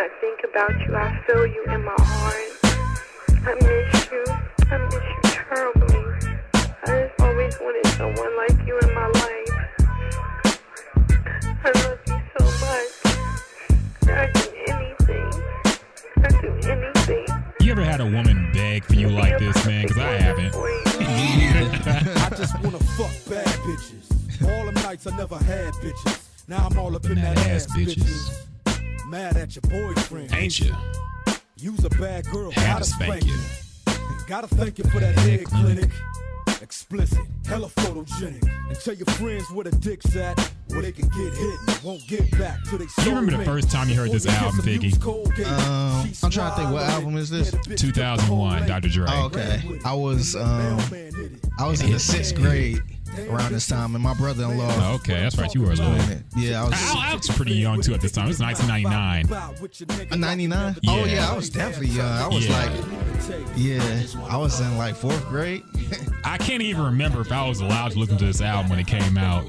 I think about you. I feel you in my heart. I miss you. I miss you terribly. I just always wanted someone like you in my life. I love you so much. I'd do anything. I'd do anything. You ever had a woman beg for you like this, man? Because I haven't. I just wanna fuck bad bitches. All them nights I never had bitches. Now I'm all up in that, ass, bitches. Mad at your boyfriend. Ain't you? You's a bad girl. Had gotta to spank you. Gotta thank you for that head clinic. Explicit, hella photogenic. And tell your friends where the dick's at, where they can get hit and won't get back till they You remember the first time you heard this album, Figgy? Um, I'm trying to think, what album is this? 2001, Dr. Dre. Oh, okay. I was um I was in the sixth grade around this time, and my brother-in-law. Oh, okay, that's right. You were a little. Yeah, I was. I, I was pretty young too at this time. It was 1999. A 99? Oh Yeah. yeah, I was definitely young. I was Yeah. like, yeah, I was in like fourth grade. I can't even remember if I was allowed to listen to this album when it came out.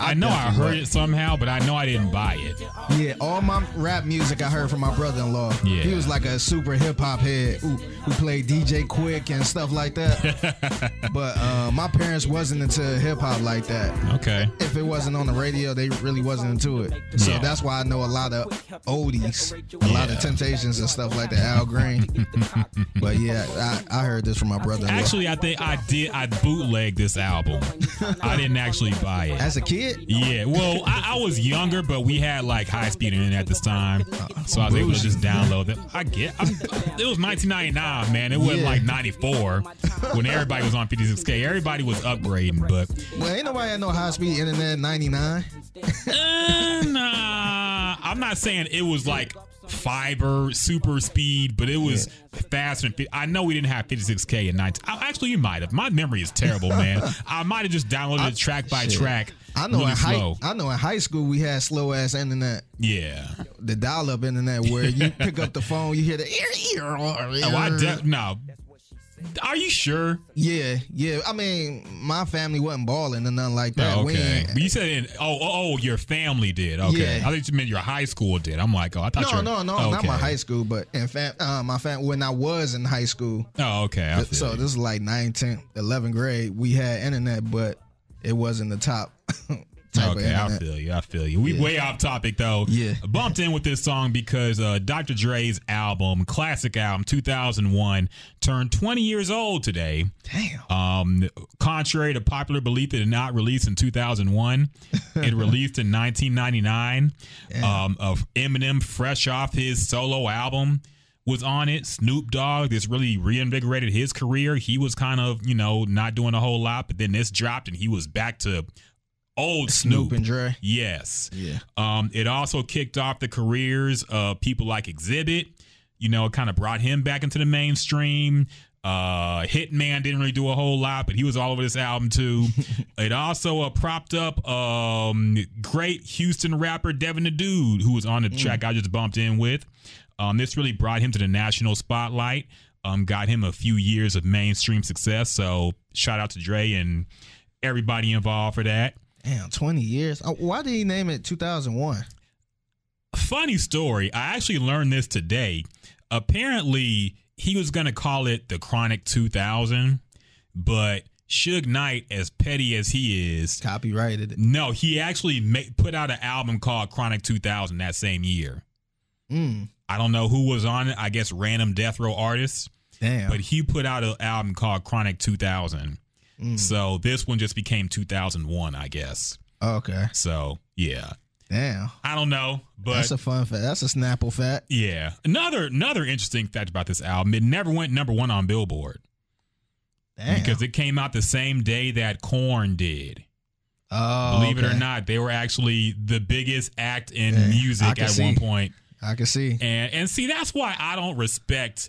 I know I heard it somehow, but I know I didn't buy it. Yeah, all my rap music I heard from my brother-in-law. Yeah. He was like a super hip hop head who, who played DJ Quik and stuff like that. but uh, my parents wasn't into hip hop like that. Okay. If it wasn't on the radio, they really wasn't into it. So Yeah. that's why I know a lot of oldies, a lot of Temptations and stuff like that. Al Green. but yeah, I, I heard this from my brother-in-law. Actually, I think I did. I bootlegged this album. I didn't actually buy it. as a kid, Yeah, well, I, I was younger, but we had like high speed internet at this time, so I was able to just download it. I get, I'm, it was 1999, man. It wasn't Yeah. like 94 when everybody was on 56k. Everybody was upgrading, but well, ain't nobody had no high speed internet in '99. uh, nah, I'm not saying it was like fiber super speed, but it was faster. Than, I know we didn't have 56k in 19. I, actually, you might have. My memory is terrible, man. I might have just downloaded it track by Shit. track. I know really in high. I know in high school we had slow ass internet. Yeah. the dial-up internet where you pick up the phone, you hear the ear, ear, Oh, I de- no. Are you sure? yeah, yeah. I mean, my family wasn't balling or nothing like that. Oh, okay. But you said, in, oh, oh, oh, your family did. Okay. Yeah. I think you meant your high school did. I'm like, oh, I thought no, your- no, no, okay. not my high school, but in fact, uh, my fam when I was in high school. Oh, okay. So you. this is like 9, 10, 11th grade. We had internet, but it wasn't the top type Okay, of I feel you. I feel you. We Yeah. way off topic though. Yeah. Bumped in with this song because uh, Dr. Dre's album, classic album, 2001, turned 20 years old today. Damn. Um, contrary to popular belief, it did not release in 2001. it released in 1999. Um, of Eminem, fresh off his solo album, was on it. Snoop Dogg, this really reinvigorated his career. He was kind of, you know, not doing a whole lot, but then this dropped and he was back to old Snoop. Snoop and Dre. Yes. Yeah. Um, it also kicked off the careers of people like Xzibit. You know, it kind of brought him back into the mainstream. Uh, Hittman didn't really do a whole lot, but he was all over this album too. it also uh, propped up um, great Houston rapper Devin the Dude, who was on the track I just bumped in with. Um, this really brought him to the national spotlight. Um, got him a few years of mainstream success. So shout out to Dre and everybody involved for that. Damn, 20 years. Uh, Why did he name it 2001? funny story. I actually learned this today. Apparently, he was going to call it the Chronic 2000, but Suge Knight, as petty as he is, Copyrighted it. no, he actually ma- put out an album called Chronic 2000 that same year. Mm, I don't know who was on it. I guess random death row artists, damn. but he put out an album called Chronic 2000. Mm. So this one just became 2001, I guess. okay. So yeah, Damn. I don't know, but That's a fun fact. That's a Snapple fact. Yeah. Another another interesting fact about this album, it never went number one on Billboard Damn. because it came out the same day that Korn did. oh, Believe it or not, they were actually the biggest act in music at see. one point. I can see. And and see, that's why I don't respect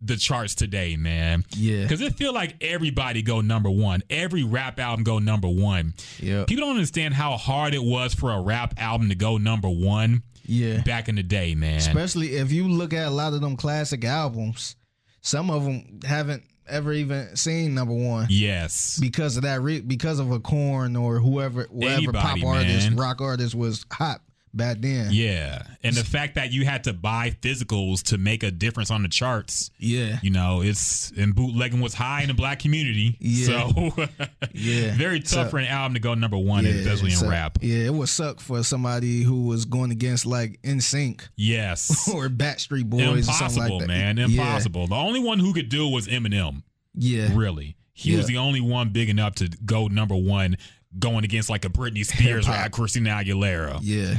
the charts today, man. Yeah. Because it feel like everybody go number one. Every rap album go number one. Yeah. People don't understand how hard it was for a rap album to go number one Yeah. back in the day, man. Especially if you look at a lot of them classic albums, some of them haven't ever even seen number one yes. because of that. Re- because of a Korn or whoever, whatever Anybody, pop artist, rock artist was hot back then. Yeah, and the fact that you had to buy physicals to make a difference on the charts. Yeah. You know, it's and bootlegging was high in the black community. Yeah. So Yeah. very tough So- for an album to go number one, especially in so- rap. Yeah, it would suck for somebody who was going against like NSYNC Yes. or Backstreet Boys or something Impossible, like that. man. Yeah. Impossible. The only one who could do it was Eminem. Yeah. Really. He was the only one big enough to go number one going against like a Britney Spears or a Christina Aguilera. Yeah.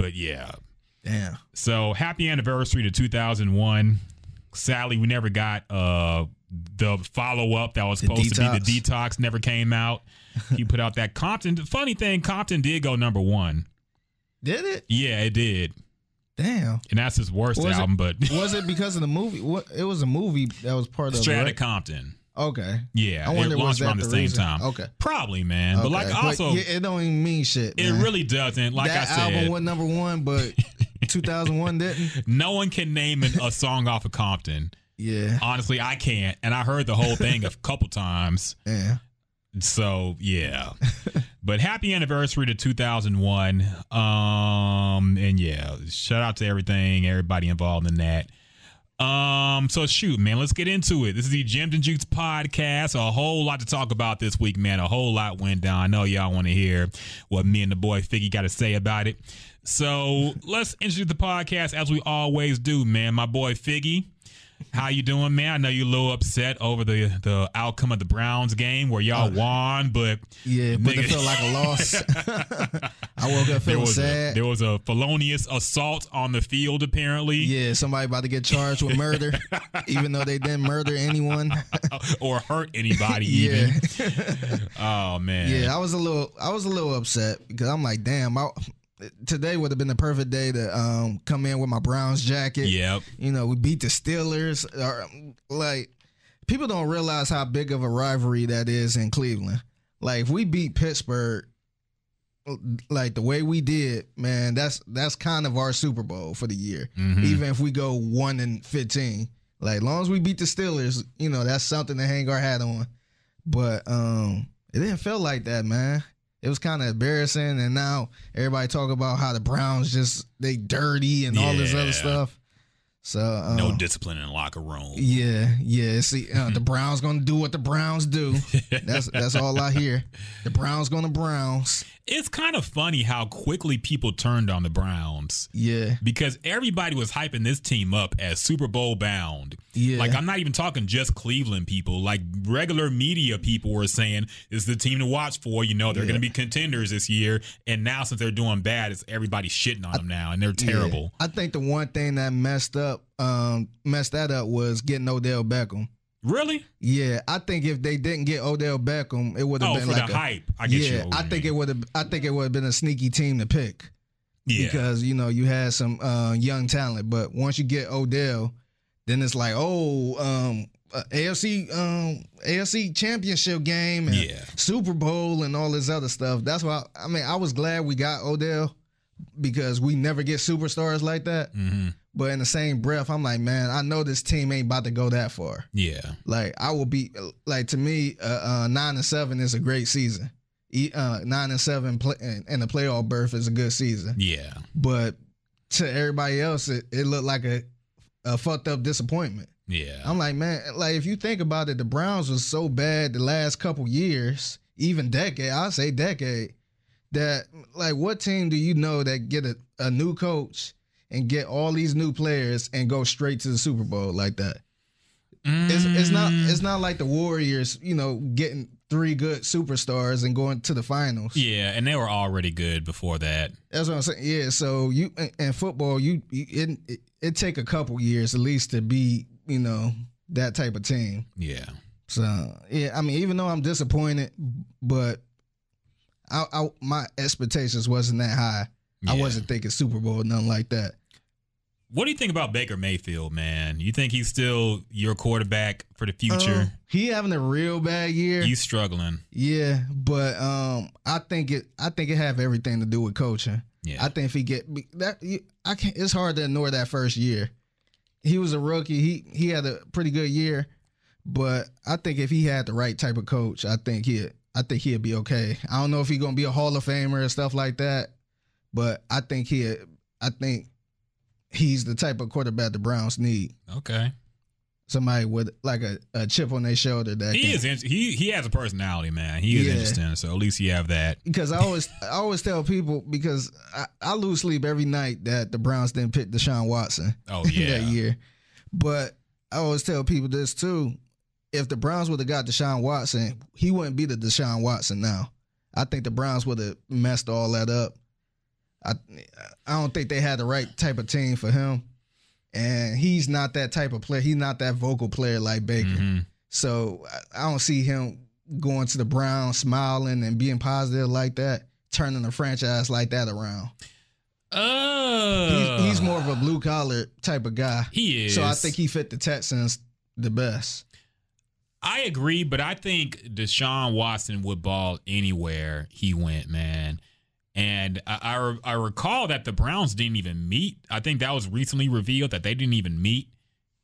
But yeah. Damn. So happy anniversary to 2001. Sadly, we never got uh the follow up that was The supposed to be the detox. Never came out. he put out that Compton. The funny thing, Compton did go number one. Did it? Yeah, it did, Damn. and that's his worst Was it- album. But Was it because of the movie? What? It was a movie that was part of. Straight Outta right? Compton. Okay. Yeah, I wonder it was launched around the, the same reason? time. Okay. probably, man. But like Okay. also, yeah, it don't even mean shit. it really doesn't. Like that I said, album went number one, but 2001 didn't. no one can name an, a song off of Compton. Yeah. Honestly, I can't. And I heard the whole thing a couple times. Yeah. So yeah, but happy anniversary to 2001. Um, and yeah, shout out to everything, everybody involved in that. Um, so shoot, man, let's get into it. This is the Gems and Jukes podcast. A whole lot to talk about this week, man. A whole lot went down. I know y'all want to hear what me and the boy Figgy got to say about it. So let's introduce the podcast as we always do, man. My boy Figgy. How you doing, man? I know you're a little upset over the the outcome of the Browns game where y'all uh, won, but Yeah, but it felt like a loss. I woke up there feeling was a, sad. there was a felonious assault on the field apparently, yeah, somebody about to get charged with murder, even though they didn't murder anyone. or hurt anybody yeah, even. Oh man, yeah. I was a little, I was a little upset because I'm like, damn, I, today would have been the perfect day to um, come in with my Browns jacket. Yep. You know, we beat the Steelers. Or, like, people don't realize how big of a rivalry that is in Cleveland. Like, if we beat Pittsburgh, like the way we did, man, that's that's kind of our Super Bowl for the year. Mhm. Even if we go one and fifteen, like, long as we beat the Steelers, you know, that's something to hang our hat on. But um, it didn't feel like that, man. It was kind of embarrassing, and now everybody talk about how the Browns just they dirty and all this Yeah. other stuff. So um, No discipline in the locker room. yeah, yeah. See, uh, the Browns gonna do what the Browns do. That's that's all I hear. The Browns gonna Browns. It's kind of funny how quickly people turned on the Browns. Yeah, because everybody was hyping this team up as Super Bowl bound. Yeah. Like I'm not even talking just Cleveland people. Like regular media people were saying this is the team to watch for. You know they're Yeah. going to be contenders this year. And now since they're doing bad, it's everybody shitting on them now, and they're terrible. Yeah. I think the one thing that messed up, um, messed that up was getting Odell Beckham. Really? Yeah, I think if they didn't get Odell Beckham, it would have Oh, been for like the a, hype. I get you. yeah. I think it would have. I think it would have been a sneaky team to pick. yeah. because you know you had some uh, young talent, but once you get Odell, then it's like oh um, uh, AFC um, AFC championship game and Yeah. Super Bowl and all this other stuff. That's why I mean I was glad we got Odell because we never get superstars like that. hmm But in the same breath, I'm like, man, I know this team ain't about to go that far. Yeah. Like I will be like to me, uh, uh, nine and seven is a great season. E- Uh, nine and seven play, and the playoff berth is a good season Yeah. but to everybody else, it, it looked like a, a fucked up disappointment. Yeah. I'm like, man, like if you think about it, the Browns was so bad the last couple years, even decade, I'll say decade, that like what team do you know that get a, a new coach and get all these new players and go straight to the Super Bowl like that? It's, it's not Mm. it's not like the Warriors, you know, getting three good superstars and going to the finals. Yeah, and they were already good before that. That's what I'm saying. Yeah. So you in- in football, you, you it, it it take a couple years at least to be you know that type of team. Yeah. So yeah, I mean, even though I'm disappointed, but I, I my expectations wasn't that high. I wasn't thinking Super Bowl, nothing like that. What do you think about Baker Mayfield, man? You think he's still your quarterback for the future? Um, he having a real bad year. he's struggling. yeah, but um, I think it. I think it have everything to do with coaching. Yeah. I think if he get that, you- I can't. It's hard to ignore that first year. He was a rookie. He he had a pretty good year, but I think if he had the right type of coach, I think he I think he'd be okay. I don't know if he's gonna be a Hall of Famer and stuff like that, but I think he, I think he's the type of quarterback the Browns need. Okay. Somebody with like a, a chip on their shoulder that He can, is. He he has a personality, man. He is Yeah. interesting. So at least you have that. because I always I always tell people because I, I lose sleep every night that the Browns didn't pick Deshaun Watson Oh yeah. that year. But I always tell people this too. If the Browns would have got Deshaun Watson, he wouldn't be the Deshaun Watson now. I think the Browns would have messed all that up. I I don't think they had the right type of team for him. And he's not that type of player. He's not that vocal player like Baker. Mhm. So I- I don't see him going to the Browns, smiling and being positive like that, turning the franchise like that around. Uh, He's, he's more of a blue collar type of guy. He is. So I think he fit the Texans the best. I agree, but I think Deshaun Watson would ball anywhere he went, man. And I, I, I recall that the Browns didn't even meet. I think that was recently revealed that they didn't even meet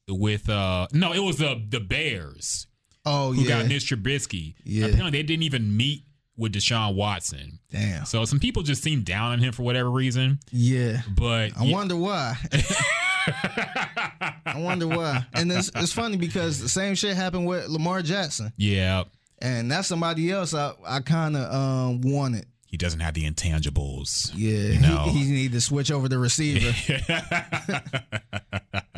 with. uh No, it was the the Bears Oh who yeah, got Mitch Trubisky. Yeah. Apparently, they didn't even meet with Deshaun Watson. damn. So some people just seem down on him for whatever reason. Yeah, But I wonder why. I wonder why. And it's, it's funny because the same shit happened with Lamar Jackson, yeah, and that's somebody else I I kind of um wanted. He doesn't have the intangibles. Yeah, know. he, he need to switch over the receiver.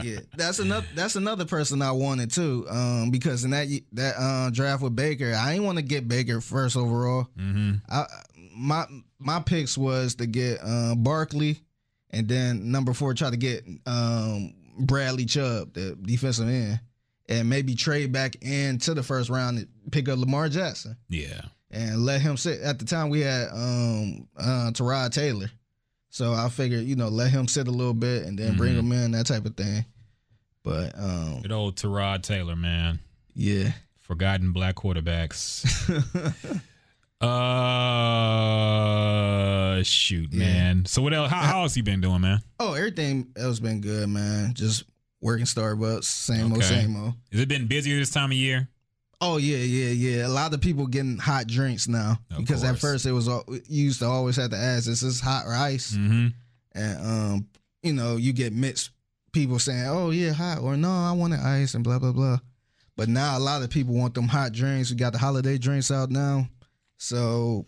Yeah, that's another that's another person I wanted too. Um, because in that that uh, draft with Baker, I didn't want to get Baker first overall. hmm I my my picks was to get uh, Barkley, and then number four try to get um, Bradley Chubb, the defensive end, and maybe trade back into the first round and pick up Lamar Jackson Yeah. And let him sit. At the time, we had um, uh, Tyrod Taylor, so I figured you know let him sit a little bit and then bring Mhm. him in that type of thing. But um, Good old Tyrod Taylor, man. yeah, Forgotten black quarterbacks. uh, shoot, Yeah. man. So what else? How, how else you been doing, man? oh everything else been good, man. Just working Starbucks, same old, same old. Has it been busier this time of year? Oh yeah, yeah, yeah. A lot of people getting hot drinks now Of because at first it was all, you used to always have to ask, "Is this hot rice?" Mm-hmm. And um, you know, you get mixed people saying, "Oh yeah, hot," or "No, I want wanted ice," and blah blah blah. But now a lot of people want them hot drinks. We got the holiday drinks out now, so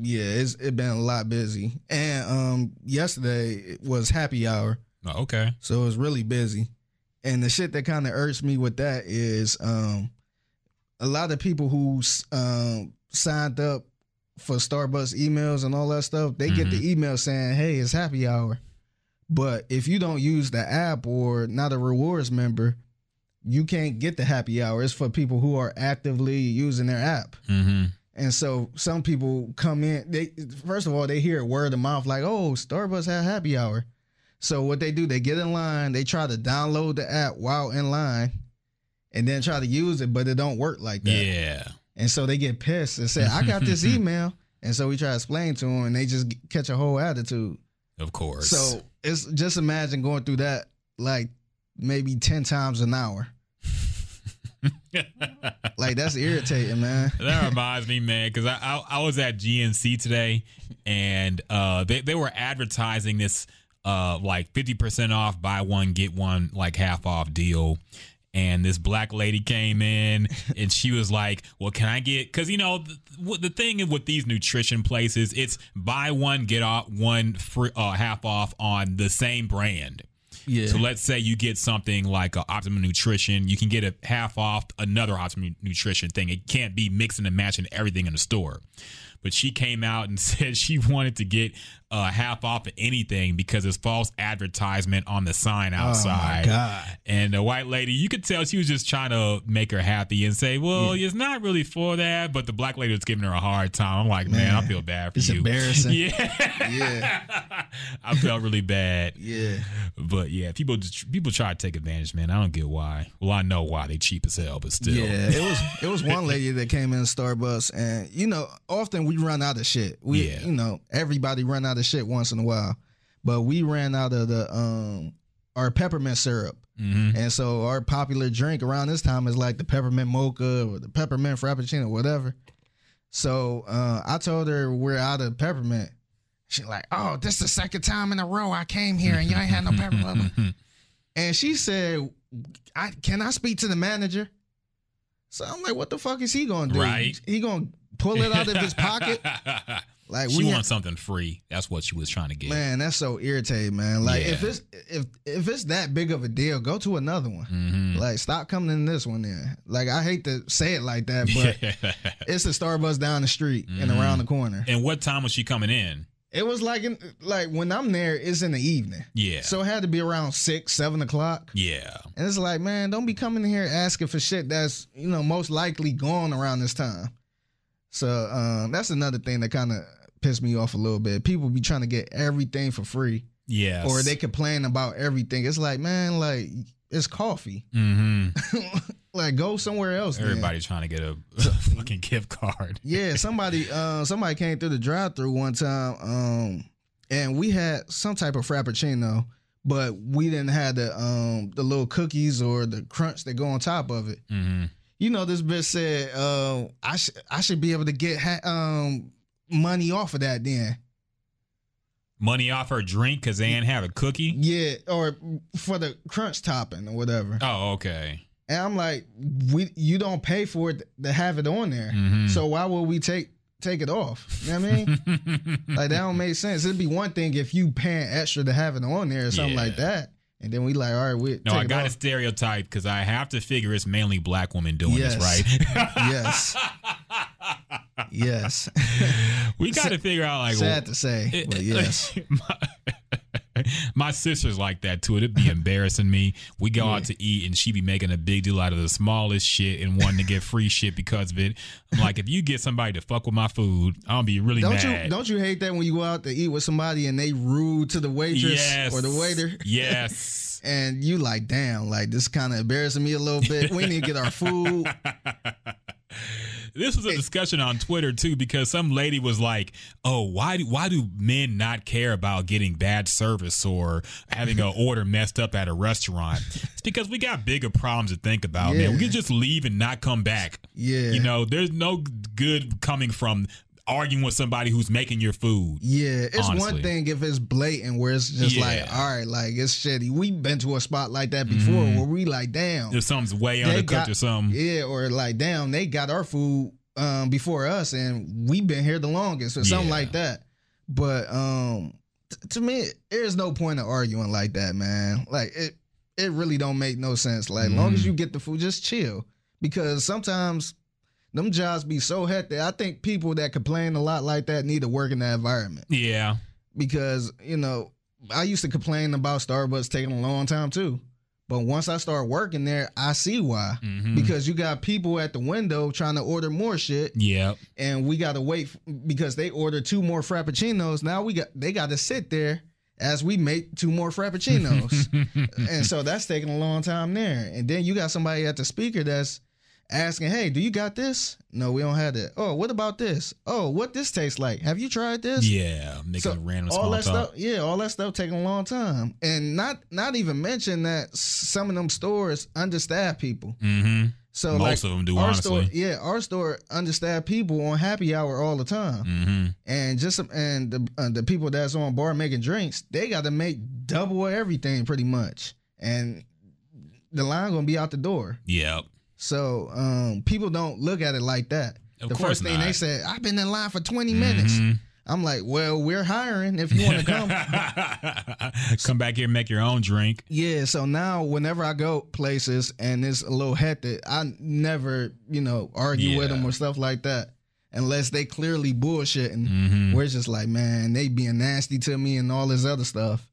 yeah, it's it been a lot busy. And um, yesterday it was happy hour. Oh, okay. So it was really busy. And the shit that kind of irks me with that is um, a lot of people who um, signed up for Starbucks emails and all that stuff, they get the email saying, hey, it's happy hour. But if you don't use the app or not a rewards member, you can't get the happy hour. It's for people who are actively using their app. Mm-hmm. And so some people come in, they first of all, they hear word of mouth like, oh, Starbucks had happy hour. So what they do, they get in line, they try to download the app while in line, and then try to use it, but it don't work like that. Yeah. And so they get pissed and say, I got this email. And so we try to explain to them, and they just catch a whole attitude. Of course. So it's just imagine going through that like maybe 10 times an hour. Like that's irritating, man. that reminds me, man, because I, I I was at GNC today, and uh, they they were advertising this uh like fifty percent off, buy one get one like half off deal. And this black lady came in, and she was like, "Well, can I get? Because you know, the, the thing with these nutrition places, it's buy one get off one free, uh, half off on the same brand." Yeah. So let's say you get something like uh, Optimum Nutrition, you can get a half off another Optimum Nutrition thing. It can't be mixing and matching everything in the store. But she came out and said she wanted to get uh, half off of anything because it's false advertisement on the sign outside. Oh God. And the white lady, you could tell she was just trying to make her happy and say, "Well, it's not really for that." But the black lady was giving her a hard time. I'm like, man, I feel bad for it's you. embarrassing. Yeah, Yeah. I felt really bad. Yeah. But yeah, people just people try to take advantage, man. I don't get why. Well, I know why they cheap as hell, but still. Yeah, it was it was one lady that came in Starbucks, and you know, often we run out of shit. We, Yeah. you know, everybody run out of shit once in a while, but we ran out of the um our peppermint syrup, hmm and so our popular drink around this time is like the peppermint mocha or the peppermint frappuccino, whatever. So uh, I told her we're out of peppermint. She like, oh, this is the second time in a row I came here and you ain't had no peppermint." and she said, I can I speak to the manager? So I'm like, what the fuck is he gonna do? Right. He gonna pull it out of his pocket? Like she we wants something free. That's what she was trying to get. Man, that's so irritating, man. Like if it's if if it's that big of a deal, go to another one. Mhm. Like stop coming in this one then. Like I hate to say it like that, but it's a Starbucks down the street and Mhm. around the corner. and what time was she coming in? It was like in, like when I'm there, it's in the evening. Yeah. So it had to be around six, seven o'clock. yeah. And it's like, man, don't be coming here asking for shit that's, you know, most likely gone around this time. So um, that's another thing that kind of pissed me off a little bit. People be trying to get everything for free. Yes. or they complain about everything. It's like, man, like it's coffee. hmm like go somewhere else. then. Everybody trying to get a fucking gift card. Yeah, somebody uh somebody came through the drive through one time, um, and we had some type of frappuccino, but we didn't have the um the little cookies or the crunch that go on top of it. hmm You know, this bitch said, uh, I should I should be able to get ha- um money off of that then. Money off her drink because they ain't have a cookie. Yeah, or for the crunch topping or whatever. Oh, okay. And I'm like, we you don't pay for it to have it on there. Mhm. So why would we take take it off? You know what I mean? like that don't make sense. It'd be one thing if you paying extra to have it on there or something like that. And then we like, all right, we No, I it got a stereotype because I have to figure it's mainly black women doing Yes. this, right? Yes. yes. we got to figure out like Sad to say, but yes. my, my sister's like that too. It'd be embarrassing me. We go out to eat and she'd be making a big deal out of the smallest shit and wanting to get free shit because of it. I'm like, if you get somebody to fuck with my food, I'll be really Don't mad. you don't you hate that when you go out to eat with somebody and they rude to the waitress yes. or the waiter? Yes. And you like, damn, like this kind of embarrassing me a little bit. We need to get our food. This was a discussion on Twitter too because some lady was like, "Oh, why do why do men not care about getting bad service or having an order messed up at a restaurant?" It's because we got bigger problems to think about, man. We can just leave and not come back. Yeah. You know, there's no good coming from arguing with somebody who's making your food. Yeah, it's Honestly. one thing if it's blatant where it's just like, all right, like it's shitty. We've been to a spot like that before where we like, damn, If something's way undercooked got- or something. yeah, or like, damn, they got our food um before us and we've been here the longest or something like that. But um t- to me, there's no point of arguing like that, man. Like it, it really don't make no sense. Like as long as Mhm. you get the food, just chill because sometimes. Them jobs be so hectic. I think people that complain a lot like that need to work in that environment Yeah. because you know I used to complain about Starbucks taking a long time too. But once I start working there, I see why. Mhm. Because you got people at the window trying to order more shit, Yeah. and we got to wait because they ordered two more frappuccinos. Now we got they got to sit there as we make two more frappuccinos, and so that's taking a long time there. And then you got somebody at the speaker that's asking, "Hey, do you got this? No, we don't have that. Oh, what about this? Oh, what this tastes like? Have you tried this? Yeah. Making So, random all that talk. stuff, yeah, all that stuff taking a long time, and not not even mention that some of them stores understaff people. Mm-hmm. So Most like, of them do, our honestly. store, yeah, our store understaffed people on happy hour all the time, Mm-hmm. and just and the uh, the people that's on bar making drinks, they got to make double everything pretty much, and the line gonna be out the door. Yep. So um, people don't look at it like that. Of the first thing not. they said, I've been in line for 20 minutes. Mhm. I'm like, well, we're hiring if you want to come. Come back here and make your own drink. yeah. So now, whenever I go places and it's a little hectic, I never, you know, argue with them or stuff like that, unless they clearly bullshitting. Mhm. We're just like, man, they being nasty to me and all this other stuff.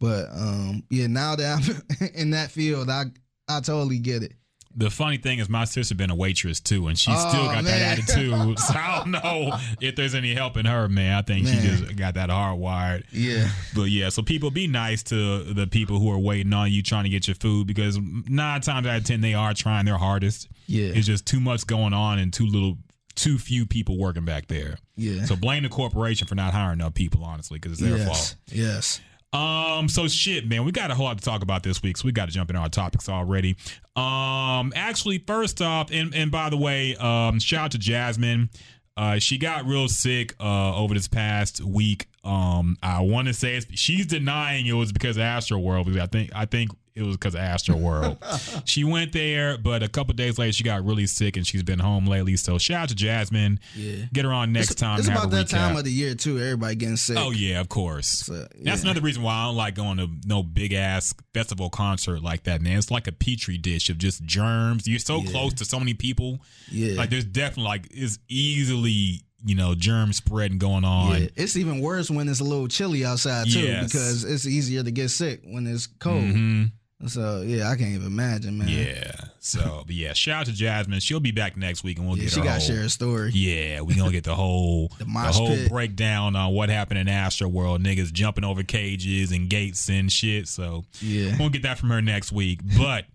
But um, yeah, now that I'm in that field, I I totally get it. The funny thing is, my sister been a waitress too, and she Oh, still got man. that attitude. So I don't know if there's any help in her, man. I think she just got that hardwired. Yeah. But yeah, so people be nice to the people who are waiting on you trying to get your food because nine times out of ten they are trying their hardest. Yeah. It's just too much going on and too little, too few people working back there. Yeah. So blame the corporation for not hiring enough people, honestly, because it's their yes. fault. Yes. Um, so shit, man, we got a whole lot to talk about this week, so we got to jump into our topics already. Um, actually, first off, and and by the way, um, shout out to Jasmine. Uh, she got real sick uh, over this past week. Um, I want to say she's denying it was because of Astroworld. Because I think I think it was because of Astroworld. she went there, but a couple days later she got really sick and she's been home lately. So shout out to Jasmine. Yeah. Get her on next It's, time. it's about that time of the year too. Everybody getting sick. Oh yeah, of course. So, That's another reason why I don't like going to no big ass festival concert like that, man. It's like a petri dish of just germs. You're so Yeah. close to so many people. Yeah. Like there's definitely like it's easily, you know, germ spreading going on. Yeah, it's even worse when it's a little chilly outside too, Yes. because it's easier to get sick when it's cold. Mhm. So yeah, I can't even imagine, man. Yeah. So, but yeah, shout out to Jasmine. She'll be back next week and we'll Yeah, get she got share a story. Yeah, we gonna get the whole The the, whole pit. breakdown on what happened in Astroworld. Niggas jumping over cages and gates and shit. So Yeah. we'll get that from her next week. But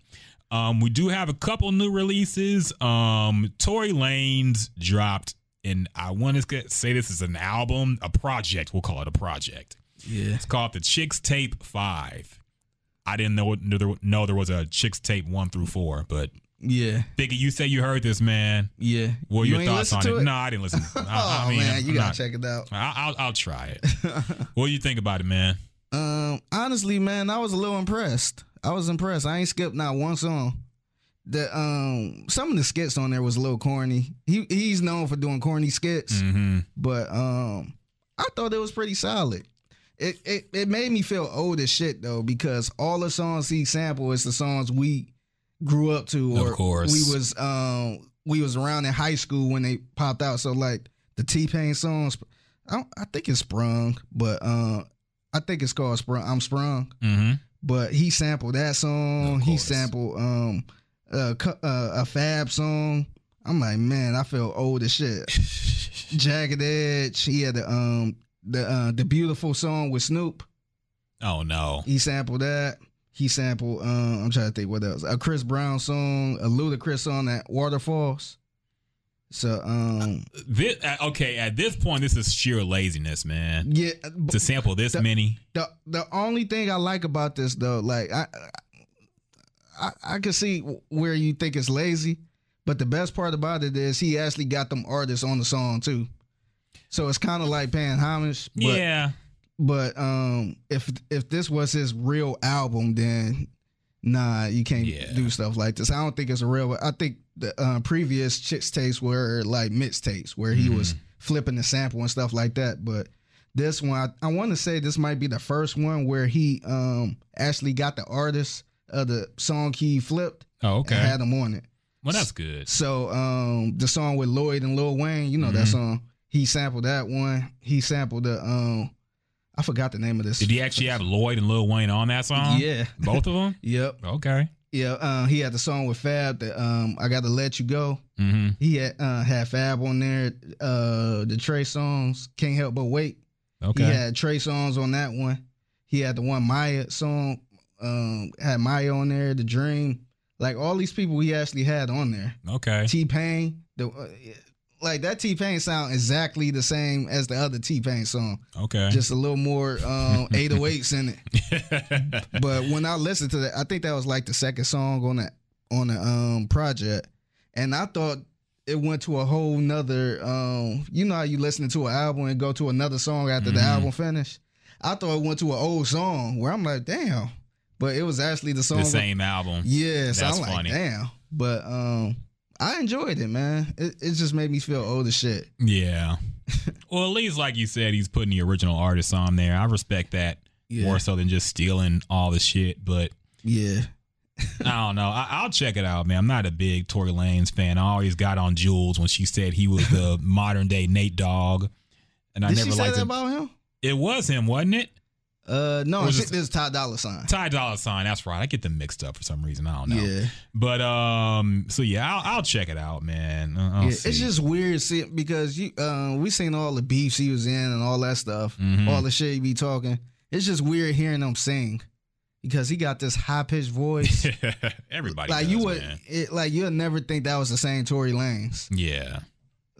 um, we do have a couple new releases. Um, Tory Lanez dropped, and I want to say this is an album, a project. We'll call it a project. Yeah. It's called the Chixtape Five. I didn't know there, know there was a Chixtape one through four, but Yeah. Biggie, you say you heard this, man. Yeah. What You your thoughts on to it? No, I didn't listen. I, Oh I mean, man, you I'm gotta not- check it out. I- I'll, I'll try it. what do you think about it, man? Um, honestly, man, I was a little impressed. I was impressed. I ain't skipped not one song. The um, some of the skits on there was a little corny. He he's known for doing corny skits, Mm-hmm. but um, I thought it was pretty solid. It, it it made me feel old as shit though because all the songs he sampled is the songs we grew up to Of or course. we was um we was around in high school when they popped out. So like the T Pain songs, I I think it's Sprung, but uh, I think it's called Sprung. I'm Sprung, Mm-hmm. but he sampled that song. Of He sampled um a, uh, a Fab song. I'm like, man, I feel old as shit. Jagged Edge. He had the um the uh, the beautiful song with Snoop. Oh no. He sampled that. He sampled. Um, I'm trying to think what else. A Chris Brown song, a Ludacris song that Waterfalls. So um This, uh, okay, at this point, this is sheer laziness, man. yeah, To sample this The- many. the the only thing I like about this though, like I I I can see where you think it's lazy, but the best part about it is he actually got them artists on the song too. So it's kind of like paying homage. But, yeah. But um, if if this was his real album, then nah, you can't Yeah. do stuff like this. I don't think it's a real. I think the uh, previous Chixtapes were like mixtapes where he was Mm-hmm. flipping the sample and stuff like that. But this one, I, I want to say this might be the first one where he um actually got the artist of the song he flipped Oh, okay. and had them on it. well, that's good. So um the song with Lloyd and Lil Wayne, you know that Mhm. song. He sampled that one. He sampled the um I forgot the name of this. Did he actually have Lloyd and Lil Wayne on that song? Yeah. Both of them? Yep. Okay. Yeah. Uh, he had the song with Fab that um I gotta let you go. Mm-hmm. He had uh had Fab on there. Uh the Trey Songz, Can't Help But Wait. Okay. He had Trey Songz on that one. He had the one Mya song, um, had Mya on there, The Dream. Like all these people he actually had on there. Okay. T Pain, the uh, like that T Pain sound exactly the same as the other T Pain song, Okay. just a little more um, 808s in it. But when I listened to that, I think that was like the second song on that on the um project, and I thought it went to a whole nother. Um, you know how you listening to an album and go to another song after the Mhm. album finished. I thought it went to an old song where I'm like, damn, but it was actually the song. the same album. Yeah, so That's I'm like, funny. damn. But um, I enjoyed it, man. It, it just made me feel old as shit. Yeah. well, at least like you said, he's putting the original artists on there. I respect that Yeah, more so than just stealing all the shit. But yeah, I don't know. I, I'll check it out, man. I'm not a big Tory Lanez fan. I always got on Jules when she said he was the modern day Nate Dogg, and I Did never she say liked that it. about him? it was him, wasn't it? Uh, no, this it- is Ty Dolla Sign. Ty Dolla Sign. That's right. I get them mixed up for some reason. I don't know. Yeah, But um, so yeah, I'll, I'll check it out, man. Uh, yeah. It's just weird see, because you uh, we seen all the beefs he was in and all that stuff, Mhm. all the shit he be talking. It's just weird hearing him sing because he got this high pitched voice. everybody. like does, you would, it, like you'll never think that was the same Tory Lanez. Yeah.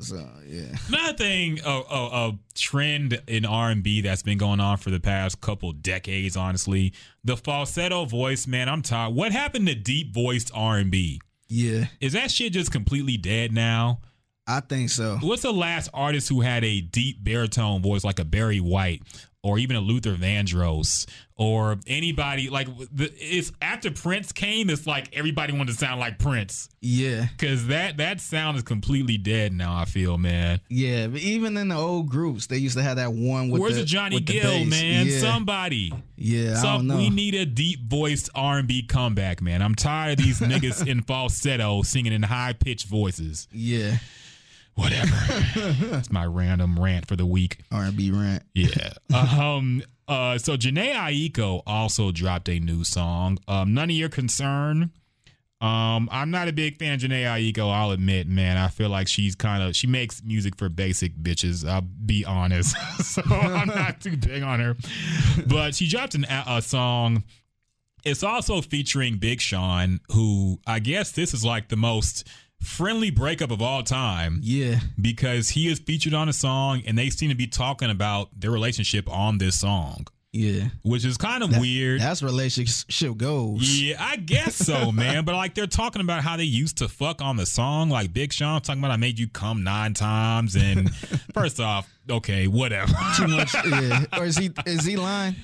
So yeah, Another thing, a, a, a trend in R and B that's been going on for the past couple decades, honestly, the falsetto voice, man. I'm tired. What happened to deep voiced R and B? yeah. Is that shit just completely dead now? I think so. What's the last artist who had a deep baritone voice like a Barry White or even a Luther Vandross or anybody like the, it's after Prince came? It's like everybody wanted to sound like Prince Yeah, because that that sound is completely dead now. I feel man. yeah. But even in the old groups, they used to have that one with Where's the Johnny Gill man? Yeah, Somebody. yeah. I So don't know. we need a deep voiced R and B comeback, man. I'm tired of these niggas in falsetto singing in high pitched voices. yeah, Whatever. That's my random rant for the week. R and B rant. Yeah. um. Uh. So Jhené Aiko also dropped a new song. Um. None of your concern. Um. I'm not a big fan of Jhené Aiko. I'll admit, man. I feel like she's kind of she makes music for basic bitches. I'll be honest. so I'm not too big on her. But she dropped an, a song. It's also featuring Big Sean, who I guess this is like the most friendly breakup of all time Yeah, because he is featured on a song and they seem to be talking about their relationship on this song, yeah. which is kind of weird. That's relationship goals. Yeah, I guess so, man. But like they're talking about how they used to fuck on the song, like Big Sean talking about I made you come nine times. And first off, okay, whatever. Too much. Yeah. Or is he is he lying?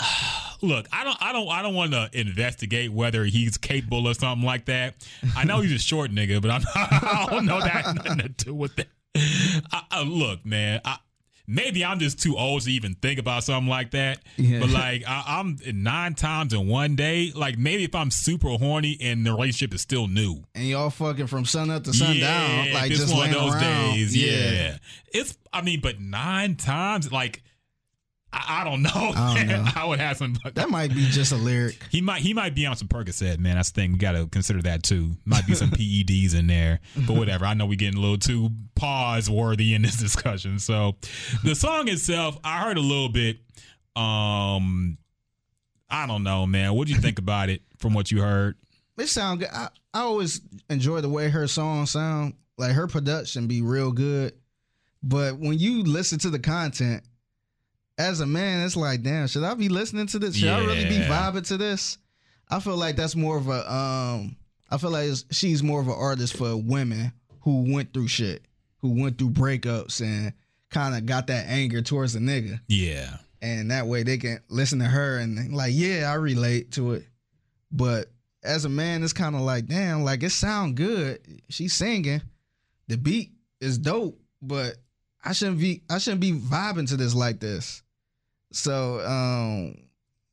Look, I don't, I don't, I don't want to investigate whether he's capable of something like that. I know he's a short nigga, but I'm, I don't know that nothing to do with that. I, I, look, man, I, maybe I'm just too old to even think about something like that. Yeah. But like, I, I'm nine times in one day. Like, maybe if I'm super horny and the relationship is still new, And y'all fucking from sun up to sundown, yeah, like just one of those around. days. Yeah. it's. I mean, but nine times, like, I, I don't know. I don't know. I would have some. That might be just a lyric. He might he might be on some Percocet, man. That's the thing. We got to consider that too. Might be some PEDs in there, but whatever. I know we're getting a little too pause worthy in this discussion. So, the song itself, I heard a little bit. Um, I don't know, man. What do you think about it from what you heard? It sound good. I, I always enjoy the way her songs sound. Like her production be real good. But when you listen to the content, as a man, it's like, damn, should I be listening to this? Should I really be vibing to this? I feel like that's more of a um I feel like she's more of an artist for women who went through shit, who went through breakups and kind of got that anger towards a nigga. Yeah, and that way they can listen to her and like, yeah, I relate to it. But as a man, it's kind of like, damn, like it sound good. She's singing, the beat is dope, but I shouldn't be, I shouldn't be vibing to this like this. So, um,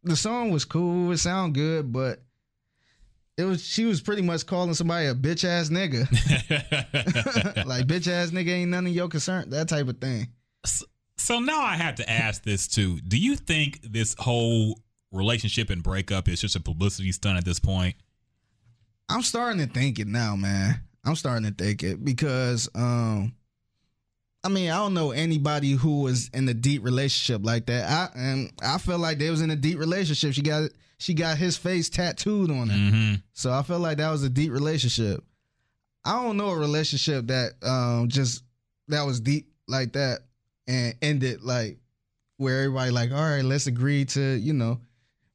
the song was cool. It sounded good, but it was she was pretty much calling somebody a bitch ass nigga, like bitch ass nigga ain't none of your concern, that type of thing. So now I have to ask this too. Do you think this whole relationship and breakup is just a publicity stunt at this point? I'm starting to think it now, man. I'm starting to think it because um I mean, I don't know anybody who was in a deep relationship like that. I and I feel like they was in a deep relationship. She got she got his face tattooed on her. Mm-hmm. So I feel like that was a deep relationship. I don't know a relationship that um just that was deep like that and ended like where everybody like, all right, let's agree to, you know,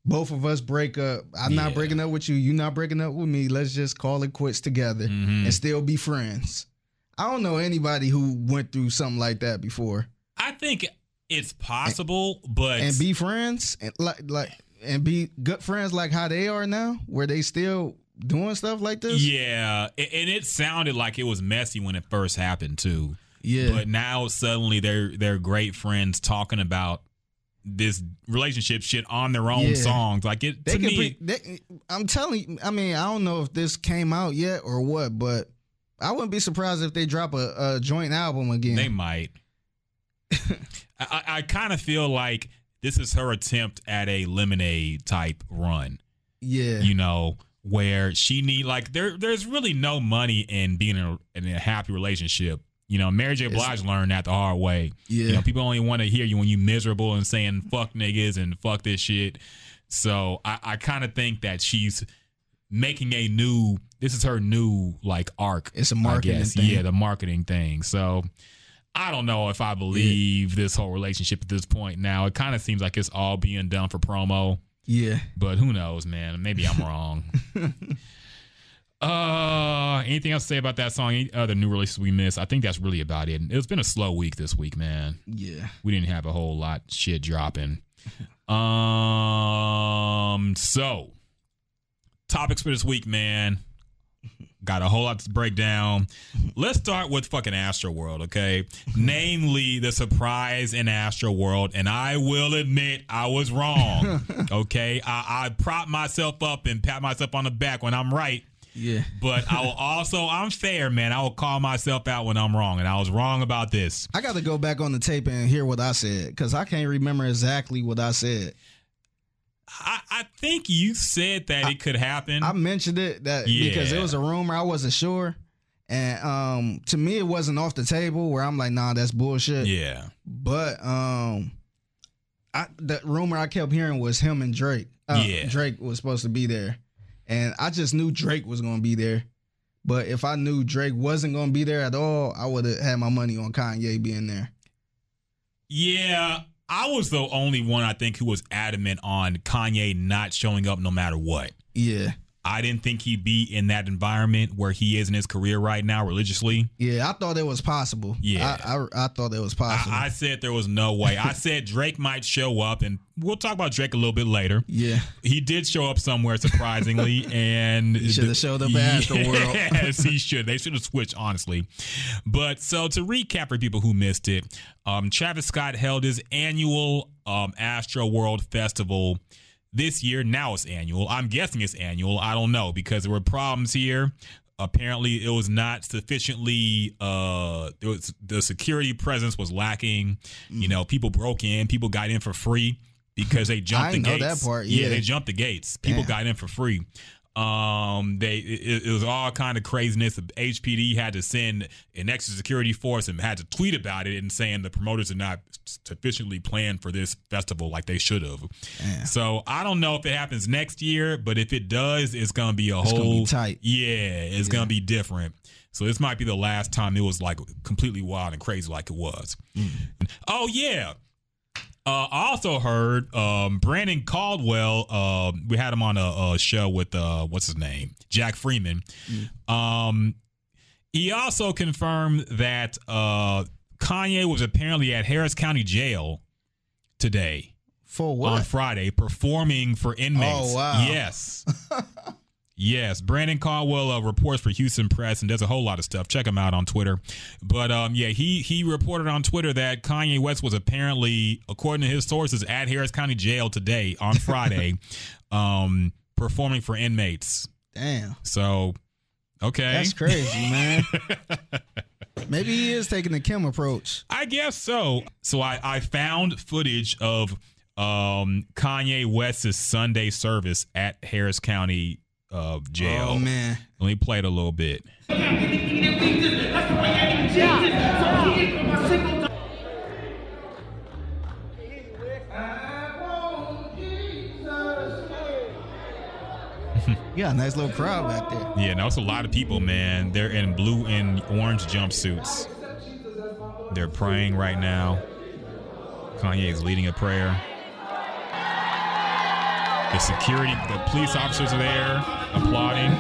both of us break up. I'm Yeah. not breaking up with you. You're not breaking up with me. Let's just call it quits together Mhm. and still be friends. I don't know anybody who went through something like that before. I think it's possible, but And be friends and like like and be good friends like how they are now, where they still doing stuff like this. yeah, and it sounded like it was messy when it first happened too. Yeah. But now suddenly they're they're great friends talking about this relationship shit on their own Yeah. songs. Like it They to me, be. They, I'm telling you. I mean, I don't know if this came out yet or what, but I wouldn't be surprised if they drop a, a joint album again. They might. I, I, kind of feel like this is her attempt at a lemonade type run. yeah, You know, where she need like there. There's really no money in being in a, in a happy relationship. You know, Mary J. It's- Blige learned that the hard way. yeah, You know, people only want to hear you when you miserable and saying fuck niggas and fuck this shit. So I, I kind of think that she's making a new. This is her new like arc. It's a marketing thing. Yeah, the marketing thing. So I don't know if I believe this whole relationship at this point. Now it kind of seems like it's all being done for promo, yeah. but who knows, man? Maybe I'm wrong. Uh, anything else to say about that song? Any other new releases we missed? I think that's really about it. It's been a slow week this week, man. Yeah. We didn't have a whole lot shit dropping. Um, so topics for this week, man. Got a whole lot to break down. Let's start with fucking Astroworld, okay? Namely, the surprise in Astroworld, and I will admit I was wrong. Okay, I, I prop myself up and pat myself on the back when I'm right. Yeah. But I will also, I'm fair, man. I will call myself out when I'm wrong, and I was wrong about this. I got to go back on the tape and hear what I said because I can't remember exactly what I said. I, I think you said that it could happen. I mentioned it that Yeah. because it was a rumor. I wasn't sure. And um to me it wasn't off the table where I'm like, nah, that's bullshit. yeah. But um I the rumor I kept hearing was him and Drake. Uh, Yeah. Drake was supposed to be there. And I just knew Drake was gonna be there. But if I knew Drake wasn't gonna be there at all, I would have had my money on Kanye being there. Yeah. I was the only one I think who was adamant on Kanye not showing up no matter what. Yeah. I didn't think he'd be in that environment where he is in his career right now religiously. Yeah, I thought it was possible. Yeah. I I, I thought it was possible. I, I said there was no way. I said Drake might show up, and we'll talk about Drake a little bit later. yeah. He did show up somewhere surprisingly, and should have showed up at Astroworld. Yes, he should. They should have switched, honestly. But so to recap for people who missed it, um, Travis Scott held his annual um, Astroworld Festival this year. Now it's annual. I'm guessing it's annual. I don't know because there were problems here. Apparently, it was not sufficiently. Uh, it was the security presence was lacking. You know, people broke in. People got in for free because they jumped I the know gates. that part, Yeah, yeah. they jumped the gates. People Damn. got in for free. Um, they it, it was all kind of craziness. HPD had to send an extra security force and had to tweet about it and saying the promoters are not sufficiently planned for this festival like they should have. Damn. So I don't know if it happens next year, but if it does, it's gonna be a It's whole gonna be tight. Yeah, it's gonna be different. So this might be the last time it was like completely wild and crazy like it was. Mm. Oh yeah. Uh, I also heard um, Brandon Caldwell. Uh, we had him on a, a show with uh, what's his name, Jack Freeman. Um, he also confirmed that uh, Kanye was apparently at Harris County Jail today For on? Friday performing for inmates. Oh, wow. Yes. yes. Brandon Caldwell uh, reports for Houston Press and does a whole lot of stuff. Check him out on Twitter. But um, yeah, he he reported on Twitter that Kanye West was apparently, according to his sources, at Harris County Jail today on Friday, um, performing for inmates. Damn. So, okay. That's crazy, man. Maybe he is taking the Kim approach. I guess so. So I, I found footage of um, Kanye West's Sunday service at Harris County uh, jail. Oh man. Let me play it a little bit. Yeah. a nice little crowd back there. Yeah, now it's a lot of people, man. They're in blue and orange jumpsuits. They're praying right now. Kanye is leading a prayer. The security, the police officers are there applauding.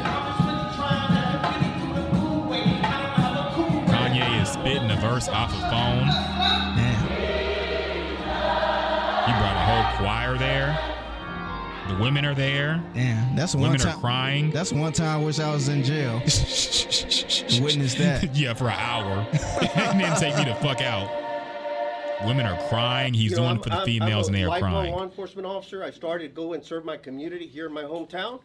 Kanye is spitting a verse off a phone. Damn. He brought a whole choir there. The women are there. Damn. That's one Women are crying. That's one time I wish I was in jail. Witness that. yeah, for an hour. and then take me the fuck out. Women are crying. He's You know, doing I'm- it for the I'm- females, I'm and a they are lifelong crying. law enforcement officer. I started to go and serve my community here in my hometown.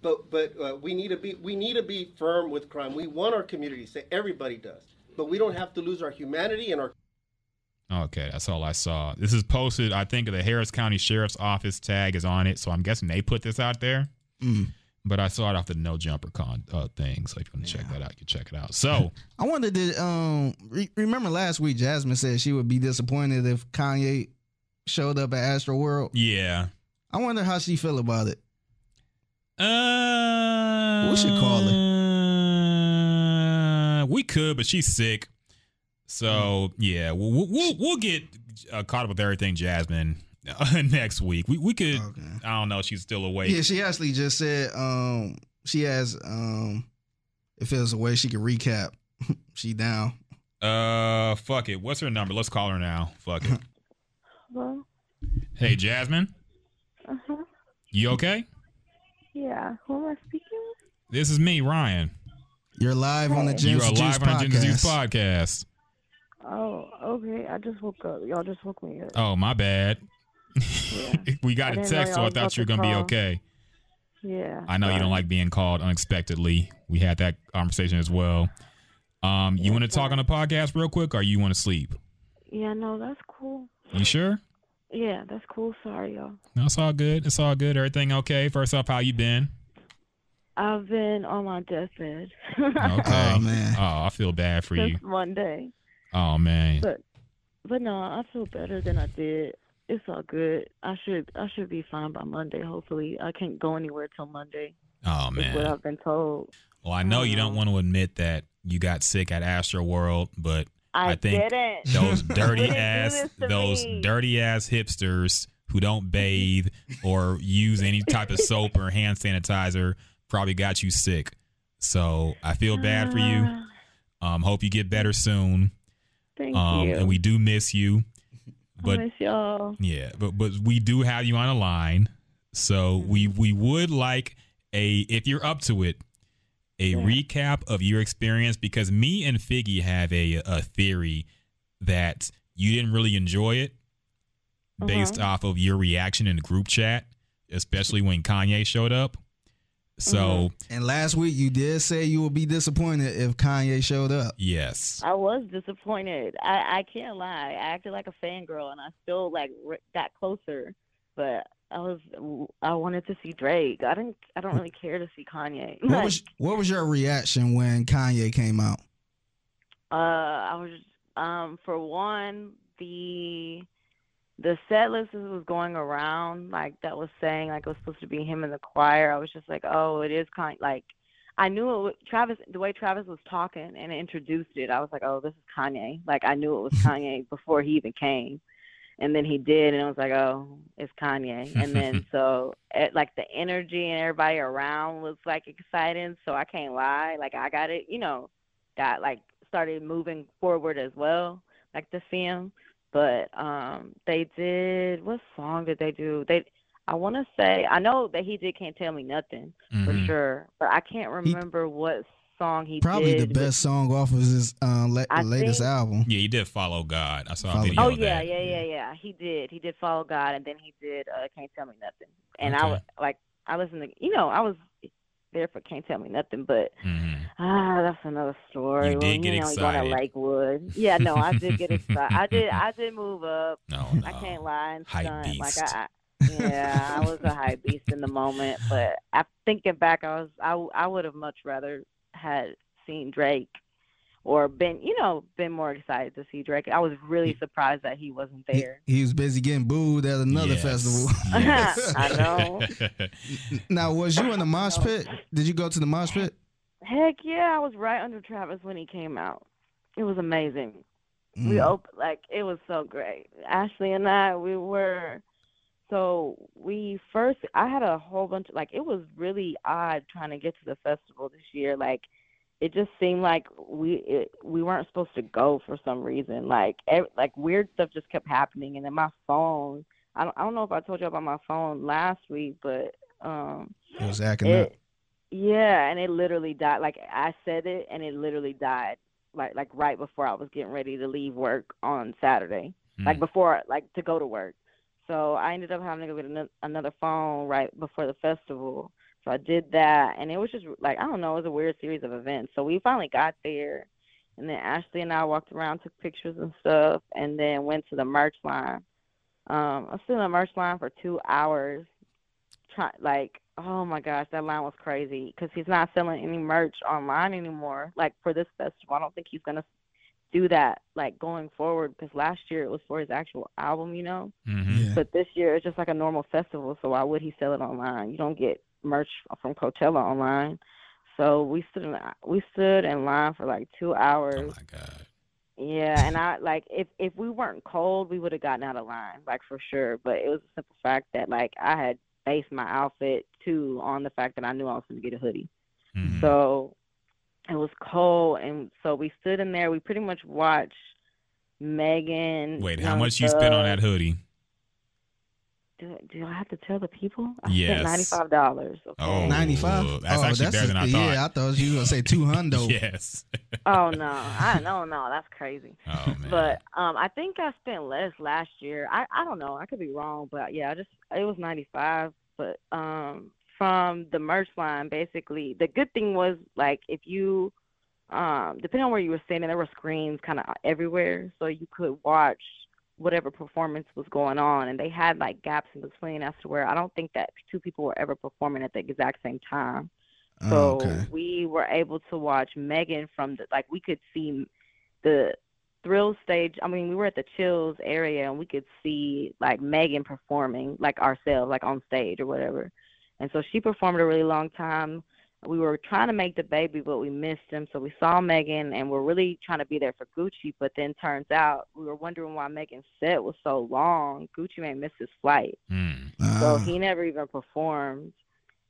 But but uh, we need to be we need to be firm with crime. We want our community to say everybody does, but we don't have to lose our humanity and our Okay, that's all I saw. This is posted. I think the Harris County Sheriff's Office tag is on it, so I'm guessing they put this out there. Mm. But I saw it off the No Jumper Con uh, thing, so if you want to check that out, you can check it out. So I wanted to um re- remember last week Jasmine said she would be disappointed if Kanye showed up at Astroworld. yeah, I wonder how she feel about it. Uh, We should call her. We could, but she's sick. So yeah, we'll we'll, we'll get uh, caught up with everything, Jasmine, next week. We we could. Okay. I don't know. She's still awake. Yeah, she actually just said um she has um if there's a way she can recap, she down. Uh, fuck it. What's her number? Let's call her now. Fuck it. Hello? hey, Jasmine, Uh huh. you okay? Yeah. Who am I speaking with? This is me, Ryan. You're live on the Hey. Gems you are Juice live on the Gin and Juice podcast. podcast. Oh, okay. I just woke up. Y'all just woke me up. Oh, my bad. Yeah. we got I a text, so I thought you were gonna be okay. Yeah. I know you don't like being called unexpectedly. We had that conversation as well. Um, you Yeah, want to talk sorry. on the podcast real quick, or you want to sleep? Yeah, no, that's cool. You sure? Yeah, that's cool. Sorry, y'all. No, it's all good. It's all good. Everything okay? First off, how you been? I've been on my deathbed Okay. Oh man. Oh, I feel bad for since you. Monday. Oh man. But but no, I feel better than I did. It's all good. I should I should be fine by Monday. Hopefully, I can't go anywhere till Monday. Oh Is what. I've been told. Well, I know you don't Um, want to admit that you got sick at Astroworld, but I, I think didn't. those dirty ass those me. dirty ass hipsters who don't bathe or use any type of soap or hand sanitizer probably got you sick. So I feel bad for you. Um, hope you get better soon. Thank Um, you. and we do miss you. I miss y'all. yeah, but but we do have you on the line. So we Mm-hmm. we would like a if you're up to it, a Yeah. recap of your experience because me and Figgy have a a theory that you didn't really enjoy it based Uh-huh. off of your reaction in the group chat, especially when Kanye showed up. So Mm-hmm. And last week you did say you would be disappointed if Kanye showed up. yes, I was disappointed. I, I can't lie. I acted like a fangirl, and I still like re- got closer. But I was I wanted to see Drake. I didn't. I don't really care to see Kanye. What Like, was what was your reaction when Kanye came out? uh, I was um for one the the set list was going around like that was saying like it was supposed to be him in the choir. I was just like, oh, it is kind like. I knew it. Travis, the way Travis was talking and introduced it, I was like, "Oh, this is Kanye." Like I knew it was Kanye before he even came, and then he did, and I was like, "Oh, it's Kanye." And then so, it, like the energy and everybody around was like exciting. So I can't lie, like I got it, you know, got like started moving forward as well, like to see him. But um, they did. What song did they do? They, I want to say, I know that he did "Can't Tell Me Nothing" for Mhm. sure, but I can't He- remember what song he Probably did. the best song off of his uh, la- latest think- album. yeah, he did follow God. I saw a video. Oh of yeah, that. yeah, yeah, yeah. He did. He did follow God, and then he did uh, "Can't Tell Me Nothing." And I was like, I listened to, you know, I was there for "Can't Tell Me Nothing," but Mhm. ah, that's another story. You Well, did get you know, going to Lakewood. Yeah, no, I did get excited. I did, I did move up. No, I can't lie and Hype stunt. Like beast. I, I yeah, I was a hype beast in the moment, but I thinking back, I was I I would have much rather had seen Drake or been you know been more excited to see Drake. I was really surprised that he wasn't there. he was busy getting booed at another Yes. festival. Yes. I know. now, was you in the mosh pit? Did you go to the mosh pit? Heck yeah, I was right under Travis when he came out. It was amazing. We mm. opened like it was so great. Ashley and I, we were so we first. I had a whole bunch. of, Like it was really odd trying to get to the festival this year. Like it just seemed like we it, we weren't supposed to go for some reason. Like ev like weird stuff just kept happening, and then my phone. I don't, I don't know if I told you about my phone last week, but um, It was acting up. yeah, and it literally died. Like I said it, and it literally died. Like like right before I was getting ready to leave work on Saturday. Like Mm. before, like to go to work. So I ended up having to go get another phone right before the festival. So I did that, and it was just like I don't know, it was a weird series of events. So we finally got there, and then Ashley and I walked around, took pictures and stuff, and then went to the merch line. Um, I stood in the merch line for two hours, try like oh my gosh, that line was crazy because he's not selling any merch online anymore. Like for this festival, I don't think he's gonna do that like going forward because last year it was for his actual album, you know. Mhm. Yeah. But this year it's just like a normal festival, so why would he sell it online? You don't get merch from Coachella online. So we stood in we stood in line for like two hours. Oh my god. Yeah, and I like if if we weren't cold, we would have gotten out of line, like for sure. But it was a simple fact that like I had based my outfit too on the fact that I knew I was going to get a hoodie. Mhm. So it was cold, and so we stood in there. We pretty much watched Megan. Wait, how Young much you spent on that hoodie? Do, do I have to tell the people? I Yes. spent ninety five dollars. Okay. Oh. 95? that's actually better than I thought. Yeah, I thought you were going to say 200. yes. oh no, I don't know. No, that's crazy. Oh man. But um, I think I spent less last year. I I don't know. I could be wrong, but yeah, I just it was ninety five. But um, from the merch line, basically, the good thing was like if you um, depending on where you were standing, there were screens kind of everywhere, so you could watch whatever performance was going on, and they had like gaps in between as to where I don't think that two people were ever performing at the exact same time. Oh, So okay. we were able to watch Megan from the like we could see the thrill stage. I mean, we were at the chills area and we could see like Megan performing like ourselves, like on stage or whatever. And so she performed a really long time. We were trying to make DaBaby, but we missed him. So we saw Megan and we're really trying to be there for Gucci. But then turns out we were wondering why Megan's set was so long. Gucci Mane miss his flight Hmm. so Ah. he never even performed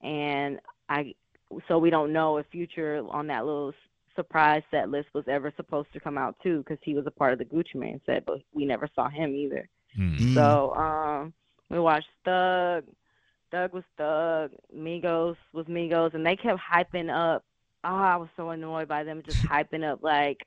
and i so we don't know if future on that little surprise set list was ever supposed to come out too because he was a part of the Gucci Mane set but we never saw him either Hmm. Mm. so um we watched thug thug was thug migos was migos and they kept hyping up oh i was so annoyed by them just hyping up like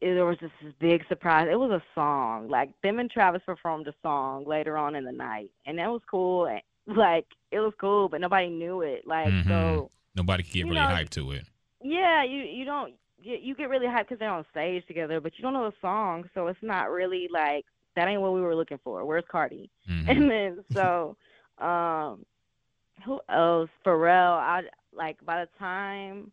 it, there was just this big surprise. It was a song. Like them and Travis performed a song later on in the night, and that was cool. Like it was cool, but nobody knew it. Like Mhm. so, Nobody could get really know- hyped to it. yeah, you you don't you, you get really hyped because they're on stage together, but you don't know the song, so it's not really like that ain't what we were looking for. Where's Cardi? Mhm. And then so, um, who else? Pharrell. I like by the time,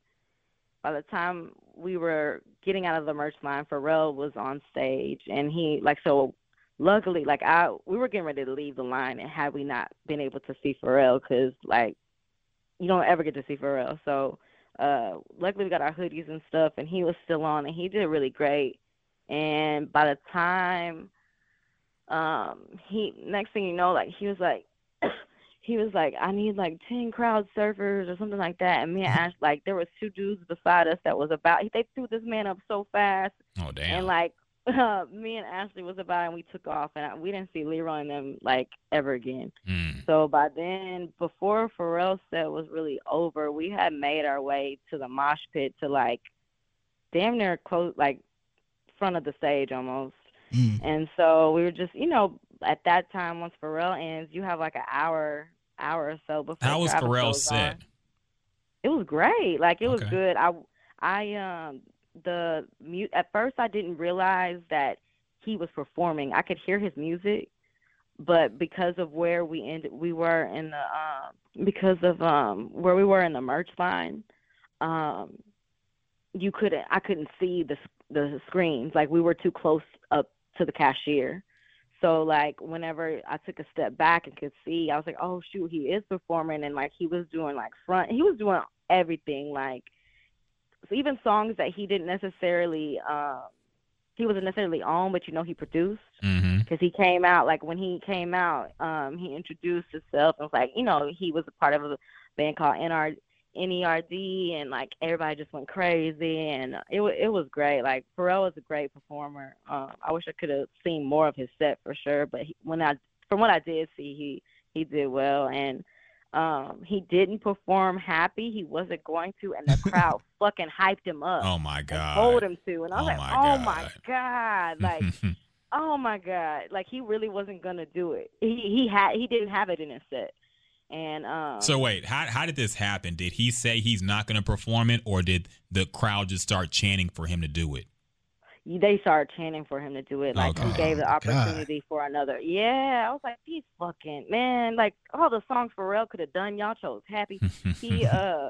by the time we were getting out of the merch line, Pharrell was on stage, and he like so. Luckily, like I, we were getting ready to leave the line, and had we not been able to see Pharrell, because like you don't ever get to see Pharrell, so uh, luckily we got our hoodies and stuff, and he was still on, and he did really great. And by the time um he next thing you know like he was like he was like i need like 10 crowd surfers or something like that and me and ash like there was two dudes beside us that was about they threw this man up so fast oh damn. and like uh, me and ashley was about and we took off and I, we didn't see leroy and them like ever again Hmm. so by then before pharrell's set was really over we had made our way to the mosh pit to like damn near close like front of the stage almost Mm. and so we were just, you know, at that time, once Pharrell ends, you have like an hour, hour or so before. How was Pharrell's set? on. It was great. Like it was Okay. good. I, I um the mute at first I didn't realize that he was performing. I could hear his music, but because of where we ended, we were in the um because of um where we were in the merch line, um you couldn't I couldn't see the the screens. Like we were too close up to the cashier. So like whenever I took a step back and could see, I was like, oh shoot, he is performing, and like he was doing like front, he was doing everything, like so even songs that he didn't necessarily, um, he wasn't necessarily on, but you know he produced Mm-hmm. because he came out like when he came out, um, he introduced himself and was like, you know, he was a part of a band called NR NERD, and like everybody just went crazy, and it it was great. Like Pharrell was a great performer. Um, I wish I could have seen more of his set for sure, but he, when I from what I did see, he he did well, and um, he didn't perform happy. He wasn't going to, and the crowd fucking hyped him up. Oh my god. told him to, and I was Oh like, my "Oh God. my god!" Like, oh my god like he really wasn't gonna do it he he had he didn't have it in his set and um so wait, how how did this happen? Did he say he's not going to perform it, or did the crowd just start chanting for him to do it? they started chanting for him to do it like Okay. he gave the Oh, God. opportunity for another yeah i was like these fucking man like all the songs pharrell could have done y'all chose happy he uh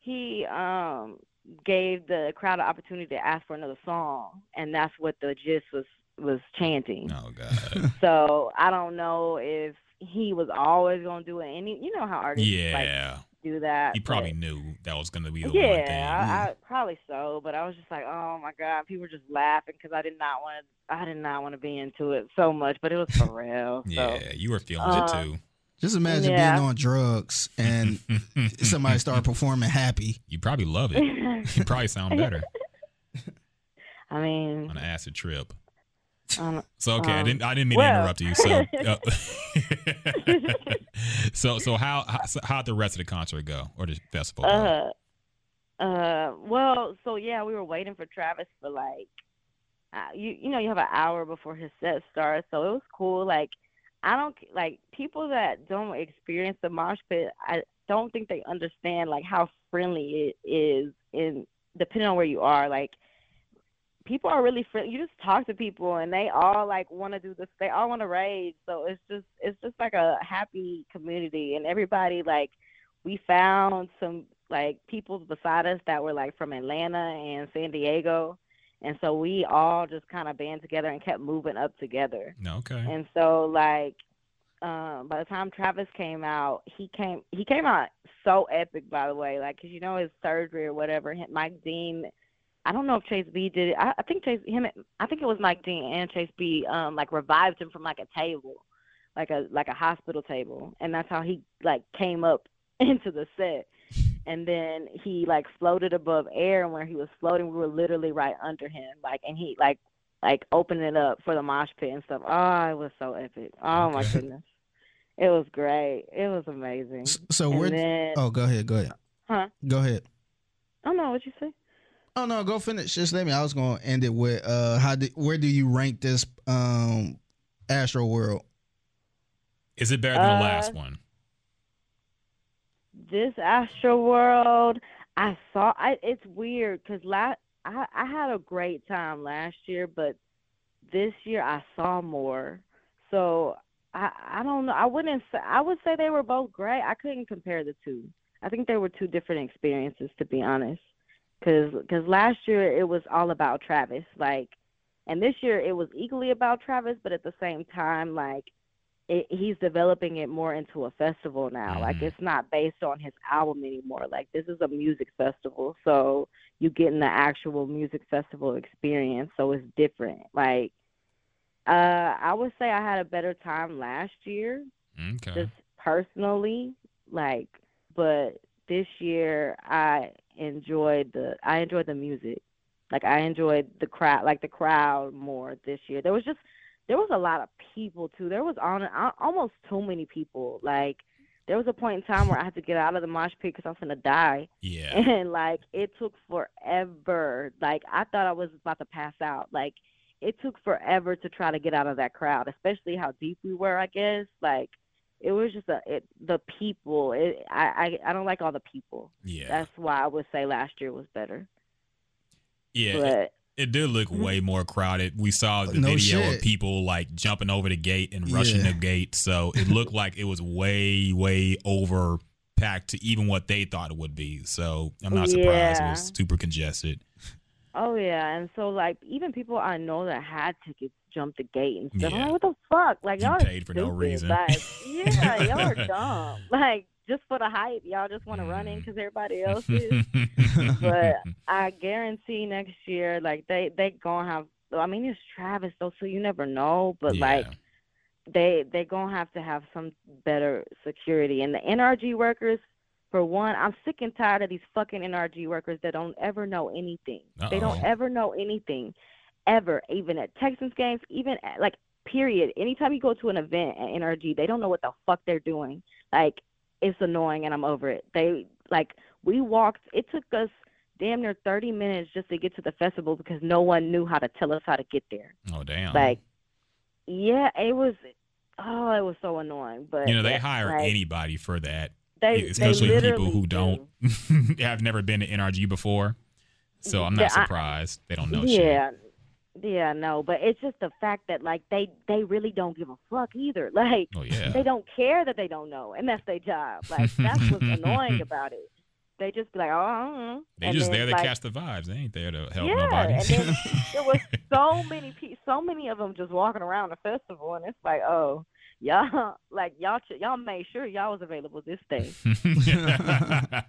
he um gave the crowd an opportunity to ask for another song and that's what the gist was was chanting oh god. so i don't know if he was always gonna do it any you know how artists like Yeah, do that he probably but- knew that was going to be the one thing. Yeah, I, I probably so, but I was just like, oh my god, people were just laughing because I did not want to. I did not want to be into it so much, but it was for real. So yeah, you were feeling Uh, it too. Just imagine Yeah. being on drugs and somebody start performing happy. You probably love it. You probably sound better I mean, on an acid trip. Um, So okay, I Um, didn't I didn't mean to interrupt you. So, uh, so so how how so how'd the rest of the concert go or the festival? go? uh, uh, well, so yeah, we were waiting for Travis for like, uh, you you know, you have an hour before his set starts, so it was cool. Like, I don't like people that don't experience the mosh pit. I don't think they understand like how friendly it is in depending on where you are. Like, people are really friendly. You just talk to people, and they all like want to do this. They all want to rage. So it's just it's just like a happy community, and everybody like we found some like people beside us that were like from Atlanta and San Diego, and so we all just kind of band together and kept moving up together. okay. And so like um by the time Travis came out, he came he came out so epic by the way, like cause you know his surgery or whatever. Mike Dean, I don't know if Chase B did it. I, I think Chase him I think it was Mike Dean and Chase B um like revived him from like a table, like a like a hospital table, and that's how he like came up into the set. And then he like floated above air, and where he was floating, we were literally right under him, like, and he like like opening it up for the mosh pit and stuff. Oh, it was so epic. Oh my goodness. It was great. It was amazing. S- So we're. then, Oh, go ahead. Go ahead. huh? Go ahead. I don't know what you say. Oh no, go finish. Just let me. I was gonna end it with uh, how did where do you rank this um, Astroworld? Is it better than Uh, the last one? This Astroworld, I saw. I it's weird because last I I had a great time last year, but this year I saw more. So I I don't know. I wouldn't say. I would say they were both great. I couldn't compare the two. I think they were two different experiences, to be honest. Because cause last year it was all about Travis, like, and this year it was equally about Travis, but at the same time, like, it, he's developing it more into a festival now. Like, Mhm. it's not based on his album anymore. Like, this is a music festival, so you get in the actual music festival experience. So it's different. Like, uh, I would say I had a better time last year Okay. just personally like but this year i enjoyed the i enjoyed the music. Like i enjoyed the crowd like the crowd more this year. There was just there was a lot of people too. There was on uh, almost too many people. Like there was a point in time where i had to get out of the mosh pit because i was gonna die. Yeah. and like it took forever. Like i thought i was about to pass out. Like it took forever to try to get out of that crowd especially how deep we were i guess. Like it was just a it the people it i i, I don't like all the people Yeah. that's why i would say last year was better yeah. It, but it did look mm-hmm. way more crowded. We saw the No video of people like jumping over the gate and rushing Yeah. the gate. So it looked like it was way, way over packed to even what they thought it would be. So I'm not surprised it was super congested. Oh yeah and so like even people i know that had tickets jumped the gate and stuff i'm Yeah. like what the fuck like You y'all paid for no reason. like, yeah y'all are dumb like just for the hype y'all just want to run in Mm. because everybody else is but I guarantee next year, like they they gonna have. I mean, it's Travis though, so you never know. But Yeah. like they they gonna have to have some better security. And the NRG workers, for one, I'm sick and tired of these fucking NRG workers that don't ever know anything. They don't ever know anything, ever. Even at Texans games, even at, like period. Anytime you go to an event at NRG, they don't know what the fuck they're doing. Like it's annoying, and I'm over it. They like we walked. It took us damn near 30 minutes just to get to the festival because no one knew how to tell us how to get there. oh damn. Like, yeah, it was. Oh, it was so annoying. But you know, they hire like, anybody for that. They, especially they people who literally don't do. have never been to NRG before. So I'm Yeah, not I- surprised they don't know shit. yeah. Yeah, no, but it's just the fact that like they they really don't give a fuck either. Like Oh yeah. they don't care that they don't know, and that's their job. Like that's what's annoying about it. They just be like, oh, I. They And just there to like, catch the vibes. They ain't there to help yeah, nobody. and then there was so many people, so many of them just walking around the festival, and it's like, oh, y'all, like y'all, ch- y'all made sure y'all was available this day.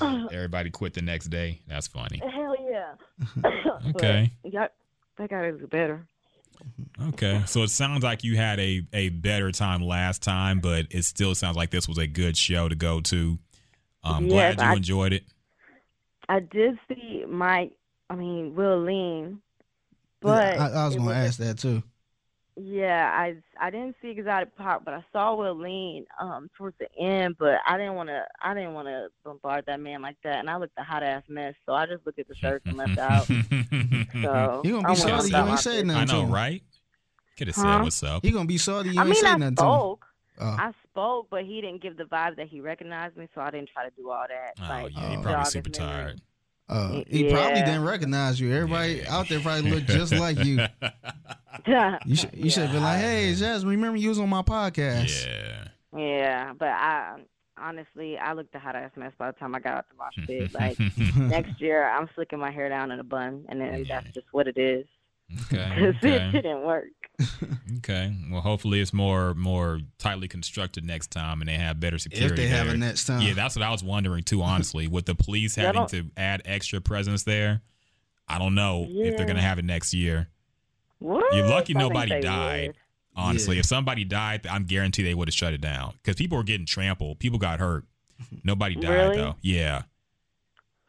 Everybody quit the next day. That's funny. Hell yeah. Okay. But, yeah, that guy is better. Okay, so it sounds like you had a a better time last time, but it still sounds like this was a good show to go to. I'm Yes, glad you I- enjoyed it. I did see Mike. I mean, Will Lean, but I, I was gonna ask that too. Yeah, I I didn't see Exotic Pop, but I saw Will Lean um towards the end. But I didn't want to I didn't want to bombard that man like that, and I looked a hot ass mess. So I just looked at the shirts and left out. So You gonna I be went salty? You ain't one. say I nothing to know, him. right? Could have said what's up. You gonna be salty. You I ain't mean, say I nothing spoke. Oh. I spoke, but he didn't give the vibe that he recognized me, so I didn't try to do all that. Oh like, yeah, he probably super his memory. tired. Uh, he probably didn't recognize you. Everybody Yeah. out there probably looked just like you. You should you should have been like, "Hey, Jazz, remember you was on my podcast." yeah. Yeah, but I honestly, I looked a hot ass mess by the time I got out the mosh pit. Like next year, I'm slicking my hair down in a bun, and then Yeah. that's just what it is. Okay. 'Cause it Okay. didn't work. Okay. Well, hopefully it's more more tightly constructed next time, and they have better security. If they have it next time. Yeah, that's what I was wondering too. Honestly, with the police Yeah, having to add extra presence there, I don't know if they're gonna have it next year. What? You're lucky I nobody died. would. Honestly, Yeah. if somebody died, I'm guaranteed they would have shut it down because people were getting trampled. People got hurt. Nobody died Really? though. Yeah,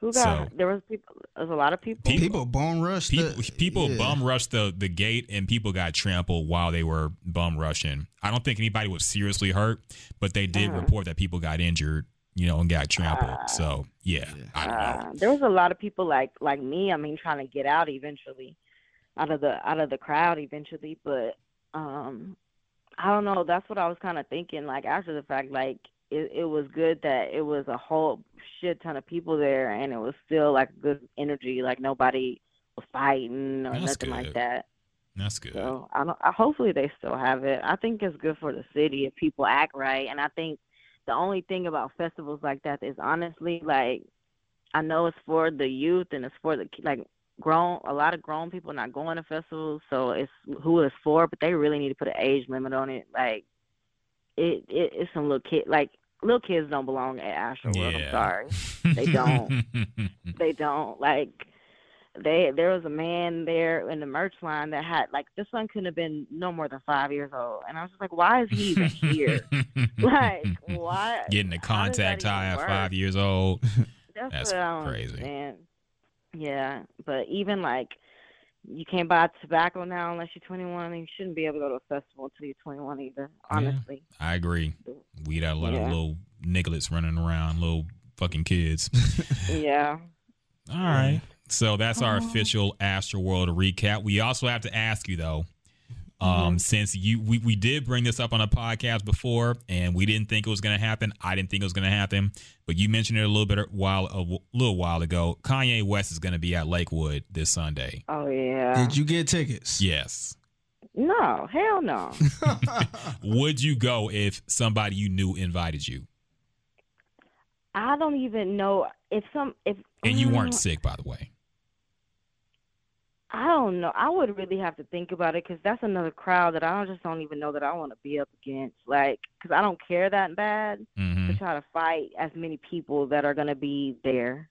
Who got? So- there was people. There's a lot of people. People- people bone rush. people the, people yeah. bum rushed the the gate and people got trampled while they were bum rushing. I don't think anybody was seriously hurt, but they did Uh-huh. report that people got injured, you know, and got trampled. Ah. so yeah, I don't know. Uh, there was a lot of people like like me. I mean, trying to get out eventually, out of the out of the crowd eventually. But um, I don't know. That's what I was kind of thinking. Like after the fact, like it, it was good that it was a whole shit ton of people there, and it was still like good energy. Like nobody was fighting or That's nothing good. like that. That's good. So I don't. I, hopefully they still have it. I think it's good for the city if people act right. And I think the only thing about festivals like that is honestly like I know it's for the youth and it's for the like grown. A lot of grown people not going to festivals, so it's who it's for. But they really need to put an age limit on it. Like it, it it's some little kid like little kids don't belong at Astroworld. Yeah. I'm sorry, They don't. they don't like they there was a man there in the merch line that had like this one couldn't have been no more than five years old and i was just like why is he even here like why Getting a how does that contact high at five years old. that's, that's what I don't crazy. understand. yeah but even like you can't buy tobacco now unless you're 21 and you shouldn't be able to go to a festival until you're 21 either honestly I agree. We got a lot of little nigglets running around, little fucking kids. yeah All right. So that's our official Astroworld recap. We also have to ask you though, um, Mm-hmm. since you we, we did bring this up on a podcast before and we didn't think it was gonna happen. I didn't think it was gonna happen, but you mentioned it a little bit a while a little while ago. Kanye West is gonna be at Lakewood this Sunday. oh yeah Did you get tickets? Yes. no hell no Would you go if somebody you knew invited you i don't even know if some if and you weren't Mm, sick, by the way? I don't know. I would really have to think about it because that's another crowd that I just don't even know that I want to be up against. Like, because I don't care that bad hmm to try to fight as many people that are gonna be there.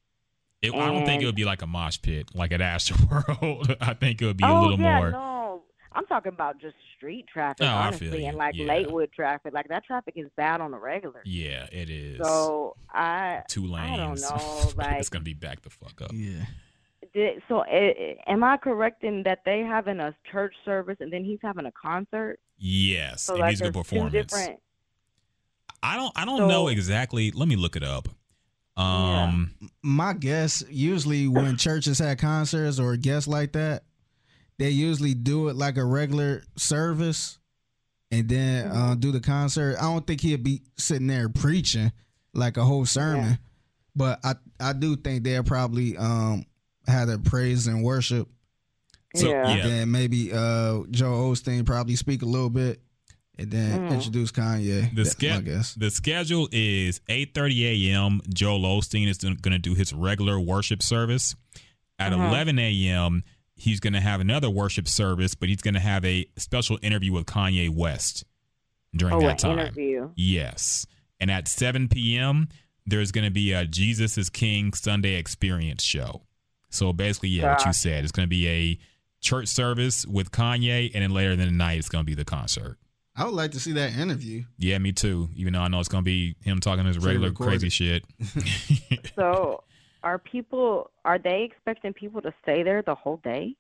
It, I don't think it would be like a mosh pit, like at Astro World. I think it would be a little more oh little yeah, more. no. I'm talking about just street traffic, Oh, honestly, and like Yeah. Lakewood traffic. Like that traffic is bad on the regular. Yeah, it is. So I Two lanes. I don't know, like it's gonna be back the fuck up. Yeah. Did. So am I correct in that they having a church service and then he's having a concert? Yes, So a like musical there's two performance. different. I don't. I don't So- know exactly. Let me look it up. Um. My guess usually when churches have concerts or guests like that, they usually do it like a regular service and then Mm-hmm. uh, do the concert. I don't think he'd be sitting there preaching like a whole sermon, Yeah. but I I do think they'll probably um had a praise and worship. So Yeah. yeah, Then maybe uh Joel Osteen probably speak a little bit and then Mm. introduce Kanye. the That's my schedule. guess. The schedule is 8:30 a.m. Joel Osteen is going to do his regular worship service. At Uh-huh. 11 a.m., he's going to have another worship service, but he's going to have a special interview with Kanye West during Oh, that time. interview. Yes. And at 7 p.m., there's going to be a Jesus is King Sunday Experience show. So basically, yeah, what you said. It's going to be a church service with Kanye, and then later in the night it's gonna be the concert. I would like to see that interview. Yeah, me too. Even though I know it's gonna be him talking his regular crazy shit. So, are people are they expecting people to stay there the whole day?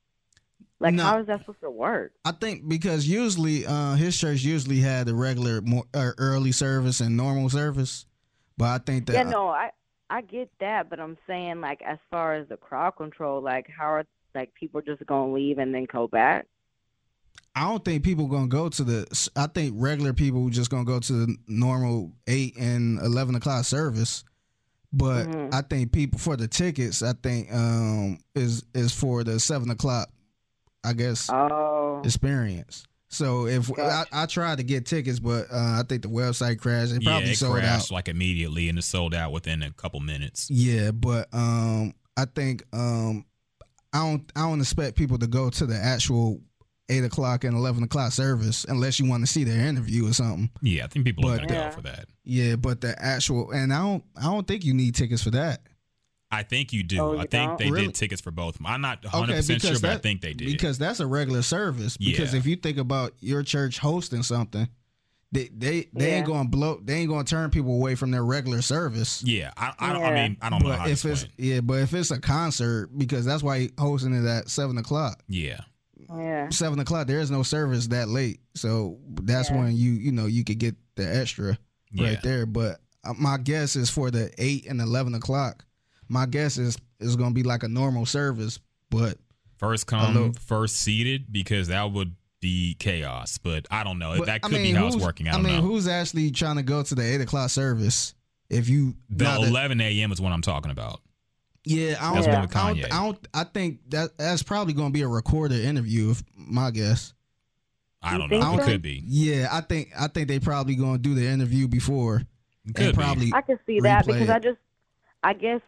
Like, No. how is that supposed to work? I think because usually uh, his church usually had the regular more uh, early service and normal service, but I think that Yeah, no, I I get that, but I'm saying like as far as the crowd control, like how are like people just gonna leave and then go back? I don't think people gonna go to the. I think regular people just gonna go to the normal eight and eleven o'clock service. But Mhm. I think people for the tickets, I think um is is for the seven o'clock, I guess Oh, experience. So if I, Gotcha. I tried to get tickets, but uh, I think the website crashed. It yeah, probably it sold crashed out. like immediately, and it sold out within a couple minutes. Yeah, but um, I think um, I don't I don't expect people to go to the actual eight o'clock and eleven o'clock service unless you want to see their interview or something. Yeah, I think people are But- gonna Yeah. go for that. Yeah, but the actual and I don't I don't think you need tickets for that. I think you do. Oh, you I think don't? they Really? did tickets for both. I'm not 100 percent sure, but I think they did. because that's a regular service. Because Yeah. if you think about your church hosting something, they they they ain't gonna blow. They ain't gonna turn people away from their regular service. yeah, I, I, don't I mean, I don't know how But to if it's explain. yeah, but if it's a concert, because that's why he hosting it at seven o'clock. Yeah, yeah. Seven o'clock, there is no service that late, so that's Yeah. when you you know you could get the extra yeah. right there. But uh, my guess is for the eight and eleven o'clock. My guess is is gonna be like a normal service, but First Hello. come, first seated, because that would be chaos. But I don't know. But, that I could mean, be how it's who's- working. I I don't mean, know. who's actually trying to go to the eight o'clock service? If you The 11 a.m. is what I'm talking about. yeah, I don't, one with I don't, I don't. I think that that's probably going to be a recorded interview. If my guess. I don't think know. It could be. Yeah, I think I think they probably going to do the interview before It could and be. probably I can see that because it. I just, I guess,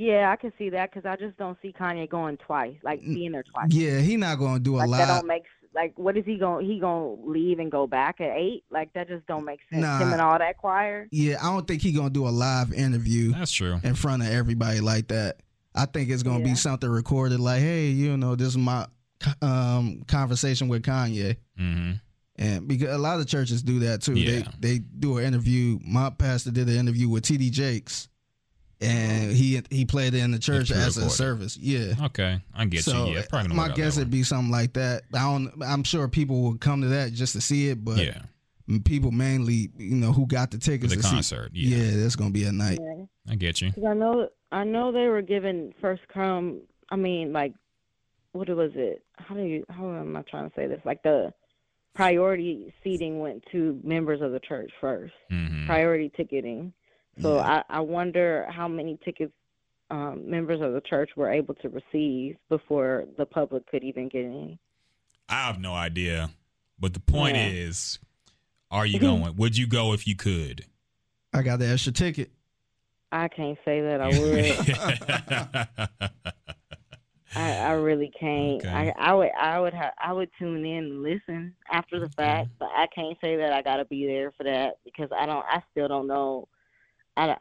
yeah, I can see that because I just don't see Kanye going twice, like being there twice. yeah he not going to do a like that live. don't make like what is he going? He gonna leave and go back at eight? Like that just don't make sense. Nah. Him and all that choir. Yeah, I don't think he going to do a live interview That's true. in front of everybody like that. I think it's going to Yeah. be something recorded like, hey, you know, this is my um conversation with Kanye. hmm And because a lot of churches do that too. Yeah. They they do an interview. My pastor did an interview with TD Jakes, and he he played it in the church as a service. Yeah. Okay, I get so you. Yeah, probably gonna my guess it'd be something like that. I don't. I'm sure people would come to that just to see it, but yeah, people mainly, you know, who got the for tickets the to concert. see. Yeah, Yeah, that's gonna be a night. Yeah. I get you. Cause I know, I know they were given first come. I mean, like, what was it? How do you? How am I trying to say this? Like the priority seating went to members of the church first. hmm Priority ticketing. So Yeah. I, I wonder how many tickets um, members of the church were able to receive before the public could even get in. I have no idea, but the point Yeah. is, are you going? Would you go if you could? I got the extra ticket. I can't say that I would. I, I really can't. Okay. I, I would I would ha- I would tune in and listen after the fact, but I can't say that I gotta be there for that because I don't. I still don't know. I don't.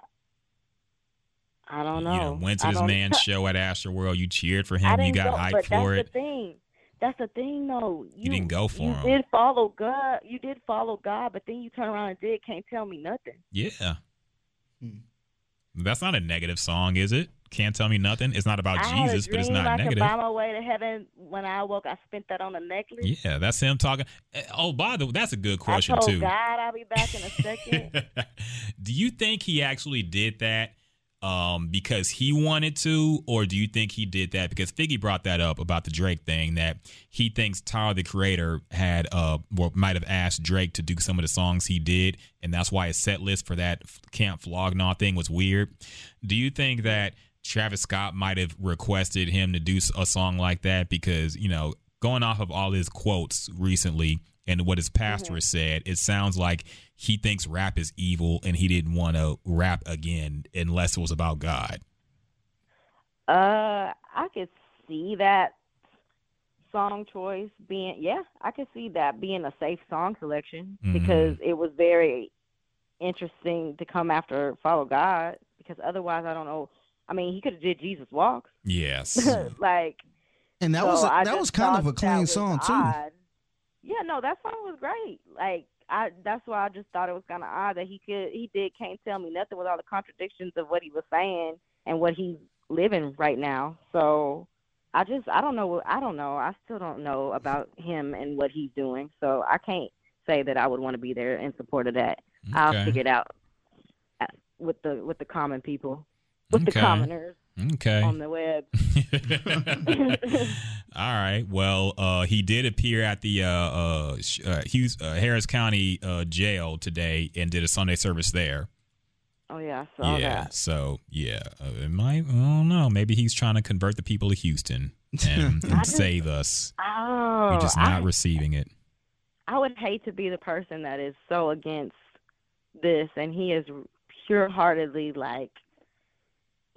I don't know. You know, went to I this don't- man's show at Astroworld. You cheered for him. You got go, hyped but for that's it. the thing. That's the thing, though. You, didn't go for you him. You did follow God. You did follow God, but then you turn around and did can't tell me nothing. Yeah. Hmm. That's not a negative song, is it? Can't tell me nothing. It's not about I Jesus, but it's not I could negative. my way to heaven. When I woke, I spent that on a necklace. Yeah, that's him talking. Eh, Oh, by the way, that's a good question I told too. God I'll be back in a second. do you think he actually did that um, because he wanted to, or do you think he did that because Figgy brought that up about the Drake thing that he thinks Tyler the Creator had, uh, or might have asked Drake to do some of the songs he did, and that's why his set list for that Camp Flog Gnaw thing was weird. Do you think that Travis Scott might have requested him to do a song like that because you know, going off of all his quotes recently and what his pastor has said, it sounds like he thinks rap is evil and he didn't want to rap again unless it was about God. Uh, I could see that song choice being yeah, I could see that being a safe song selection Mhm. because it was very interesting to come after Follow God because otherwise I don't know. I mean, he could have did Jesus Walks. Yes. like And that So was a, I that was kind of a clean was song too. Yeah, no, that song was great. Like I, that's why I just thought it was kind of odd that he could, he did can't tell me nothing with all the contradictions of what he was saying and what he's living right now. So I just, I don't know, I don't know, I still don't know about him and what he's doing. So I can't say that I would want to be there in support of that. I'll figure it out uh, with the with the common people, with the commoners Okay. on the web. All right. Well, uh, he did appear at the uh, uh, uh, Hughes, uh, Harris County uh, jail today and did a Sunday service there. Oh yeah, I saw yeah. that. So yeah, uh, it might. I don't know. Maybe he's trying to convert the people of Houston and, and just- save us. Oh, We're just I- not receiving it. I would hate to be the person that is so against this, and he is pure-heartedly like,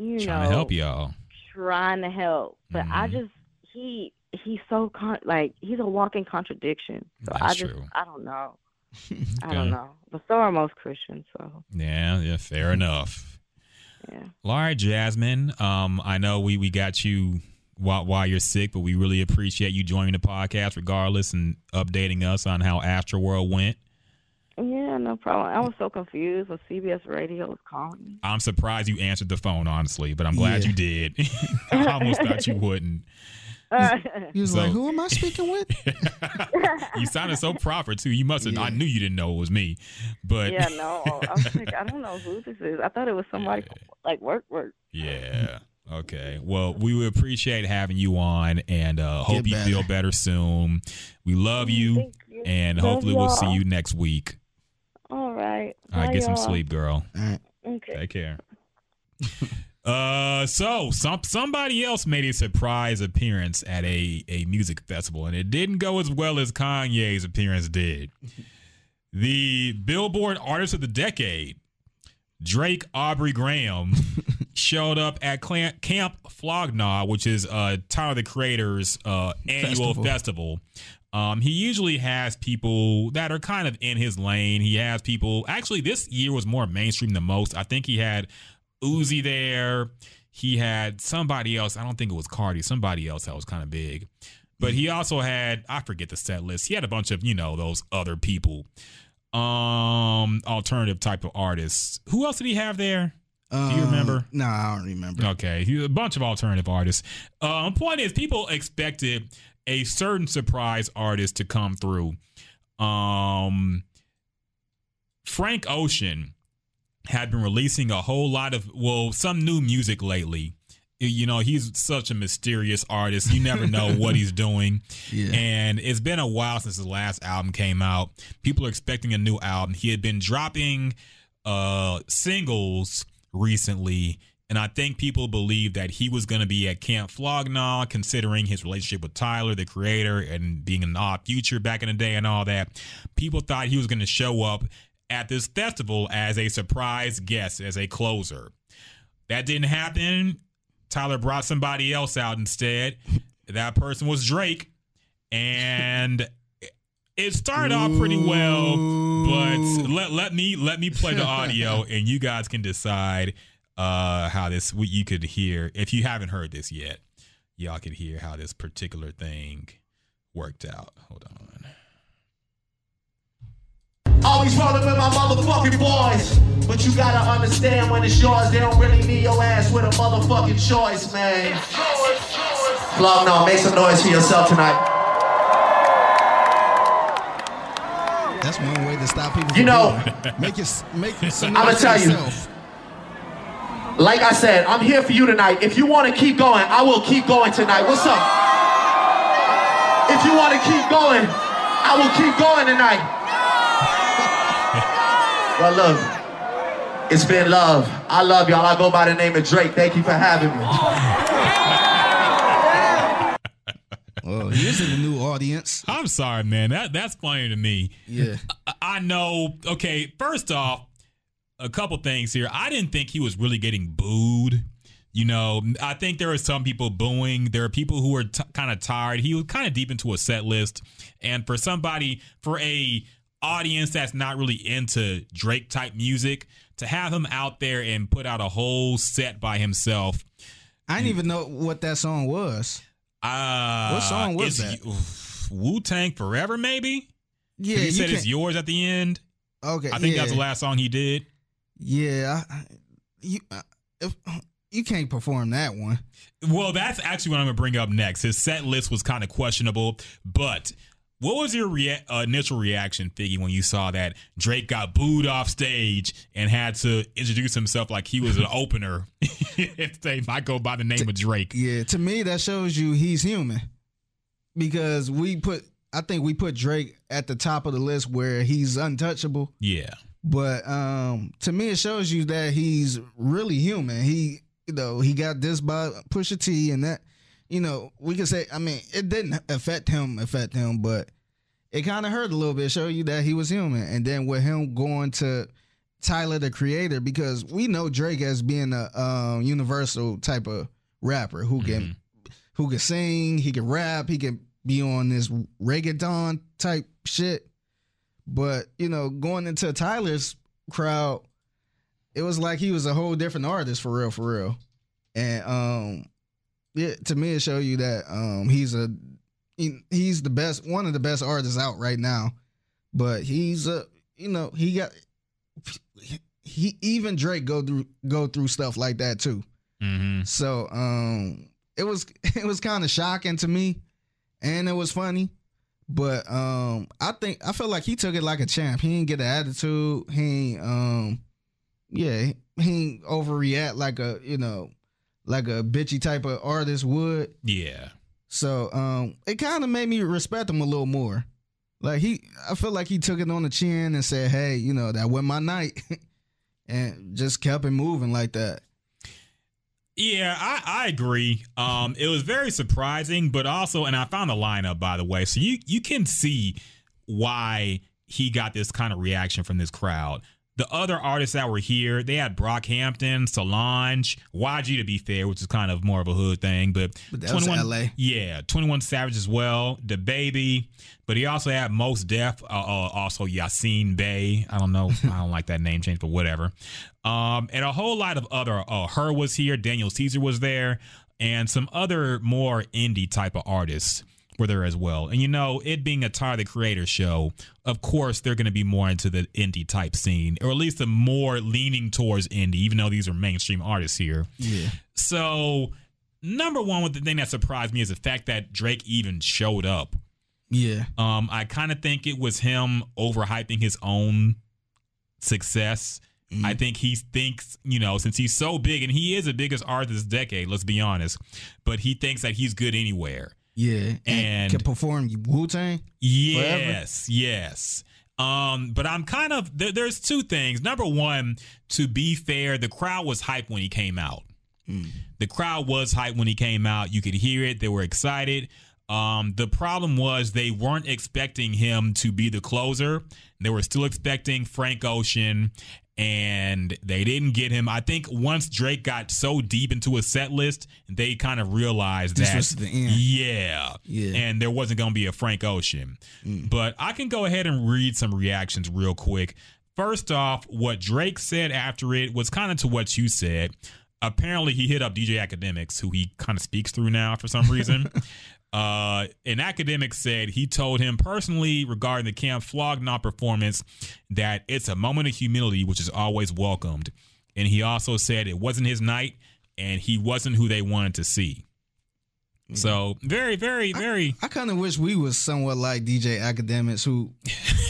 you Trying know, to help y'all. trying to help. But I Mhm. just he he's so con- like he's a walking contradiction. So I That's just true. I don't know. I don't know. But so are most Christians. So Yeah. Yeah. Fair enough. yeah. All right, Jasmine. Um, I know we we got you while while you're sick, but we really appreciate you joining the podcast, regardless, and updating us on how Astroworld went. Yeah, no problem. I was so confused when CBS Radio was calling me. I'm surprised you answered the phone, honestly, but I'm glad Yeah. you did. I almost thought you wouldn't. He was So- like, "Who am I speaking with?" you sounded so proper too. You must have. I Yeah. knew you didn't know it was me, but yeah, no. I was like, I don't know who this is. I thought it was somebody like work work. Yeah. Okay. Well, we would appreciate having you on, and uh, hope Get you feel better. better soon. We love you, Thank you. and Love hopefully we'll see you next week. All right. All right, Bye, get some y'all. sleep, girl. All right. Okay. Take care. uh, so some somebody else made a surprise appearance at a a music festival, and it didn't go as well as Kanye's appearance did. The Billboard Artist of the Decade, Drake Aubrey Graham, showed up at Clan- Camp Flog Gnaw, which is uh, Tyler the Creator's uh, annual Festival. festival. Um, he usually has people that are kind of in his lane. He has people. Actually, this year was more mainstream than most. I think he had Uzi there. He had somebody else. I don't think it was Cardi. Somebody else that was kind of big. But he also had I forget the set list. He had a bunch of you know those other people, um, alternative type of artists. Who else did he have there? Do you remember? No, I don't remember. Okay, he- a bunch of alternative artists. Um, point is, people expected a certain surprise artist to come through. Um, Frank Ocean had been releasing a whole lot of well, some new music lately. You know, he's such a mysterious artist. You never know what he's doing. Yeah. And it's been a while since his last album came out. People are expecting a new album. He had been dropping uh singles recently, and I think people believed that he was going to be at Camp Flog Gnaw, considering his relationship with Tyler, the creator, and being an Odd Future back in the day and all that. People thought he was going to show up at this festival as a surprise guest, as a closer. That didn't happen. Tyler brought somebody else out instead. That person was Drake. And it started off pretty well, but let let me let me play the audio and you guys can decide uh how this what you could hear if you haven't heard this yet. Y'all could hear how this particular thing worked out. Hold on. Always rolling with my motherfucking boys. But you gotta understand when it's yours, they don't really need your ass with a motherfucking choice, man. Flog Gnaw, make some noise for yourself tonight. That's one way to stop people. You know- doing it. make it make some I'ma tell for you. Yourself. Like I said, I'm here for you tonight. If you wanna keep going, I will keep going tonight. What's up? If you wanna keep going, I will keep going tonight. Well, look, it's been love. I love y'all. I go by the name of Drake. Thank you for having me. Well, here's a new audience. I'm sorry, man. That that's funny to me. Yeah. I- I know. Okay, first off, a couple things here. I didn't think he was really getting booed. You know, I think there are some people booing. There are people who are t- kind of tired. He was kind of deep into a set list, and for somebody, for a audience that's not really into Drake type music, to have him out there and put out a whole set by himself. I didn't even know what that song was. Uh, What song was that? Wu Tang Forever, maybe. Yeah, he you said it's yours at the end. Okay, I think yeah. that's the last song he did. Yeah, I- you uh, if, you can't perform that one. Well, that's actually what I'm going to bring up next. His set list was kind of questionable, but what was your rea- uh, initial reaction, Figgy, when you saw that Drake got booed off stage and had to introduce himself like he was an opener and say, I go by the name of Drake? Yeah, to me that shows you he's human because we put I think we put Drake at the top of the list where he's untouchable. Yeah. But um to me it shows you that he's really human. He you know, he got this by Pusha T and that you know, we can say I mean, it didn't affect him affect him, but it kind of hurt a little bit, show you that he was human. And then with him going to Tyler the creator, because we know Drake as being a um, universal type of rapper who can who can sing, he can rap, he can be on this reggaeton type shit. But you know, going into Tyler's crowd, it was like he was a whole different artist for real, for real. And um, yeah, to me, it showed you that um, he's a he- he's the best, one of the best artists out right now. But he's a, you know, he got he even Drake go through go through stuff like that too. Mm-hmm. So um it was it was kind of shocking to me and it was funny. But um I think I feel like he took it like a champ. He didn't get an attitude. He ain't um yeah, he ain't overreact like a, you know, like a bitchy type of artist would. Yeah. So um it kind of made me respect him a little more. Like he I feel like he took it on the chin and said, "Hey, you know, that went my night." and just kept it moving like that. Yeah, I, I agree. Um, it was very surprising, but also, and I found the lineup by the way, so you you can see why he got this kind of reaction from this crowd. The other artists that were here, they had Brockhampton, Solange, YG to be fair, which is kind of more of a hood thing, but, But that was LA. yeah, 21 Savage as well, DaBaby, but he also had Mos Def, uh, uh, also Yasiin Bey. I don't know, I don't like that name change, but whatever. Um, and a whole lot of other. Uh, H.E.R. was here, Daniel Caesar was there, and some other more indie type of artists were there as well. And you know, it being a Tyler the Creator show, of course they're going to be more into the indie type scene, or at least the more leaning towards indie, even though these are mainstream artists here. Yeah. So, number one, with the thing that surprised me is the fact that Drake even showed up. Yeah. Um, I kind of think it was him overhyping his own success. I think he thinks, you know, since he's so big and he is the biggest artist this decade, let's be honest, but he thinks that he's good anywhere. Yeah. And- can perform Wu Tang. Yes, yes. Um, but I'm kind of there, there's two things. Number one, to be fair, the crowd was hyped when he came out. The crowd was hyped when he came out. You could hear it. They were excited. Um, the problem was they weren't expecting him to be the closer. They were still expecting Frank Ocean, and they didn't get him. I think once Drake got so deep into a set list, they kind of realized This that was the end. yeah, Yeah. and there wasn't going to be a Frank Ocean. Mm. But I can go ahead and read some reactions real quick. First off, what Drake said after it was kind of to what you said. Apparently, he hit up DJ Akademiks, who he kind of speaks through now for some reason. uh, an academic said he told him personally regarding the Camp Flog Gnaw performance that it's a moment of humility, which is always welcomed. And he also said it wasn't his night and he wasn't who they wanted to see. So very, very, very. I kind of wish we was somewhat like DJ Akademiks, who,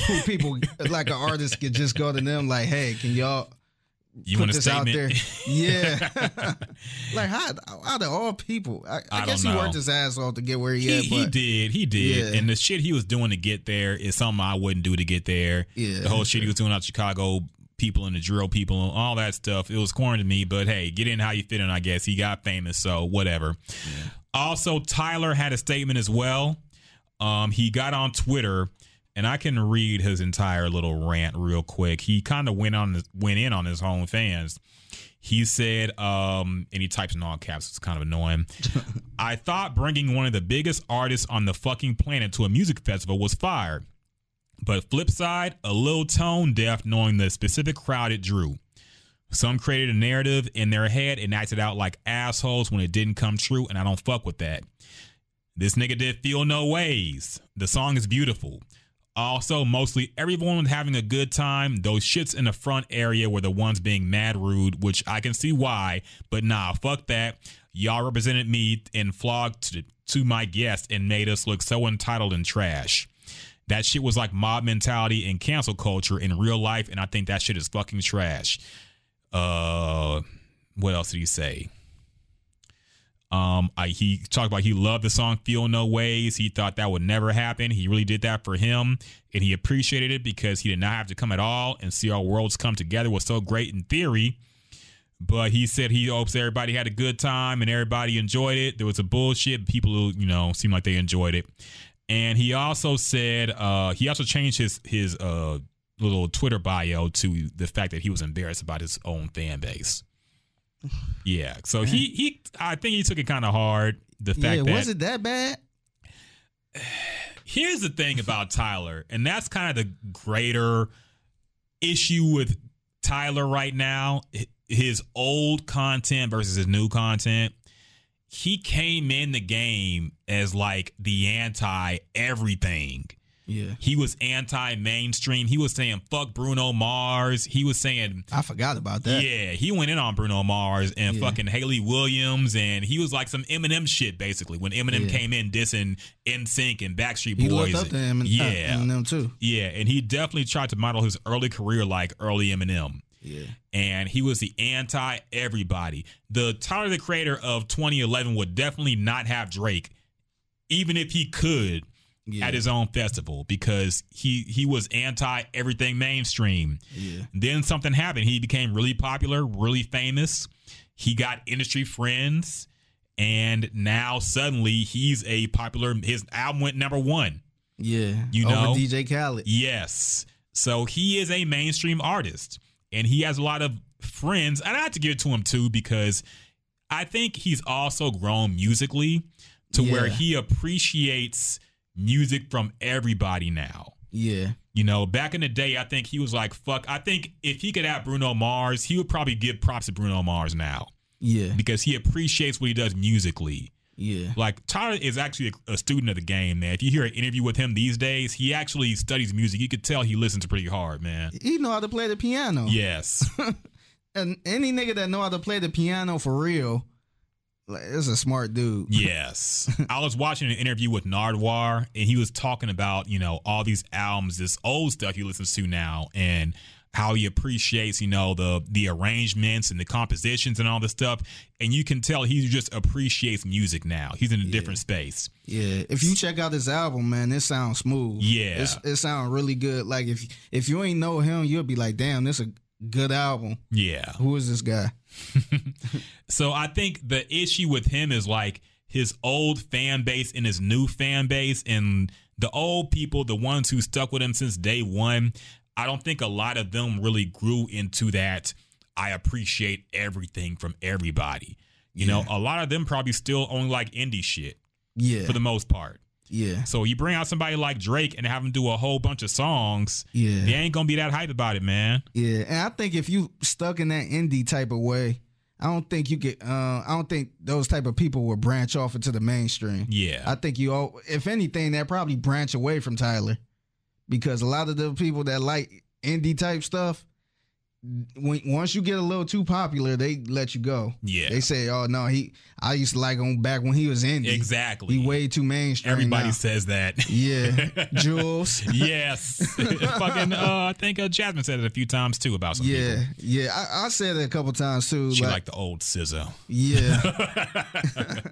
who people like an artist could just go to them like, "Hey, can y'all You put want a this out there?" Yeah. like how out of all people, I, I, I guess he know. worked his ass off to get where he, He, at. he did, he did, Yeah. and the shit he was doing to get there is something I wouldn't do to get there. Yeah, the whole shit he was doing out Chicago people and the drill people and all that stuff. It was corny to me, but hey, get in how you fit in. I guess he got famous, so whatever. Also, Tyler had a statement as well. Um, he got on Twitter, and I can read his entire little rant real quick. He kind of went on, went in on his own fans. He said, um, and he types in all caps. It's kind of annoying. I thought bringing one of the biggest artists on the fucking planet to a music festival was fire. But flip side, a little tone deaf knowing the specific crowd it drew. Some created a narrative in their head and acted out like assholes when it didn't come true, and I don't fuck with that. This nigga did feel no ways. The song is beautiful. Also, mostly everyone was having a good time. Those shits in the front area were the ones being mad rude, which I can see why, but nah, fuck that. Y'all represented me and flogged to, to my guests and made us look so entitled and trash. That shit was like mob mentality and cancel culture in real life, and I think that shit is fucking trash. Uh, what else did he say? Um, I, he talked about he loved the song "Feel No Ways." He thought that would never happen. He really did that for him, and he appreciated it because he did not have to come at all. And see our worlds come together was so great in theory, but he said he hopes everybody had a good time and everybody enjoyed it. There was a bullshit. People, who, you know, seemed like they enjoyed it. And he also said uh, he also changed his his uh, little Twitter bio to the fact that he was embarrassed about his own fan base. Yeah, so he he I think he took it kind of hard. The fact Yeah, that was it that bad? here's the thing about Tyler, and that's kind of the greater issue with Tyler right now. His old content versus his new content. He came in the game as like the anti everything. Yeah, He was anti mainstream. He was saying fuck Bruno Mars. He was saying I forgot about that. yeah, he went in on Bruno Mars and Yeah. fucking Hayley Williams, and he was like some Eminem shit basically when Eminem Yeah. came in dissing NSYNC and Backstreet He Boys. looked up to him and uh, yeah, them too. yeah, and he definitely tried to model his early career like early Eminem. Yeah, And he was the anti everybody. The Tyler the Creator of 2011 would definitely not have Drake, even if he could yeah, at his own festival because he he was anti everything mainstream. yeah, Then something happened. He became really popular, really famous. He got industry friends, and now suddenly he's a popular. His album went number one. yeah. You Over know? DJ Khaled. Yes, so he is a mainstream artist, and he has a lot of friends. And I have to give it to him too because I think he's also grown musically to where he appreciates music from everybody now. Yeah, You know, back in the day, I think he was like, fuck. I think if he could have Bruno Mars, he would probably give props to Bruno Mars now yeah, because he appreciates what he does musically. yeah, Like, Tyler is actually a, a student of the game, man. If you hear an interview with him these days, he actually studies music. You could tell he listens pretty hard, man. He know how to play the piano. Yes. and any nigga that know how to play the piano for real, like, is a smart dude. yes. I was watching an interview with Nardwuar, and he was talking about, you know, all these albums, this old stuff he listens to now, and how he appreciates, you know, the the arrangements and the compositions and all this stuff. And you can tell he just appreciates music now. He's in a different space. Yeah, if you check out this album, man, it sounds smooth. Yeah. it's, it sounds really good. Like if if you ain't know him, you'll be like, damn, this a good album. Yeah. Who is this guy? So I think the issue with him is like his old fan base and his new fan base and the old people, the ones who stuck with him since day one. I don't think a lot of them really grew into that. I appreciate everything from everybody. You know, a lot of them probably still only like indie shit Yeah, for the most part. Yeah, So you bring out somebody like Drake and have him do a whole bunch of songs, yeah, they ain't gonna be that hype about it, man. yeah. And I think if you stuck in that indie type of way, I don't think you get. Uh, I don't think those type of people will branch off into the mainstream. Yeah. I think you all, if anything, that probably branch away from Tyler, because a lot of the people that like indie type stuff, when once you get a little too popular, they let you go. Yeah. They say, "Oh no, he." I used to like him back when he was indie. exactly. He way too mainstream. Everybody now. says that. Yeah, Jules. yes. Fucking, uh, I think uh, Jasmine said it a few times too about some Yeah, people. yeah. I, I said it a couple times too. She like, like the old scissor. yeah,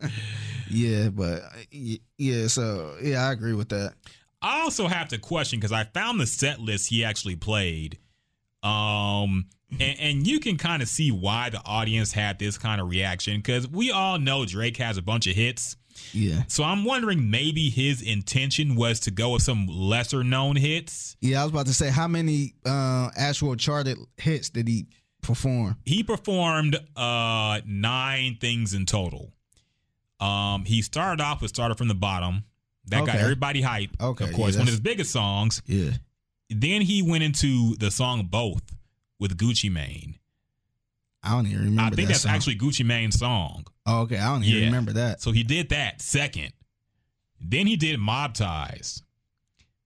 yeah, but yeah. So yeah, I agree with that. I also have to question because I found the set list he actually played. Um, and, and you can kind of see why the audience had this kind of reaction because we all know Drake has a bunch of hits. Yeah, So I'm wondering maybe his intention was to go with some lesser known hits. yeah. I was about to say, how many uh, actual charted hits did he perform? he performed uh nine things in total. Um, he started off with "Started from the Bottom." That got everybody hype. Okay, of course, yeah, one of his biggest songs. Yeah. Then he went into the song "Both" with Gucci Mane. I don't even remember. I think that that's song. actually Gucci Mane's song. Oh, okay, I don't even Yeah. remember that. So he did that second. Then he did Mob Ties.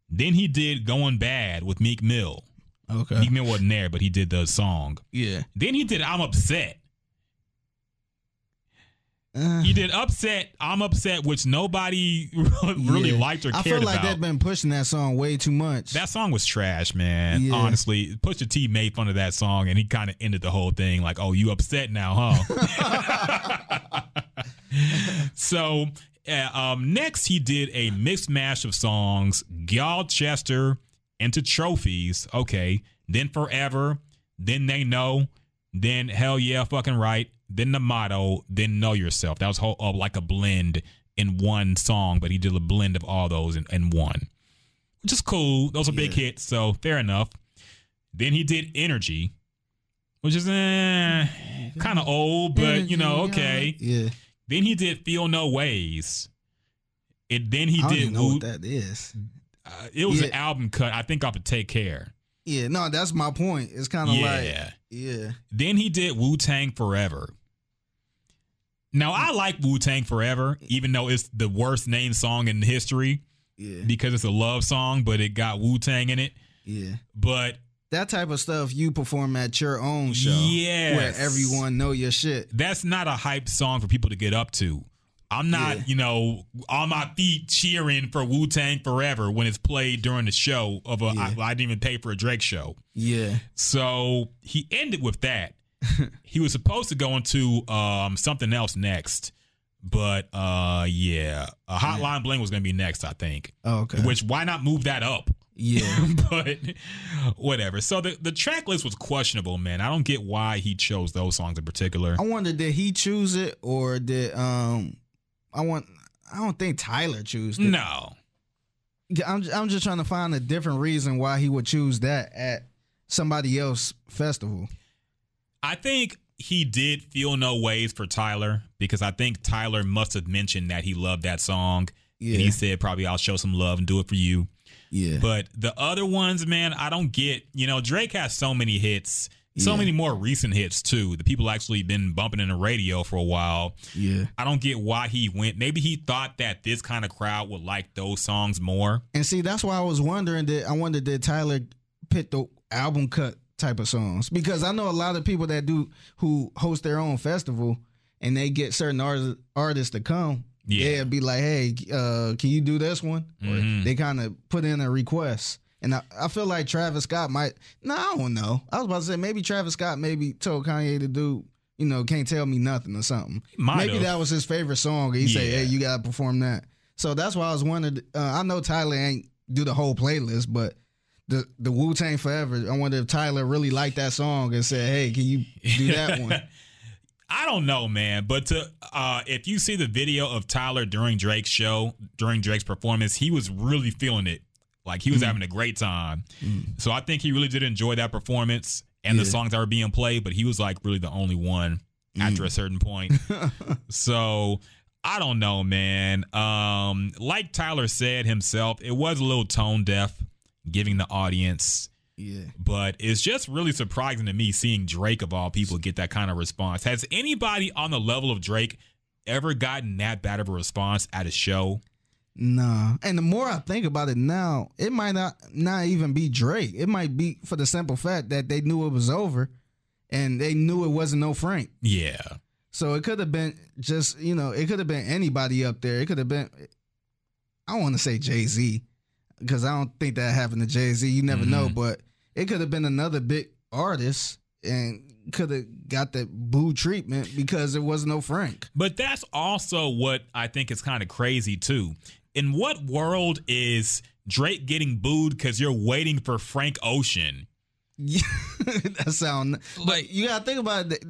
Then he did Going Bad with Meek Mill. Okay. Meek Mill wasn't there, but he did the song. Yeah. Then he did I'm Upset. Uh, He did Upset, I'm Upset, which nobody really yeah. liked or cared about. I feel like about. they've been pushing that song way too much. That song was trash, man. Yeah. Honestly, Pusha T made fun of that song, and he kind of ended the whole thing like, "Oh, you upset now, huh?" so, uh, um, next he did a mixed mash of songs: Gyalchester into Trophies. Okay, then Forever, then They Know, then Hell Yeah, fucking right, then the motto, then Know Yourself. That was whole, uh, like a blend in one song, but he did a blend of all those in, in one which is cool. Those are big hits, so fair enough. Then he did Energy, which is eh, kind of old, but you know, okay. Yeah. Then he did Feel No Ways. And then he I don't did even know Wu- what that is. uh, it was an album cut, I think off of Take Care. Yeah, no, that's my point. It's kind of like Yeah. Then he did Wu Tang Forever. Now I like Wu Tang Forever, even though it's the worst named song in history Yeah. because it's a love song, but it got Wu Tang in it. Yeah. But That type of stuff you perform at your own show. Yeah. Where everyone know your shit. that's not a hype song for people to get up to. I'm not, Yeah. you know, on my feet cheering for Wu Tang Forever when it's played during the show of a. I, Yeah. I didn't even pay for a Drake show. Yeah. So he ended with that. he was supposed to go into um, something else next, but uh, yeah, a Hotline Bling was going to be next, I think. Oh, okay. Which why not move that up? yeah. but whatever. So the the track list was questionable, man. I don't get why he chose those songs in particular. I wonder did he choose it or did um I want I don't think Tyler chose it. No. I'm I'm just trying to find a different reason why he would choose that at somebody else festival. I think he did feel no ways for Tyler because I think Tyler must have mentioned that he loved that song. Yeah. And he said, probably I'll show some love and do it for you. Yeah. But the other ones, man, I don't get. You know, Drake has so many hits, so Yeah. many more recent hits too. The people actually been bumping in the radio for a while. yeah. I don't get why he went. Maybe he thought that this kind of crowd would like those songs more. And see, that's why I was wondering that I wondered did Tyler pick the album cut type of songs because I know a lot of people that do who host their own festival and they get certain artists artists to come. Yeah. they'll be like, "Hey, uh, can you do this one?" Mhm. Or they kind of put in a request. And I, I feel like Travis Scott might. No, I don't know. I was about to say maybe Travis Scott maybe told Kanye to do. You know, can't tell me nothing or something. might maybe that was his favorite song. He said, "Hey, you gotta perform that." So that's why I was wondering. Uh, I know Tyler ain't do the whole playlist, but the the Wu Tang Forever. I wonder if Tyler really liked that song and said, "Hey, can you do that one?" I don't know, man. But to uh, if you see the video of Tyler during Drake's show, during Drake's performance, he was really feeling it. Like he was Mm. having a great time. So I think he really did enjoy that performance and the songs that were being played. But he was like really the only one after Mm. a certain point. so I don't know, man. Um, like Tyler said himself, it was a little tone deaf, giving the audience yeah. but it's just really surprising to me seeing Drake of all people get that kind of response. Has anybody on the level of Drake ever gotten that bad of a response at a show? Nah. And the more I think about it now, it might not not even be Drake. It might be for the simple fact that they knew it was over and they knew it wasn't no Frank. Yeah. So it could have been just, you know, it could have been anybody up there. It could have been I don't want to say Jay-Z because I don't think that happened to Jay-Z. You never know, mm-hmm. but it could have been another big artist and could have got the boo treatment because there was no Frank. But that's also what I think is kind of crazy too. In what world is Drake getting booed because you're waiting for Frank Ocean? Yeah, that sound. But you gotta think about it.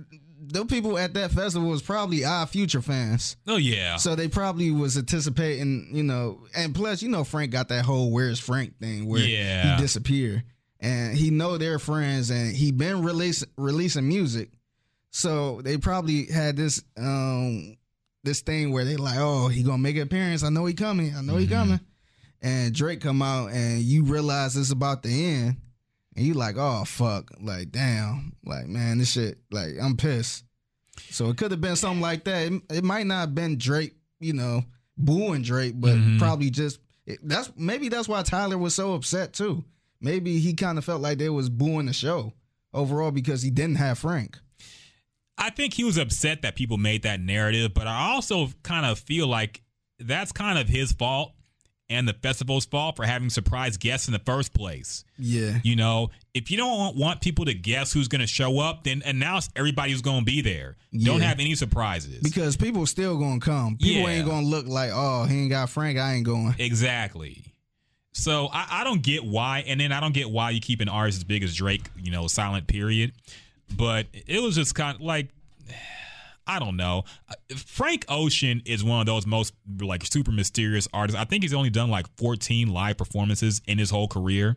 Those people at that festival was probably Odd Future fans, Oh yeah. so they probably was anticipating, you know. And plus, you know, Frank got that whole "Where's Frank" thing where Yeah. he disappeared, and he know they're friends, and he been release, releasing music, so they probably had this um this thing where they like, oh, he gonna make an appearance. I know he coming. I know he coming. And Drake come out, and you realize it's about to end and you like, oh fuck, like damn, like man, this shit, like I'm pissed. So it could have been something like that. It, it might not have been Drake, you know, booing Drake, but Mhm. probably just that's maybe that's why Tyler was so upset too. Maybe he kind of felt like they was booing the show overall because he didn't have Frank. I think he was upset that people made that narrative, but I also kind of feel like that's kind of his fault and the festival's fault for having surprise guests in the first place. Yeah. You know, if you don't want- people to guess who's going to show up, then announce everybody who's going to be there. Don't have any surprises. Because people still gonna come. People Yeah. ain't gonna look like, oh, he ain't got Frank, I ain't going. Exactly. So I, I don't get why, and then I don't get why you keep an artist as big as Drake, you know, silent period. But it was just kind of like, I don't know. Frank Ocean is one of those most like super mysterious artists. I think he's only done like 14 live performances in his whole career.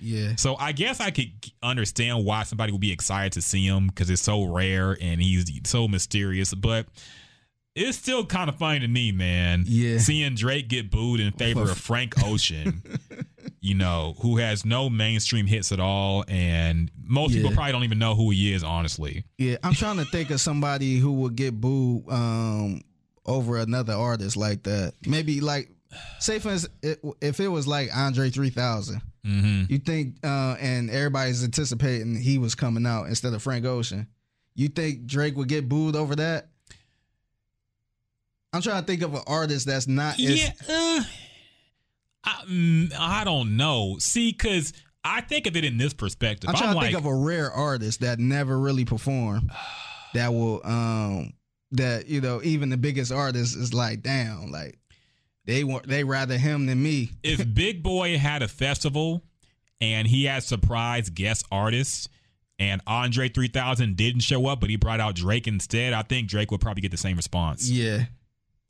Yeah. So I guess I could understand why somebody would be excited to see him because it's so rare and he's so mysterious. But it's still kind of funny to me, man. Yeah. Seeing Drake get booed in favor of Frank Ocean, you know, who has no mainstream hits at all. And most people probably don't even know who he is, honestly. Yeah. I'm trying to think of somebody who would get booed um over another artist like that. Maybe like say for instance, if it was like Andre 3000, Mm-hmm. you think uh and everybody's anticipating he was coming out instead of Frank Ocean. You think Drake would get booed over that? I'm trying to think of an artist that's not as Yeah. Uh, I, mm, I don't know. See, because I think of it in this perspective. I'm I'm, trying to like, think of a rare artist that never really performed that will um that you know even the biggest artist is like damn like they want they rather him than me. if Big Boi had a festival and he had surprise guest artists and Andre 3000 didn't show up, but he brought out Drake instead, I think Drake would probably get the same response. Yeah.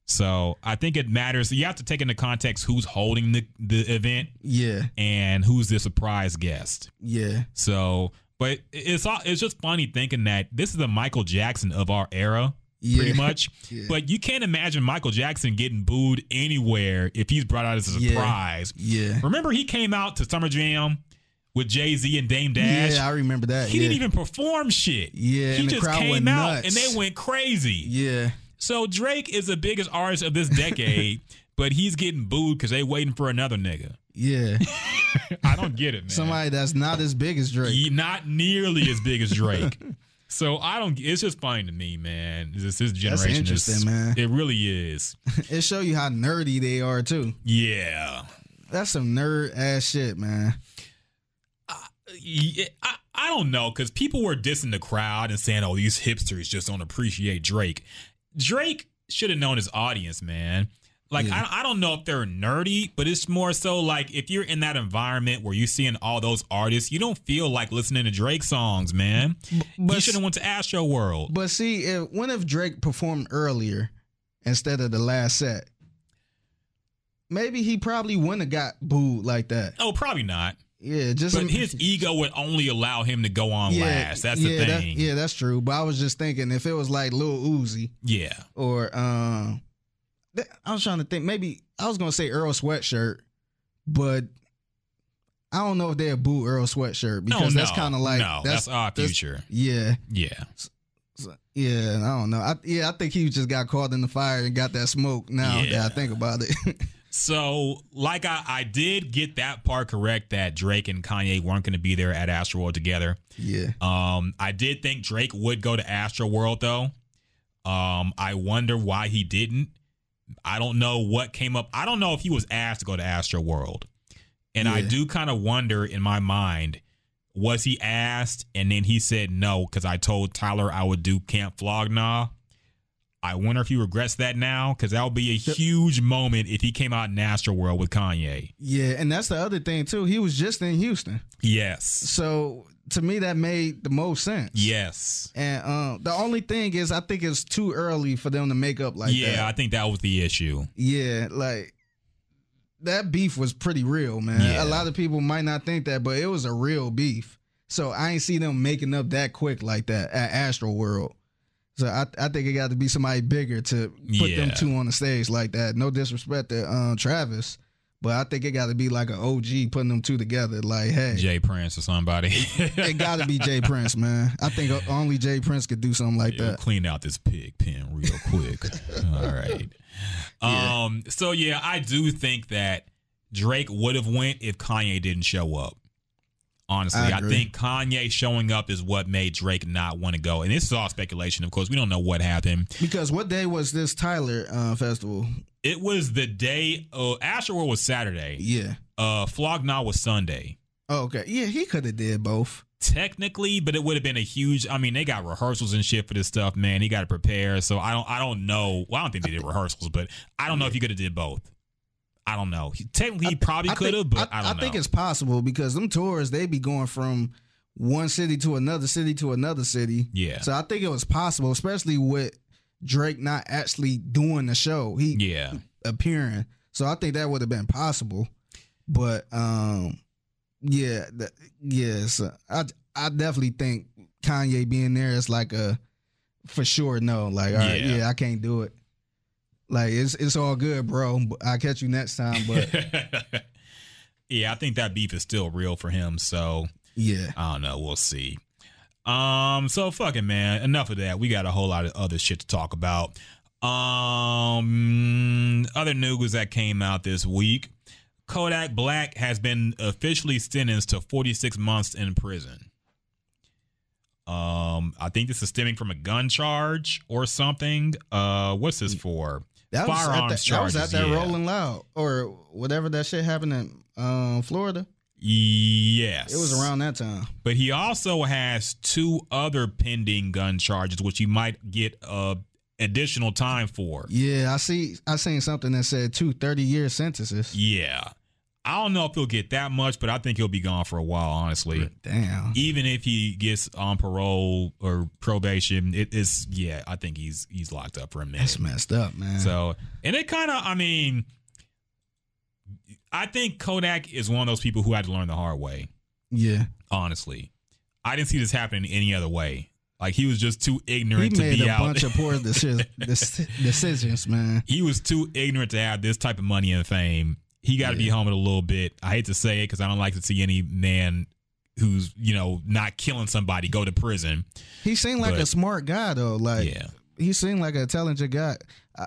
So I think it matters. You have to take into context who's holding the, the event Yeah. and who's the surprise guest. Yeah. So, but it's all, it's just funny thinking that this is a Michael Jackson of our era. Yeah. Pretty much, Yeah. but you can't imagine Michael Jackson getting booed anywhere if he's brought out as a Yeah. surprise. Yeah. Remember, he came out to Summer Jam with Jay Z and Dame Dash. Yeah, I remember that. he yeah. didn't even perform shit. Yeah, he just came out nuts. and they went crazy. Yeah. So Drake is the biggest artist of this decade, but he's getting booed because they waiting for another nigga. Yeah. I don't get it, man. Somebody that's not as big as Drake. He not nearly as big as Drake. so I don't. It's just funny to me, man. This this generation interesting, is, man. It really is. It show you how nerdy they are too. Yeah. That's some nerd ass shit, man. I, I don't know because people were dissing the crowd and saying, "Oh, these hipsters just don't appreciate Drake." Drake should have known his audience, man. Like Yeah. I, I don't know if they're nerdy, but it's more so like if you're in that environment where you're seeing all those artists, you don't feel like listening to Drake songs, man. but you should have went to Astroworld. But see, if, when if Drake performed earlier instead of the last set, maybe he probably wouldn't have got booed like that. oh, probably not. Yeah, just But his ego would only allow him to go on yeah, last. That's yeah, the that- thing. yeah, that's true. But I was just thinking if it was like Lil Uzi yeah. or um, th- I was trying to think maybe I was gonna say Earl Sweatshirt, but I don't know if they'll boo Earl Sweatshirt because no, that's no, kind of like no, that's, Odd Future. Yeah, yeah. So, yeah, I don't know. I, yeah, I think he just got caught in the fire and got that smoke. Now Yeah. that I think about it, So, like I, I did get that part correct that Drake and Kanye weren't going to be there at Astroworld together. yeah, Um, I did think Drake would go to Astroworld though. Um, I wonder why he didn't. I don't know what came up. I don't know if he was asked to go to Astroworld. And I do kind of wonder in my mind, was he asked and then he said no because I told Tyler I would do Camp Flog Gnaw. I wonder if he regrets that now because that would be a huge moment if he came out in Astroworld with Kanye. yeah, and that's the other thing too. He was just in Houston, Yes. so to me that made the most sense. Yes. and um, the only thing is, I think it's too early for them to make up like yeah, that. I think that was the issue. Yeah, like that beef was pretty real, man. Yeah. A lot of people might not think that, but it was a real beef. So I ain't see them making up that quick like that at Astroworld. So I I think it got to be somebody bigger to put them two on the stage like that. No disrespect to um, Travis, but I think it got to be like an OG putting them two together. Like, hey, J. Prince or somebody. it got to be Jay Prince, man. I think only J. Prince could do something like Yeah, that. clean out this pig pen real quick. All right. Yeah. Um. So yeah, I do think that Drake would have went if Kanye didn't show up. Honestly, I I, think Kanye showing up is what made Drake not want to go. And this is all speculation, of course. We don't know what happened. Because what day was this Tyler uh, festival? It was the day. Uh, Astroworld was Saturday. Yeah. Uh, Flog Gnaw was Sunday. Oh, okay. Yeah, he could have did both. technically, but it would have been a huge. I mean, they got rehearsals and shit for this stuff, man. He got to prepare, so I don't. I don't know. Well, I don't think they did rehearsals, but I don't know if you could have did both. I don't know. He, technically, he probably could have, but I, don't know. I think it's possible because them tours they be going from one city to another city to another city. Yeah. So I think it was possible, especially with Drake not actually doing the show. He yeah, appearing. So I think that would have been possible. But um yeah, th- yes. I I definitely think Kanye being there is like a for sure no. Like all right, Yeah. yeah, I can't do it. Like it's it's all good, bro. I'll catch you next time. But yeah. I think that beef is still real for him. So yeah. I don't know. We'll see. Um. So fucking man. Enough of that. We got a whole lot of other shit to talk about. Um. Other news that came out this week. Kodak Black has been officially sentenced to 46 months in prison. Um, I think this is stemming from a gun charge or something. Uh, what's this for? That was Firearms at that, that was at that yeah. Rolling Loud or whatever that shit happened in um, Florida. Yes, It was around that time. But he also has two other pending gun charges, which he might get uh, additional time for. Yeah, I see. I seen something that said two 30 year sentences. Yeah. I don't know if he'll get that much, but I think he'll be gone for a while, honestly. Damn. Even if he gets on parole or probation, it is yeah, I think he's he's locked up for a minute. That's messed up, man. So, and it kind of, I mean, I think Kodak is one of those people who had to learn the hard way. yeah, Honestly, I didn't see this happening any other way. Like he was just too he ignorant to made be a out. bunch of poor deci- dec- decisions, man. he was too ignorant to have this type of money and fame. He got to be Yeah. humbled a little bit. I hate to say it because I don't like to see any man who's you know not killing somebody go to prison. He seemed like But- a smart guy though. Like yeah, he seemed like an intelligent guy. I,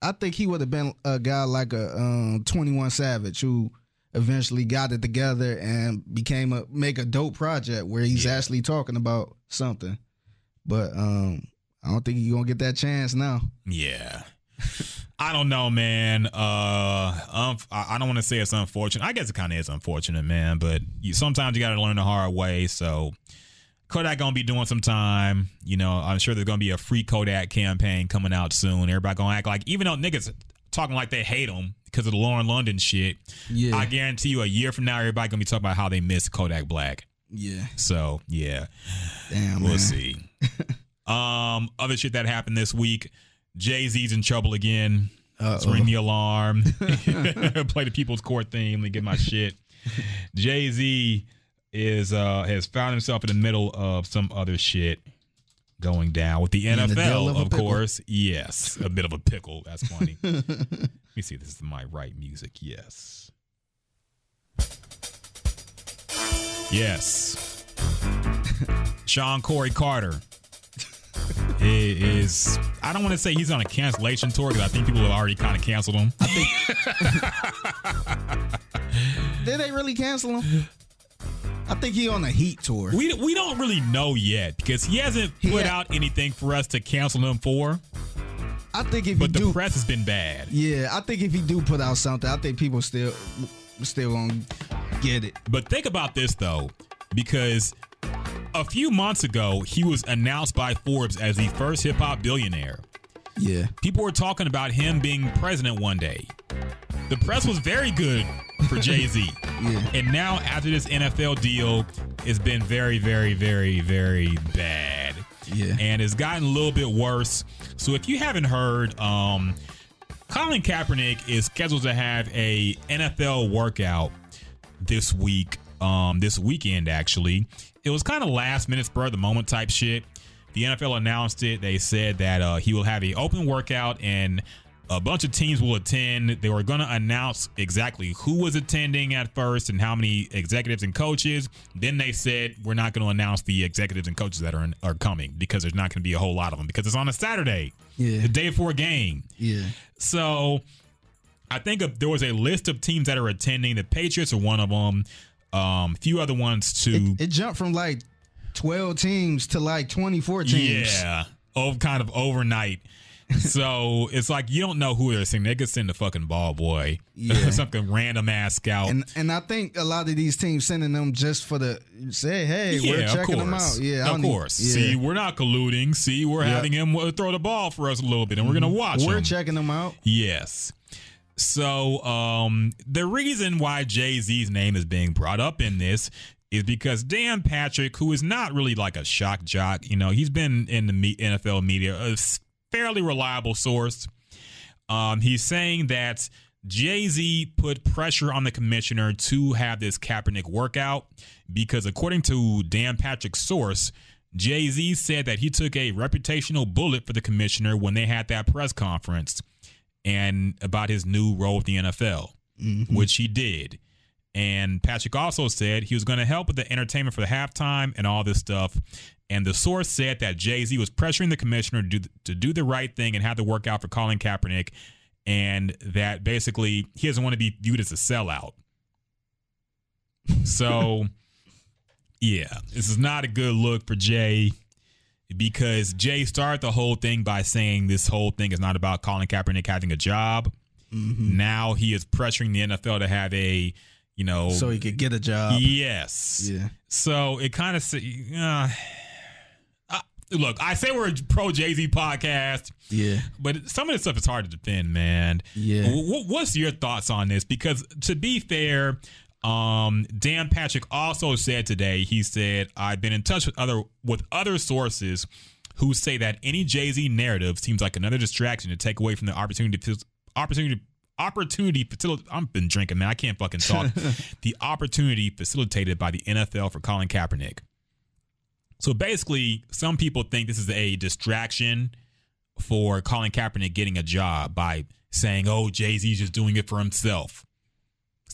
I think he would have been a guy like a um, Twenty One Savage who eventually got it together and became a make a dope project where he's Yeah. actually talking about something. But um, I don't think he's gonna get that chance now. yeah. I don't know, man. Uh, um, I I don't want to say it's unfortunate. I guess it kind of is unfortunate, man. But you, sometimes you got to learn the hard way. So Kodak gonna be doing some time. You know, I'm sure there's gonna be a free Kodak campaign coming out soon. Everybody gonna act like, even though niggas talking like they hate him because of the Lauren London shit. Yeah, I guarantee you, a year from now, everybody gonna be talking about how they miss Kodak Black. yeah. So yeah, Damn, we'll man. see. um, other shit that happened this week. Jay Z's in trouble again. Let's ring the alarm. Play the People's Court theme. Let me get my shit. Jay Z is uh has found himself in the middle of some other shit going down with the In NFL, dill of of, course. Yes, a bit of a pickle. That's funny. Let me see. This is my right music. Yes. Yes. Shawn Corey Carter is. I don't want to say he's on a cancellation tour because I think people have already kind of canceled him. Did they really cancel him? I think he on a Heat tour. We we don't really know yet because he hasn't He put ha- out anything for us to cancel him for. I think if But he the do, press has been bad. yeah, I think if he do put out something, I think people still still gonna get it. But think about this though, because a few months ago he was announced by Forbes as the first hip hop billionaire. Yeah, People were talking about him being president one day. The press was very good for Jay Z. yeah. And now after this NFL deal, it's been very, very, very, very bad. Yeah. And it's gotten a little bit worse. So if you haven't heard, um, Colin Kaepernick is scheduled to have a NFL workout this week, um, this weekend actually. It was kind of last minute spur of the moment type shit. The NFL announced it. They said that uh, he will have a open workout and a bunch of teams will attend. They were going to announce exactly who was attending at first and how many executives and coaches. Then they said we're not going to announce the executives and coaches that are are coming because there's not going to be a whole lot of them because it's on a Saturday, Yeah. the day before a game. Yeah. So I think there was a list of teams that are attending. The Patriots are one of them. Um, a few other ones too. It jumped from like 12 teams to like 24 teams. Yeah, oh, kind of overnight. so it's like you don't know who they're sending. They could send a fucking ball boy, Yeah. something random ass scout. And and I think a lot of these teams sending them just for the say, hey, yeah, we're of checking course. them out. Yeah, of don't need- course. yeah. See, we're not colluding. See, we're Yeah. having him throw the ball for us a little bit, and we're gonna watch. we're him. checking them out. Yes. So um the reason why Jay-Z's name is being brought up in this is because Dan Patrick, who is not really like a shock jock, you know, he's been in the NFL media, a fairly reliable source. Um, he's saying that Jay Z put pressure on the commissioner to have this Kaepernick workout because, according to Dan Patrick's source, Jay Z said that he took a reputational bullet for the commissioner when they had that press conference and about his new role with the NFL, mm-hmm. which he did. And Patrick also said he was going to help with the entertainment for the halftime and all this stuff. And the source said that Jay Z was pressuring the commissioner to do, to do the right thing and have the workout for Colin Kaepernick, and that basically he doesn't want to be viewed as a sellout. So, yeah, this is not a good look for Jay because Jay started the whole thing by saying this whole thing is not about Colin Kaepernick having a job. Now he is pressuring the NFL to have a, you know, So he could get a job. yes. Yeah. So it kind of uh, uh, look. I say we're a pro Jay Z podcast, Yeah. but some of this stuff is hard to defend, man. Yeah. W- what's your thoughts on this? Because to be fair, um, Dan Patrick also said today. He said, "I've been in touch with other with other sources." Who say that any Jay Z narrative seems like another distraction to take away from the opportunity to opportunity opportunity facilitated. I've been drinking, man. I can't fucking talk. the opportunity facilitated by the NFL for Colin Kaepernick. So basically, some people think this is a distraction for Colin Kaepernick getting a job by saying, "Oh, Jay Z's just doing it for himself."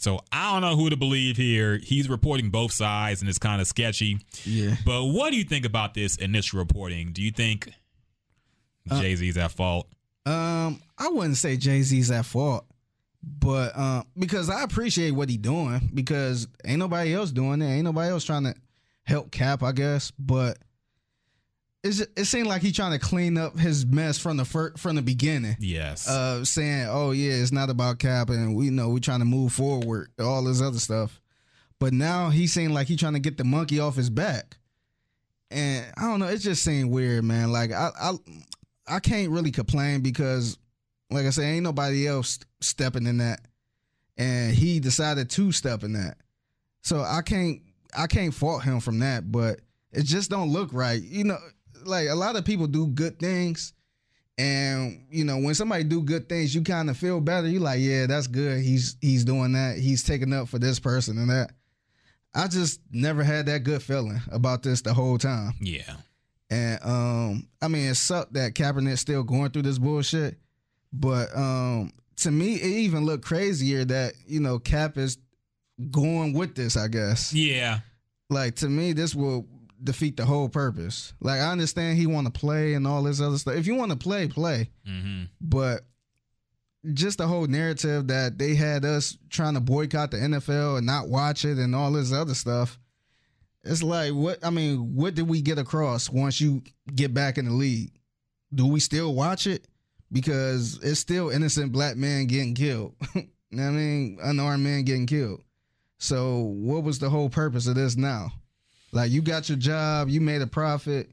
So I don't know who to believe here. He's reporting both sides, and it's kind of sketchy. Yeah. But what do you think about this initial reporting? Do you think Jay Z's at fault? Um, I wouldn't say Jay Z's at fault, but um, because I appreciate what he doing because ain't nobody else doing it. Ain't nobody else trying to help Cap, I guess. But it's, it seemed like he trying to clean up his mess from the fir- from the beginning. Yes. Uh, saying, "Oh yeah, it's not about Cap, and we know we're trying to move forward, all this other stuff." But now he seemed like he trying to get the monkey off his back, and I don't know. It just seemed weird, man. Like I, I, I can't really complain because, like I said, ain't nobody else stepping in that, and he decided to step in that. So I can't, I can't fault him from that. But it just don't look right. You know, like a lot of people do good things. And you know, when somebody do good things, you kind of feel better. You like, yeah, that's good. He's he's doing that. He's taking up for this person and that. I just never had that good feeling about this the whole time. yeah. And um, I mean, it sucked that Kaepernick's still going through this bullshit. But um, to me, it even looked crazier that you know Cap is going with this. I guess. Yeah. Like to me, this will defeat the whole purpose. Like I understand he want to play and all this other stuff. If you want to play, play. hmm But just the whole narrative that they had us trying to boycott the NFL and not watch it and all this other stuff. It's like what I mean, what did we get across once you get back in the league? Do we still watch it? Because it's still innocent black men getting killed. you know what I mean? Unarmed men getting killed. So what was the whole purpose of this now? Like you got your job, you made a profit,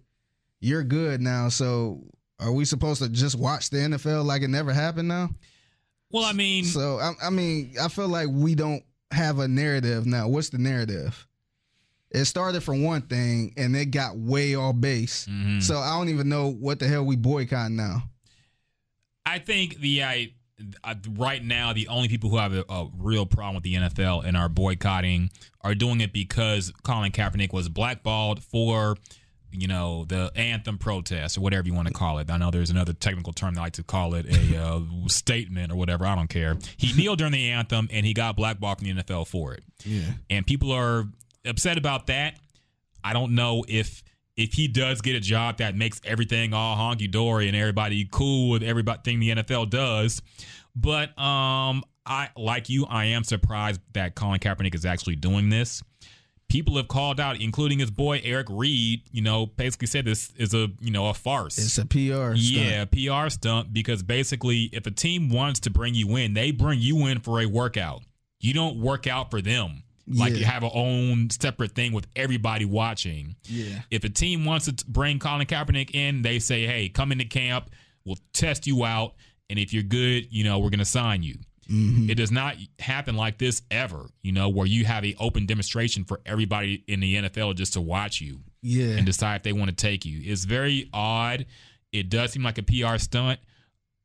you're good now. So are we supposed to just watch the NFL like it never happened now? Well, I mean, So I, I mean, I feel like we don't have a narrative now. What's the narrative? It started from one thing and it got way off base. mhm. So I don't even know what the hell we boycott now. I think the I uh, right now the only people who have a, a real problem with the NFL and are boycotting are doing it because Colin Kaepernick was blackballed for you know the anthem protest or whatever you want to call it. I know there's another technical term they like to call it a uh, statement or whatever. I don't care. He kneeled during the anthem and he got blackballed from the NFL for it. Yeah. and people are upset about that. I don't know if if he does get a job that makes everything all honky dory and everybody cool with everything the NFL does. But um, I like you, I am surprised that Colin Kaepernick is actually doing this. People have called out, including his boy Eric Reid. You know, basically said this is a you know a farce. It's a PR. Stunt. Yeah, PR stunt because basically, if a team wants to bring you in, they bring you in for a workout. You don't work out for them. Like Yeah. you have a own separate thing with everybody watching. Yeah. If a team wants to bring Colin Kaepernick in, they say, "Hey, come into camp. We'll test you out, and if you're good, you know, we're going to sign you." Mm-hmm. It does not happen like this ever. You know, where you have a open demonstration for everybody in the NFL just to watch you Yeah. and decide if they want to take you. It's very odd. It does seem like a PR stunt.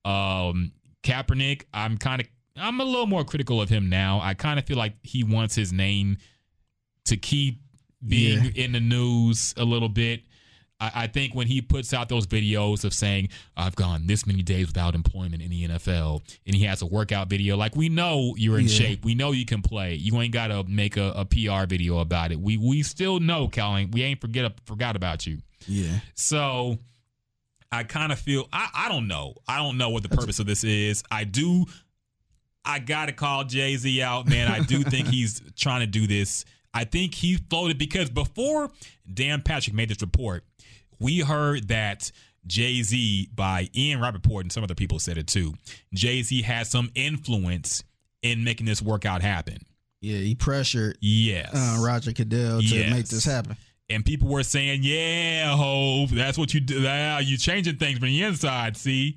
Um, Kaepernick, I'm kind of, I'm a little more critical of him now. I kind of feel like he wants his name to keep being in the news a little bit. I, I think when he puts out those videos of saying, I've gone this many days without employment in the NFL, and he has a workout video, like we know you're in Yeah. shape. We know you can play. You ain't got to make a, a PR video about it. We we still know, Colin. We ain't forget forgot about you. Yeah. So I kind of feel I, I don't know. I don't know what the purpose of this is. I do I gotta call Jay Z out, man. I do think he's trying to do this. I think he floated because before Dan Patrick made this report, we heard that Jay Z by Ian Rapoport and some other people said it too. Jay Z has some influence in making this workout happen. Yeah. He pressured Yes. uh, Roger Goodell to Yes. make this happen. and people were saying, "Yeah, Hove, that's what you do. Ah, you changing things from the inside." See,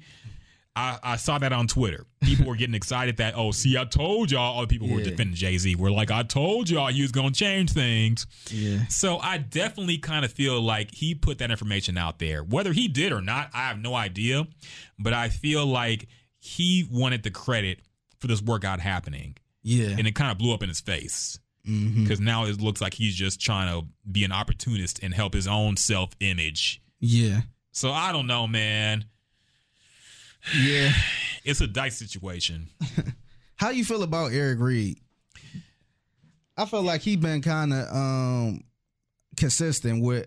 I, I saw that on Twitter. People were getting excited that, "Oh, see, I told y'all." All the people who were defending Jay Z were like, "I told y'all he was going to change things." Yeah. So I definitely kind of feel like he put that information out there. Whether he did or not, I have no idea. But I feel like he wanted the credit for this workout happening, Yeah. and it kind of blew up in his face mm-hmm. because now it looks like he's just trying to be an opportunist and help his own self image. Yeah. So I don't know, man. Yeah. It's a dice situation. How you feel about Eric Reid? I feel like he been kind of um consistent with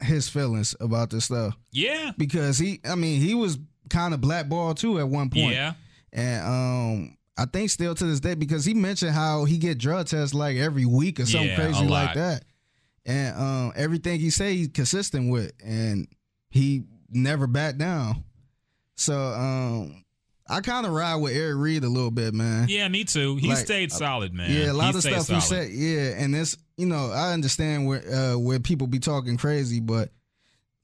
his feelings about this stuff Yeah. because he, I mean, he was kind of blackballed too at one point. Yeah. and um, I think still to this day because he mentioned how he get drug tests like every week or something Yeah, crazy like that, and um, everything he say he's consistent with, and he never back down. So um, I kind of ride with Eric Reid a little bit, man. Yeah, me too. He Like, stayed solid, man. Yeah, a lot he of stuff he said. Yeah, and it's you know I understand where uh, where people be talking crazy, but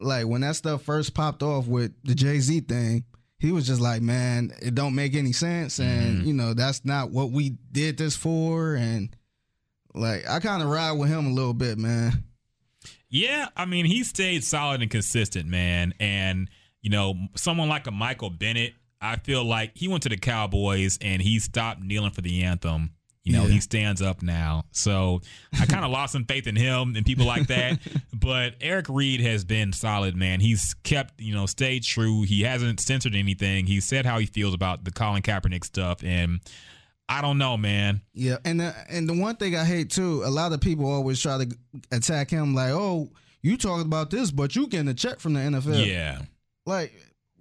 like when that stuff first popped off with the Jay Z thing, he was just like, man, it don't make any sense, and Mm-hmm. you know that's not what we did this for, and like I kind of ride with him a little bit, man. Yeah, I mean, he stayed solid and consistent, man. And, you know, someone like a Michael Bennett, I feel like he went to the Cowboys and he stopped kneeling for the anthem. You know, Yeah. he stands up now. So I kind of lost some faith in him and people like that. but Eric Reid has been solid, man. He's kept, you know, stayed true. He hasn't censored anything. He said how he feels about the Colin Kaepernick stuff. And I don't know, man. Yeah, and the, and the one thing I hate too, a lot of people always try to attack him like, oh, you talking about this, but you getting a check from the NFL. Yeah. Like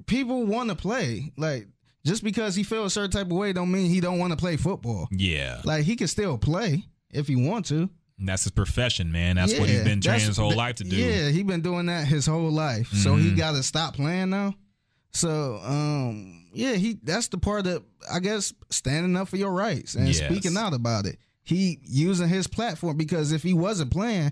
people want to play. Like just because he feels a certain type of way don't mean he don't want to play football. Yeah. Like he can still play if he want to. And that's his profession, man. That's what he's been training his whole life to do. Yeah, he been doing that his whole life. So he Mhm. got to stop playing now. So um yeah, he that's the part that I guess standing up for your rights and Yes. speaking out about it. He using his platform because if he wasn't playing,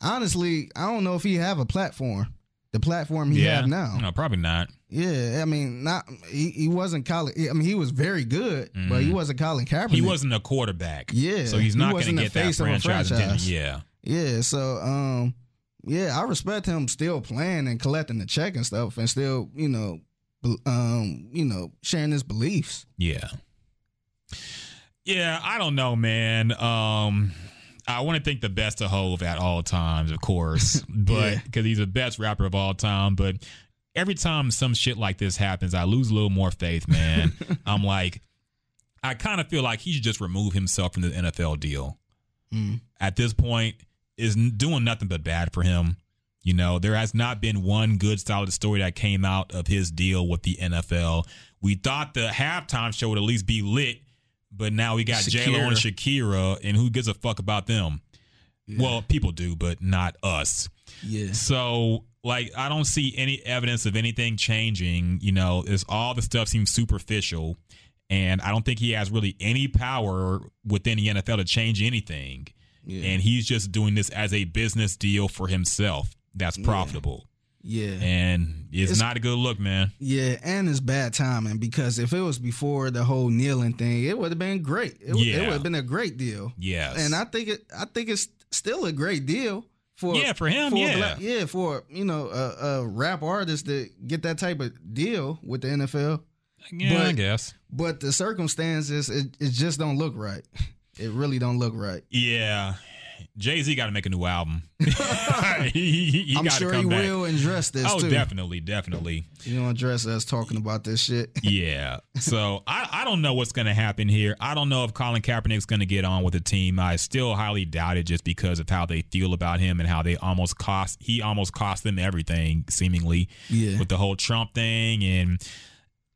honestly, I don't know if he have a platform. The platform he have now. No, probably not. Yeah, I mean, not he, he wasn't Colin. I mean, he was very good, but he wasn't Colin Kaepernick. Mm-hmm. He wasn't a quarterback. Yeah, So he's he not going to get that face of a franchise. franchise. Yeah. Yeah, so um, yeah, I respect him still playing and collecting the check and stuff, and still, you know, um, you know, sharing his beliefs. Yeah. Yeah, I don't know, man. Um, I want to think the best of Hove at all times, of course, but Yeah. because he's the best rapper of all time. But every time some shit like this happens, I lose a little more faith, man. I'm like, I kind of feel like he should just remove himself from the NFL deal. Mm. At this point, is doing nothing but bad for him. You know, there has not been one good solid story that came out of his deal with the NFL. We thought the halftime show would at least be lit, but now we got J Lo and Shakira, and who gives a fuck about them? Well, people do, but not us. Yeah. So, like, I don't see any evidence of anything changing. You know, it's all the stuff seems superficial, and I don't think he has really any power within the NFL to change anything. Yeah. And he's just doing this as a business deal for himself that's profitable. Yeah. And it's, It's- not a good look, man. Yeah, and it's bad timing because if it was before the whole kneeling thing, it would have been great. It, would- it would have been a great deal. Yes. And I think it. I think it's still a great deal for Yeah, for him, a yeah. black- yeah, for you know a, a rap artist to get that type of deal with the NFL. yeah, I guess. But the circumstances, it, it just don't look right. It really don't look right. Yeah. Jay Z got to make a new album. he he, he I'm sure come he back. will address this Oh, too. definitely, definitely. You know, address us talking about this shit. Yeah. So I, I don't know what's going to happen here. I don't know if Colin Kaepernick's going to get on with the team. I still highly doubt it just because of how they feel about him and how they almost cost, he almost cost them everything, seemingly, Yeah. with the whole Trump thing. And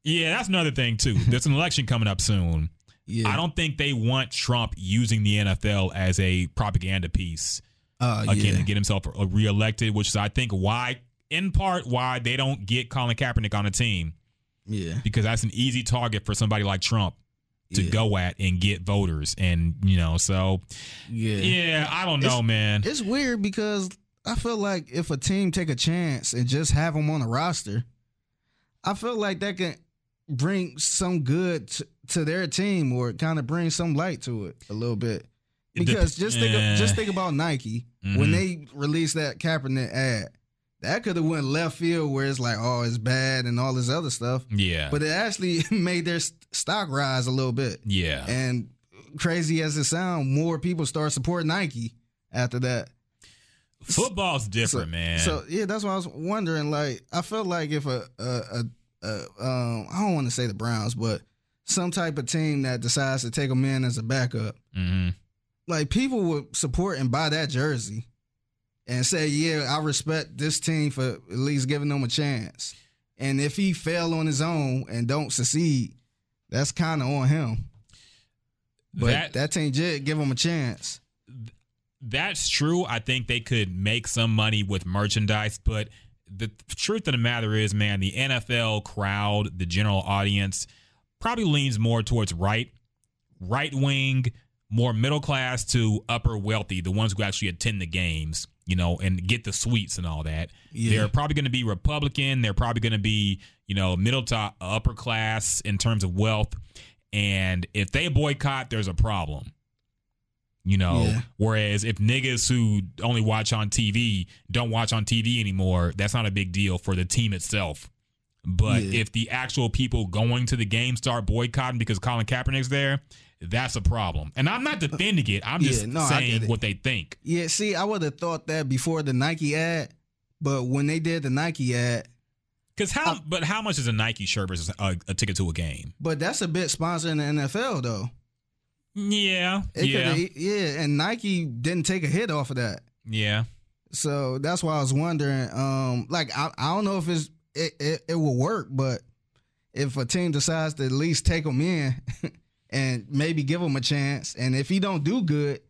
yeah, that's another thing, too. There's an election coming up soon. Yeah. I don't think they want Trump using the NFL as a propaganda piece Uh, again yeah. to get himself reelected, which is, I think, why, in part, why they don't get Colin Kaepernick on the team Yeah. because that's an easy target for somebody like Trump to Yeah. go at and get voters. And, you know, so, Yeah. yeah, I don't know, It's- man. It's weird because I feel like if a team take a chance and just have them on a roster, I feel like that can bring some good t- to their team or kind of bring some light to it a little bit. Because just think of, just think about Nike Mhm. when they released that Kaepernick ad. That could have went left field where it's like, oh, it's bad and all this other stuff. Yeah. But it actually made their stock rise a little bit. yeah. And crazy as it sounds, more people start supporting Nike after that. Football's different, so, man. So yeah, that's why I was wondering. Like, I felt like if a a, a, a um, I don't want to say the Browns, but some type of team that decides to take him in as a backup, hmm like people would support and buy that jersey, and say, yeah, I respect this team for at least giving them a chance. And if he fail on his own and don't succeed, that's kind of on him. But that, that, team did give him a chance. that's true. I think they could make some money with merchandise, but the truth of the matter is, man, the NFL crowd, the general audience, probably leans more towards right, right wing, more middle class to upper wealthy, the ones who actually attend the games, you know, and get the suites and all that. Yeah. They're probably going to be Republican. They're probably going to be, you know, middle to upper class in terms of wealth. And if they boycott, there's a problem. You know, Yeah. whereas if niggas who only watch on TV don't watch on TV anymore, that's not a big deal for the team itself. But Yeah. if the actual people going to the game start boycotting because Colin Kaepernick's there, that's a problem. And I'm not defending it. I'm just Yeah, no, saying what they think. Yeah, see, I would have thought that before the Nike ad, but when they did the Nike ad, Because how? but how much is a Nike shirt versus a, a ticket to a game? but that's a bit sponsoring the NFL though. Yeah, It yeah, yeah, and Nike didn't take a hit off of that, yeah. so that's why I was wondering. Um, like I, I don't know if it's it, it it will work, but if a team decides to at least take him in and maybe give him a chance, and if he don't do good,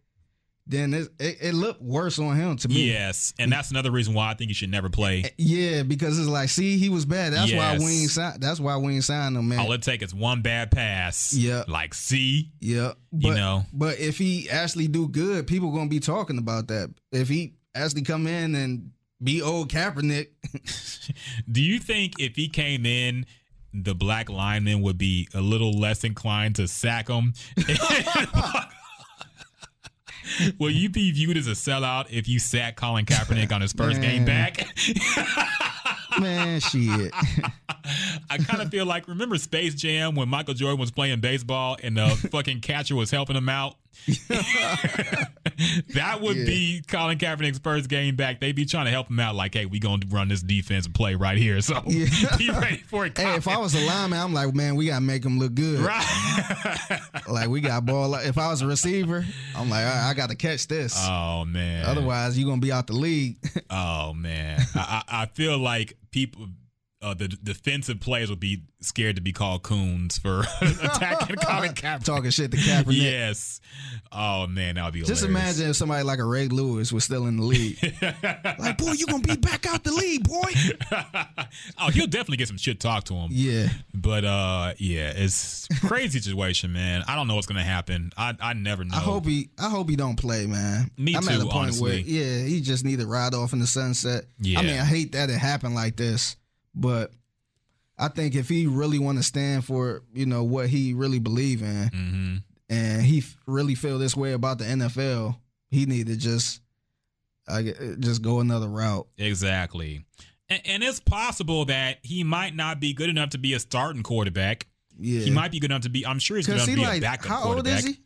then it it, looked worse on him to me. Yes, and that's another reason why I think he should never play. Eh, yeah, because it's like, see, he was bad. That's why we ain't signed. That's why we ain't signed him, man. All it takes is one bad pass. Yeah. like see, yeah, but, You know. But if he actually do good, people gonna be talking about that. If he actually come in and be old Kaepernick, do you think if he came in? The black lineman would be a little less inclined to sack him. Will you be viewed as a sellout if you sack Colin Kaepernick on his first game back? man, shit. I kind of feel like remember Space Jam when Michael Jordan was playing baseball and the fucking catcher was helping him out. that would Yeah. be Colin Kaepernick's first game back. They'd be trying to help him out, like, "Hey, we gonna run this defensive play right here, so Yeah. be ready for it." Hey, if I was a lineman, I'm like, man, we gotta make him look good. right, Like we got ball. If I was a receiver, I'm like, I, I got to catch this. oh man, Otherwise, you gonna be out the league. oh man, I, I I feel like people. Uh, the defensive players would be scared to be called coons for attacking Colin Kaepernick. Talking shit to Kaepernick. Yes. Oh man, that would be Just hilarious. imagine if somebody like a Ray Lewis was still in the league. like, boy, you gonna be back out the league, boy. oh, he'll definitely get some shit talked to him. Yeah. But uh, yeah, it's crazy situation, man. I don't know what's gonna happen. I I never know. I hope he I hope he don't play, man. Me I'm too, at a point honestly. where yeah, he just need to ride off in the sunset. Yeah. I mean, I hate that it happened like this, but I think if he really want to stand for, you know, what he really believe in hmm and he f- really feel this way about the NFL, he need to just I gue- just go another route. Exactly. And, and it's possible that he might not be good enough to be a starting quarterback. Yeah. He might be good enough to be. I'm sure he's good Cuz enough to he be a like backup how old is he?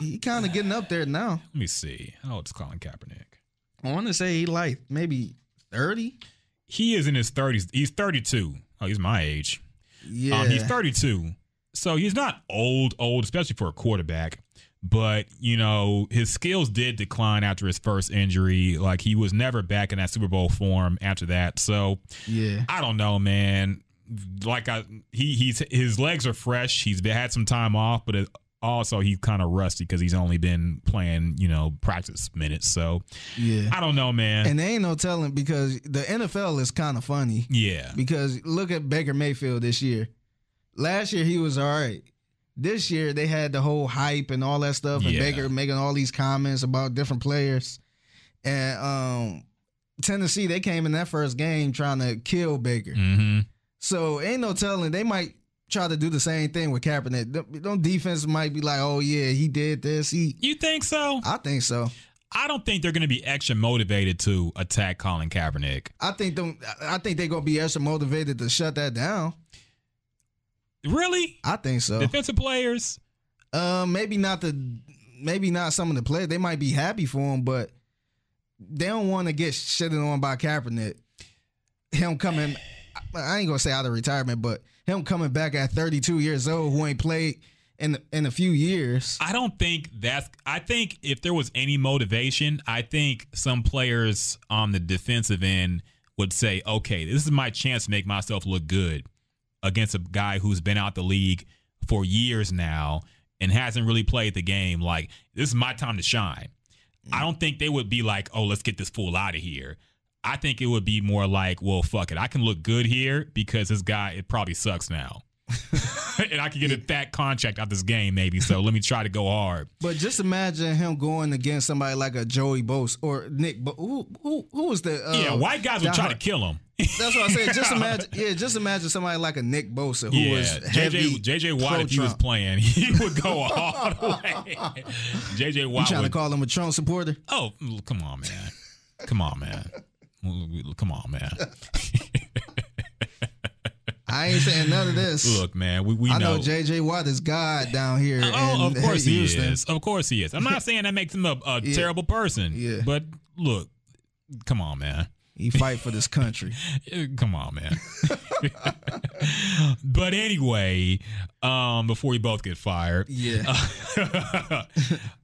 He kind of getting up there now. Let me see. How old is Colin Kaepernick? I want to say he like maybe 30. He is in his 30s. He's 32. Oh, he's my age. Yeah. Um, he's 32. So he's not old, old, especially for a quarterback. But, you know, his skills did decline after his first injury. Like, he was never back in that Super Bowl form after that. So, yeah. I don't know, man. Like, I, he, he's, his legs are fresh. He's had some time off, but also he's kind of rusty because he's only been playing, you know, practice minutes. So, Yeah. I don't know, man. And there ain't no telling because the NFL is kind of funny. yeah. Because look at Baker Mayfield this year. Last year he was all right. This year they had the whole hype and all that stuff, and Yeah. Baker making all these comments about different players. And um, Tennessee, they came in that first game trying to kill Baker. hmm So ain't no telling they might try to do the same thing with Kaepernick. Don't defense might be like, oh yeah, he did this. He, You think so? I think so. I don't think they're going to be extra motivated to attack Colin Kaepernick. I think them. I think they're gonna be extra motivated to shut that down. Really? I think so. Defensive players? Um, maybe not the, maybe not some of the players. They might be happy for him, but they don't want to get shitted on by Kaepernick. Him coming, I ain't gonna say out of retirement, but him coming back at 32 years old, who ain't played in in a few years. I don't think that's. I think if there was any motivation, I think some players on the defensive end would say, okay, this is my chance to make myself look good against a guy who's been out the league for years now and hasn't really played the game. Like, this is my time to shine. I mm. don't think they would be like, oh, let's get this fool out of here. I think it would be more like, well, fuck it. I can look good here because this guy, it probably sucks now. and I can get a fat contract out this game, maybe. So let me try to go hard. But just imagine him going against somebody like a Joey Bosa or Nick. Bo- who who who was the? Uh, yeah, white guys would try to kill him. That's what I said. Just imagine, yeah, just imagine somebody like a Nick Bosa who yeah, was heavy JJ JJ Watt, if he was playing, he would go all the way. JJ You Watt trying to call him a Trump supporter? Oh, come on, man. Come on, man. Come on, man. I ain't saying none of this. Look, man, we, we I know know. JJ Watt is God down here. Oh, of course he Houston. is. Of course he is. I'm not saying that makes him a, a Yeah. terrible person. Yeah. But look, come on, man. He fight for this country. Come on, man. but anyway, um, before we both get fired. Yeah.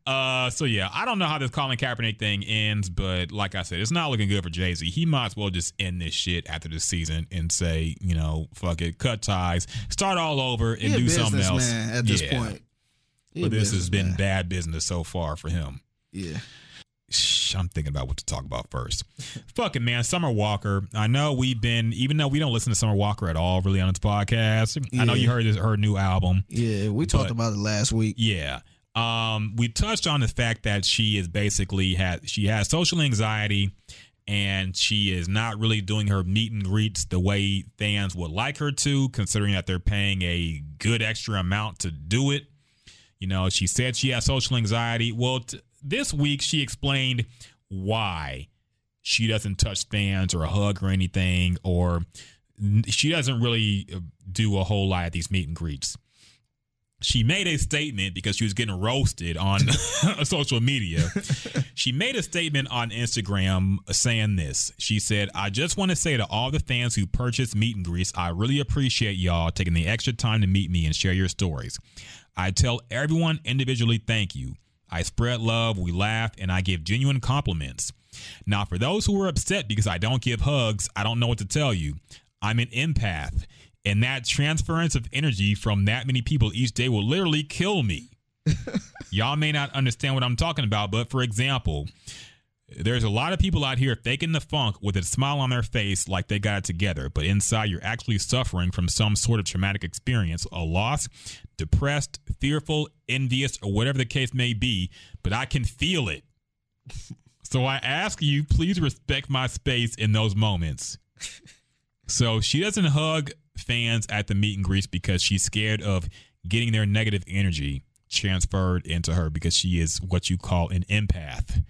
uh, so yeah, I don't know how this Colin Kaepernick thing ends, but like I said, it's not looking good for Jay Z. He might as well just end this shit after this season and say, you know, fuck it, cut ties, start all over, and do something else. at this Yeah. point. He But this has been bad business so far for him. Yeah. I'm thinking about what to talk about first. Fucking man, Summer Walker. I know we've been, even though we don't listen to Summer Walker at all, really on this podcast. I know you heard this, her new album. Yeah. We talked about it last week. Yeah. Um, we touched on the fact that she is basically has she has social anxiety and she is not really doing her meet and greets the way fans would like her to, considering that they're paying a good extra amount to do it. You know, she said she has social anxiety. Well, t- this week she explained why she doesn't touch fans or a hug or anything, or she doesn't really uh, do a whole lot at these meet and greets. she made a statement because she was getting roasted on social media. She made a statement on Instagram saying this. She said, I just want to say to all the fans who purchased meet and greets, I really appreciate y'all taking the extra time to meet me and share your stories. I tell everyone individually thank you. I spread love, we laugh, and I give genuine compliments. Now, for those who are upset because I don't give hugs, I don't know what to tell you. I'm an empath, and that transference of energy from that many people each day will literally kill me. Y'all may not understand what I'm talking about, but for example, there's a lot of people out here faking the funk with a smile on their face like they got it together, but inside you're actually suffering from some sort of traumatic experience, a loss, depressed, fearful, envious, or whatever the case may be, but I can feel it. So I ask you, please respect my space in those moments. So she doesn't hug fans at the meet and greets because she's scared of getting their negative energy transferred into her because she is what you call an empath.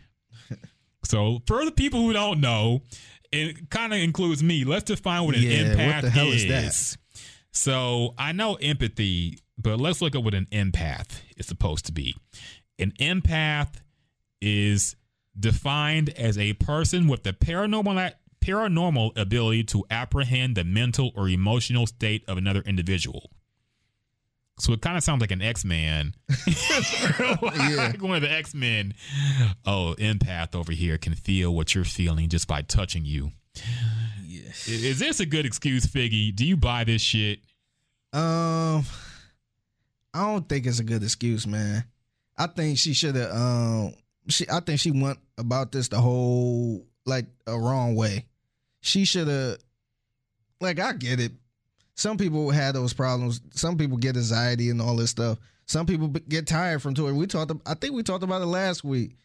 So for the people who don't know, it kind of includes me. Let's define what an Yeah, empath is? So I know empathy, but let's look at what an empath is supposed to be. An empath is defined as a person with the paranormal paranormal ability to apprehend the mental or emotional state of another individual. So it kind of sounds like an X Man. like one of the X Men. Oh, empath over here can feel what you're feeling just by touching you. Yes. Is this a good excuse, Figgy? Do you buy this shit? Um, I don't think it's a good excuse, man. I think she should have. Um, she. I think she went about this the whole like a wrong way. She should have. Like I get it. Some people had those problems. Some people get anxiety and all this stuff. Some people get tired from touring. We talked. I think we talked about it last week.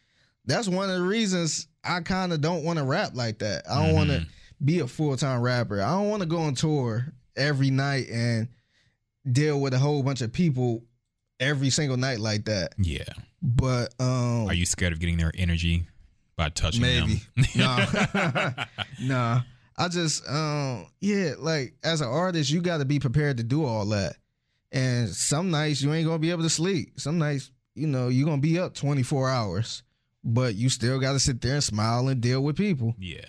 That's one of the reasons I kind of don't want to rap like that. I don't want to be a full time rapper. I don't want to go on tour every night and deal with a whole bunch of people every single night like that. Yeah. But um Are you scared of getting their energy by touching maybe. them? nah. nah. I just um yeah, like as an artist, you gotta be prepared to do all that. And some nights you ain't gonna be able to sleep. Some nights, you know, you're gonna be up 24 hours. But you still gotta sit there and smile and deal with people. yeah.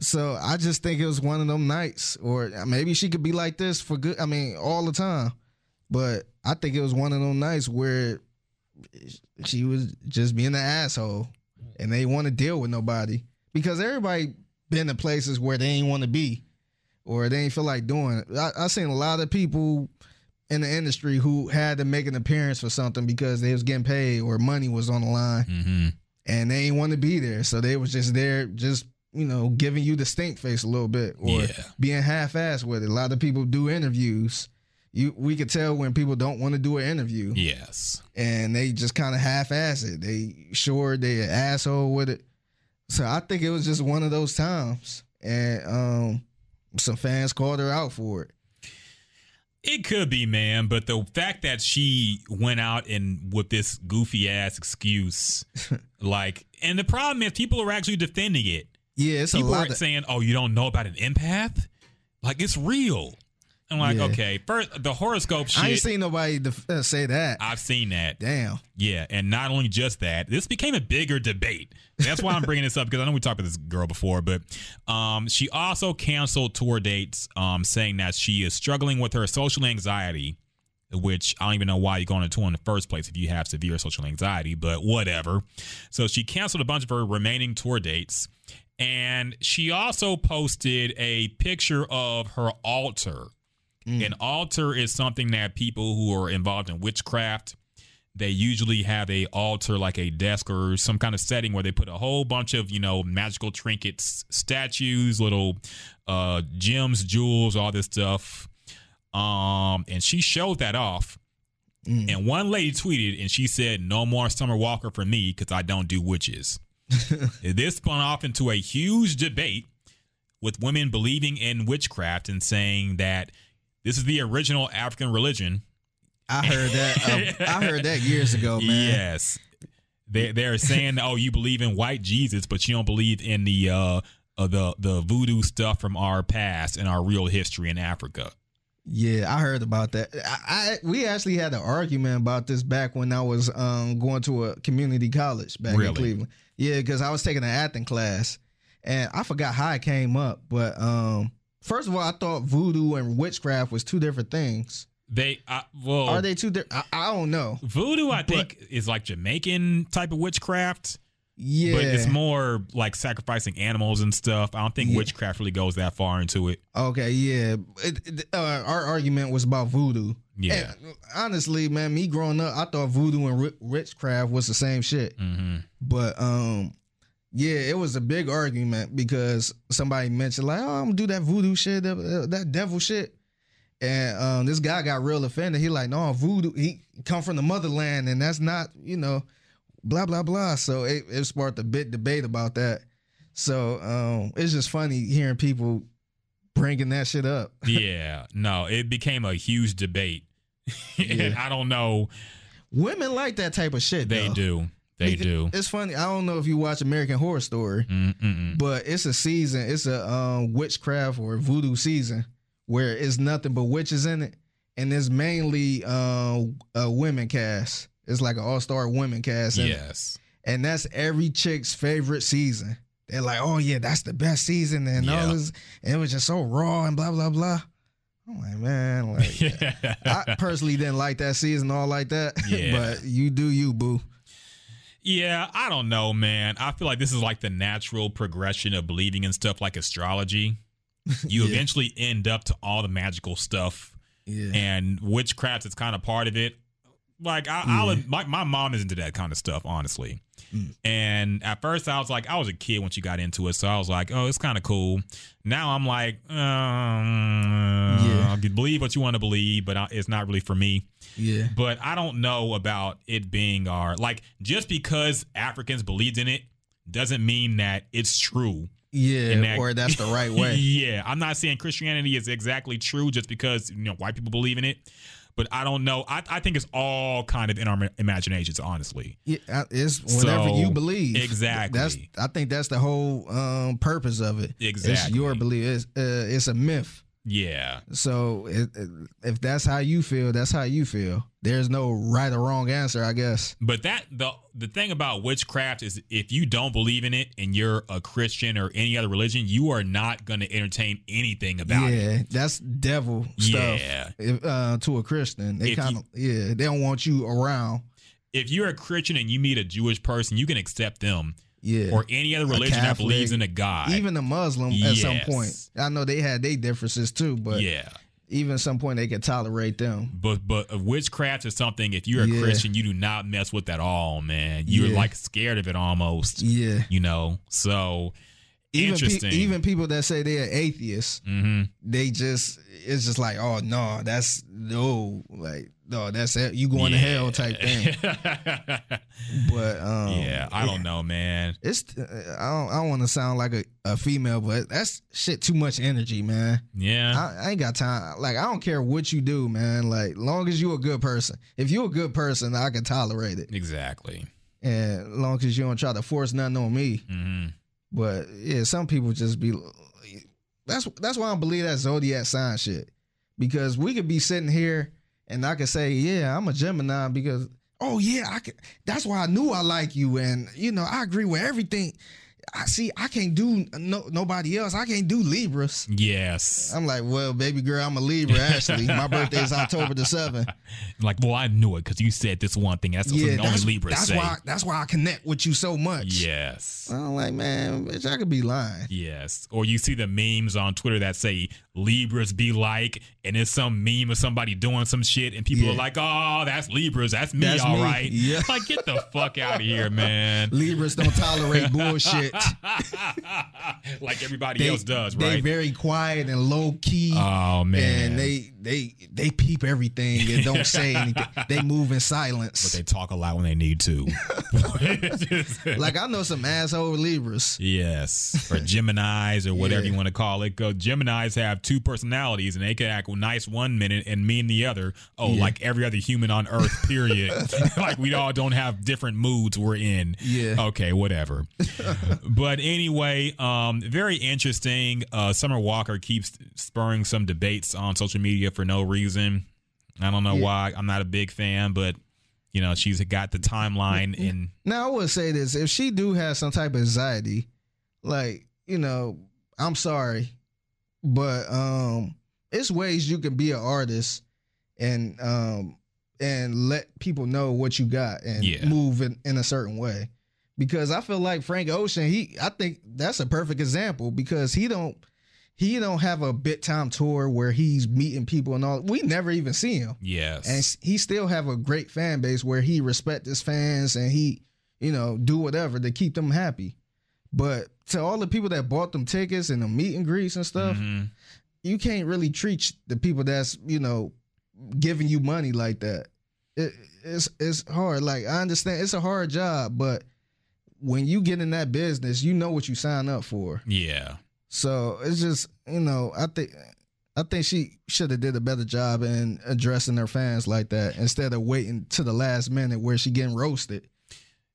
So I just think it was one of them nights, or maybe she could be like this for good. I mean, all the time. But I think it was one of them nights where she was just being an asshole, and they want to deal with nobody because everybody been to places where they ain't want to be, or they ain't feel like doing. it. I, I seen a lot of people in the industry who had to make an appearance for something because they was getting paid or money was on the line hmm and they ain't want to be there. So they was just there, just you know, giving you the stink face a little bit or Yeah. being half assed with it. A lot of people do interviews. You we could tell when people don't want to do an interview Yes. and they just kind of half ass it. They sure they an asshole with it. So I think it was just one of those times, and um, some fans called her out for it. It could be, man, but the fact that she went out and with this goofy ass excuse, like, and the problem is people are actually defending it. Yeah, it's a People lot are of saying, "Oh, you don't know about an empath? Like, it's real." I'm like, Yeah. okay, first the horoscope shit. I ain't seen nobody def- uh, say that. I've seen that. Damn. Yeah, and not only just that, this became a bigger debate. That's why I'm bringing this up because I know we talked about this girl before, but um, she also canceled tour dates, um, saying that she is struggling with her social anxiety. Which I don't even know why you go on a tour in the first place if you have severe social anxiety, but whatever. So she canceled a bunch of her remaining tour dates, and she also posted a picture of her altar. An altar is something that people who are involved in witchcraft they usually have a altar like a desk or some kind of setting where they put a whole bunch of you know magical trinkets statues little uh gems jewels all this stuff. Um and she showed that off. And one lady tweeted and she said no more summer walker for me because i don't do witches. This spun off into a huge debate with women believing in witchcraft and saying that this is the original african religion I heard that. uh, I heard that years ago, man. Yes. They they're saying, "Oh, you believe in white Jesus, but you don't believe in the uh, uh the the voodoo stuff from our past and our real history in Africa." Yeah, I heard about that. I, I we actually had an argument about this back when I was um, going to a community college back Really? in Cleveland. Yeah, because I was taking an acting class, and I forgot how it came up. But um, first of all, I thought voodoo and witchcraft was two different things. They uh, well, Are they two different? I, I don't know. voodoo? I think is like Jamaican type of witchcraft. Yeah, But it's more like sacrificing animals and stuff. I don't think Yeah. witchcraft really goes that far into it. Okay, yeah. It, it- uh, our argument was about voodoo. Yeah. And honestly, man, me growing up, I thought voodoo and witchcraft was the same shit. hmm But um, yeah, it was a big argument because somebody mentioned like, "Oh, I'm gonna do that voodoo shit, that, that devil shit," and um, this guy got real offended. He like, "No, voodoo. He come from the motherland, and that's not, you know, blah blah blah." So it, it sparked a big debate about that. So um, it's just funny hearing people bringing that shit up. yeah, no, it became a huge debate. and I don't know. Women like that type of shit. They though. do. They It- do. It's funny. I don't know if you watch American Horror Story. Mm-mm. but it's a season it's a um witchcraft or voodoo season where it's nothing but witches in it and it's mainly uh, a women cast it's like an all-star women cast in it. Yes. and that's every chick's favorite season they're like oh yeah that's the best season and Yeah. all this and it was just so raw and blah blah blah i'm like man like i personally didn't like that season all like that Yeah. but you do you boo Yeah, I don't know, man. I feel like this is like the natural progression of believing in stuff like astrology. You Yeah. eventually end up to all the magical stuff, yeah and witchcraft is kind of part of it. Like I, I'll, Yeah. like my mom is into that kind of stuff, honestly. Mm. And at first, I was like, I was a kid when she got into it, so I was like, oh, it's kind of cool. Now I'm like, um, Yeah. believe what you want to believe, but I- it's not really for me yeah but I don't know about it being our like just because Africans believed in it doesn't mean that it's true. yeah that- or that's the right way yeah, I'm not saying Christianity is exactly true just because you know white people believe in it, but I don't know. I, I think it's all kind of in our imaginations, honestly. Yeah, it's whatever So, you believe. exactly. That's I think that's the whole um, purpose of it. Exactly. It's your belief. It's, uh, it's a myth. Yeah, So it, it- if that's how you feel, that's how you feel. There's no right or wrong answer, I guess. but that the the thing about witchcraft is if you don't believe in it and you're a Christian or any other religion, you are not going to entertain anything about it. yeah, that's devil stuff. Yeah. If, uh, to a Christian, they kind of yeah, they don't want you around. if you're a Christian and you meet a Jewish person, you can accept them Yeah, or any other religion that believes in a God. even a Muslim at some point. I know they had their differences too, but yeah. even at some point they could tolerate them. But but witchcraft is something. If you're a Yeah. Christian, you do not mess with at all, man. You're Yeah. like scared of it almost. Yeah. You know. So even pe- interesting. even people that say they're atheists, hmm they just it's just like, oh no, that's no, like no, that's it. You going to hell type thing. But um, yeah, I don't know, man. It's I don't I don't want to sound like a, a female, but that's shit too much energy, man. Yeah. I, I ain't got time. Like I don't care what you do, man. Like long as you a good person. If you a good person, I can tolerate it. exactly. And long as you don't try to force nothing on me. hmm But yeah, some people just be. That's that's why I believe that zodiac sign shit. Because we could be sitting here and I could say, yeah, I'm a Gemini because oh yeah, I could. That's why I knew I like you, and you know I agree with everything. I see. I can't do no nobody else. I can't do Libras. Yes. I'm like, well, baby girl, I'm a Libra. Actually, my birthday is October the seventh. Like, well, I knew it because you said this one thing. That's Yeah, only Libras that's say. why. That's why I connect with you so much. Yes. I'm like, man, bitch, I could be lying. Yes. Or you see the memes on Twitter that say Libras be like, and it's some meme of somebody doing some shit, and people Yeah. are like, oh, that's Libras. That's me, That's all me. right. Yeah. Like, get the fuck out of here, man. Libras don't tolerate bullshit. like everybody They, else does, they right? very quiet and low key. oh, man. and they they they peep everything and don't say anything. They move in silence, but they talk a lot when they need to. like I know some asshole Libras. Yes, or Gemini's or whatever Yeah. you want to call it. Go Gemini's have two personalities and they could act nice one minute and mean the other. Oh, Yeah. like every other human on earth, period. like we all don't have different moods we're in. Yeah. Okay, whatever. but anyway, um, very interesting. Uh, Summer Walker keeps spurring some debates on social media for no reason. I don't know Yeah. why. I'm not a big fan, but you know, she's got the timeline in Now I would say this: if she do have some type of anxiety, like you know, I'm sorry, but um, it's ways you can be an artist and um and let people know what you got and Yeah. move in, in a certain way. Because I feel like Frank Ocean, he I think that's a perfect example because he don't he don't have a bit time tour where he's meeting people and all. We never even see him yes. and he still have a great fan base where he respect his fans and he you know do whatever to keep them happy but to all the people that bought them tickets and the meet and greets and stuff Mhm. you can't really treat the people that's you know giving you money like that it, it's it's hard like i understand it's a hard job but when you get in that business you know what you sign up for Yeah. so it's just you know I think I think she should have did a better job in addressing her fans like that instead of waiting to the last minute where she getting roasted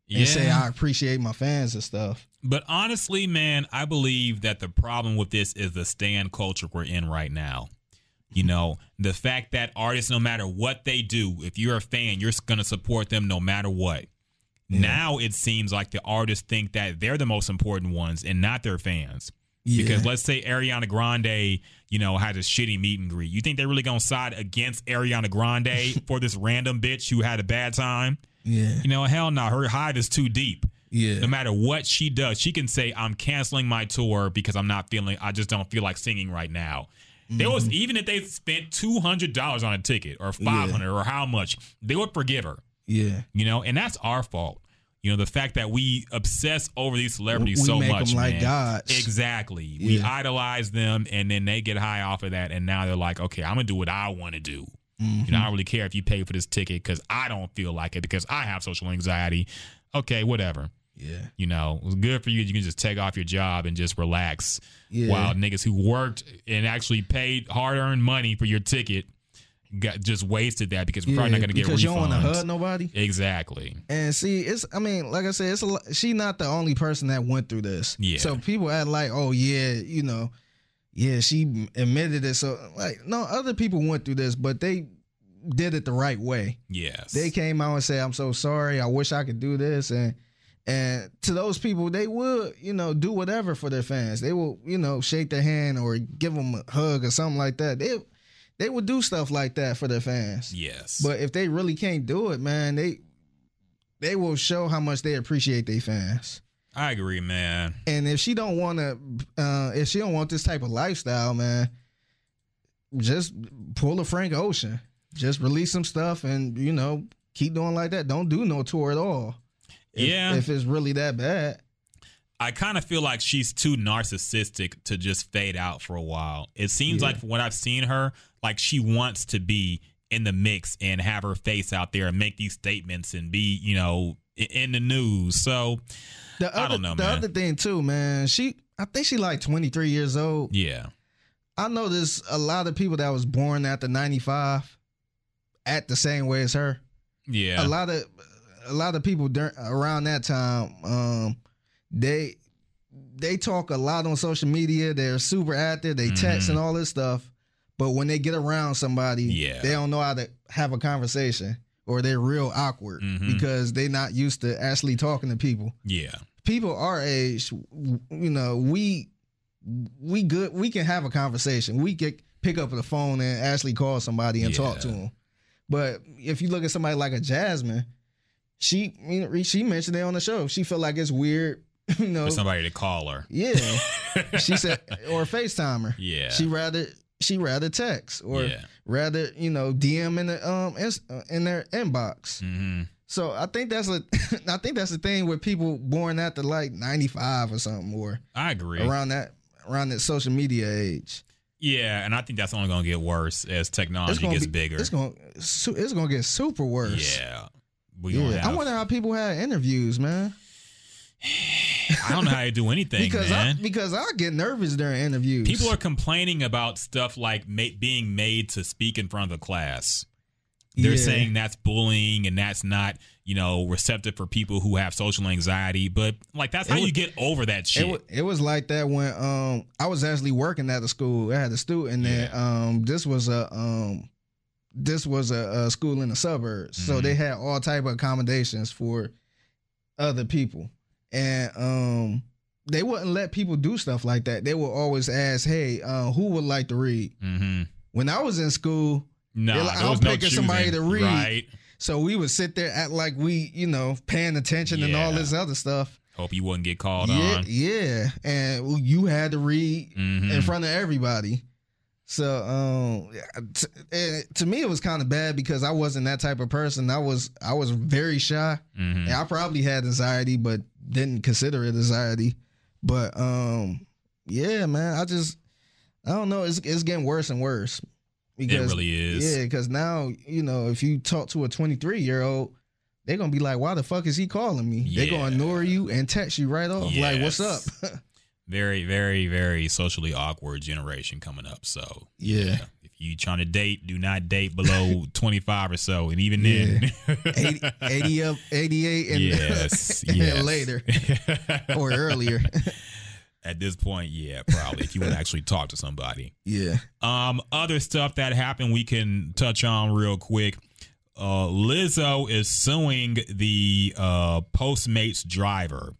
and say I appreciate my fans and stuff. But honestly, man, I believe that the problem with this is the stan culture we're in right now. You know, the fact that artists, no matter what they do, if you're a fan, you're going to support them no matter what. Now it seems like the artists think that they're the most important ones and not their fans. Because let's say Ariana Grande, you know, had a shitty meet and greet. You think they're really going to side against Ariana Grande for this random bitch who had a bad time? Yeah, You know, hell no, her hide is too deep yeah, no matter what she does, she can say, I'm canceling my tour because I'm not feeling, I just don't feel like singing right now. There was, mm-hmm. even if they spent $200 on a ticket or 500 or how much, they would forgive her, yeah. you know, and that's our fault. You know, the fact that we obsess over these celebrities We so make much. them like man. gods. Exactly. We idolize them and then they get high off of that. And now they're like, okay, I'm going to do what I want to do. Mm-hmm. You know, I don't really care if you pay for this ticket because I don't feel like it because I have social anxiety. Okay, whatever. Yeah, You know, it was good for you. You can just take off your job and just relax. Yeah. While niggas who worked and actually paid hard earned money for your ticket got just wasted that because we're probably not going to get because refunds. you don't want to hug nobody. Exactly. And see, it's I mean, like I said, it's a she not the only person that went through this. Yeah. So people act like, oh yeah, you know, yeah, she admitted it. So like, no, other people went through this, but they did it the right way. Yes. They came out and said, "I'm so sorry. I wish I could do this." And and to those people, they would, you know, do whatever for their fans. They will, you know, shake their hand or give them a hug or something like that. They they would do stuff like that for their fans. yes. But if they really can't do it, man, they they will show how much they appreciate their fans. I agree, man. And if she don't want to, uh, if she don't want this type of lifestyle, man, just pull a Frank Ocean. Just release some stuff and you know keep doing like that. Don't do no tour at all. If, Yeah. if it's really that bad. I kind of feel like she's too narcissistic to just fade out for a while. It seems Yeah. like from what I've seen her, like she wants to be in the mix and have her face out there and make these statements and be, you know, in the news. So, The I other, don't know, the man. other thing too, man. She, I think she like twenty three years old. yeah. I know there's a lot of people that was born after ninety five, act the same way as her. Yeah. a lot of a lot of people dur- around that time um they they talk a lot on social media they're super active they text and all this stuff but when they get around somebody Yeah. they don't know how to have a conversation or they're real awkward Mhm. because they're not used to actually talking to people yeah. people our age you know we we good we can have a conversation we can pick up the phone and actually call somebody and talk to them but if you look at somebody like a jasmine she you know, she mentioned it on the show she felt like it's weird you know For somebody to call her. yeah she said or Facetime her. Yeah. she rather she rather text or Yeah. Rather you know dm in the um uh, in their inbox hmm so I think that's a, I think that's the thing with people born after like ninety five or something, or I agree. around that around that social media age. Yeah, and I think that's only going to get worse as technology gets be- bigger. It's gonna it's gonna get super worse. yeah. We yeah. I wonder how people had interviews, man. I don't know how to do anything, because man. I because I get nervous during interviews. People are complaining about stuff like ma- being made to speak in front of the class. They're Yeah. saying that's bullying and that's not, you know, receptive for people who have social anxiety. But like, that's how It you get over that shit. It, wa- it was like that when um I was actually working at the school. I had a student there. Um, this was a um, this was a, a school in the suburbs, so Mhm. they had all type of accommodations for other people, and um, they wouldn't let people do stuff like that. They would always ask, "Hey, uh, who would like to read?" mm-hmm. When I was in school, No, They're like, I'm no picking somebody to read. Right. so we would sit there act like we, you know, paying attention and all this other stuff. Hope you wouldn't get called yeah, on. yeah, and you had to read Mhm. in front of everybody. So um, t- to me, it was kind of bad because I wasn't that type of person. I was I was very shy, Mhm. and I probably had anxiety, but didn't consider it anxiety. But um, yeah, man, I just I don't know. It's it's getting worse and worse. It really is. Yeah, because now you know if you talk to a 23 year old, they're gonna be like, "Why the fuck is he calling me?" They're gonna ignore you and text you right off, like, "What's up?" Very, very, very socially awkward generation coming up. So Yeah. You trying to date, do not date below twenty five or so, and even then, 80, 80 up, 88 and, yes, and yes. later or earlier. At this point, yeah, probably if you want to actually talk to somebody. yeah. Um, other stuff that happened we can touch on real quick. Uh, Lizzo is suing the uh, Postmates driver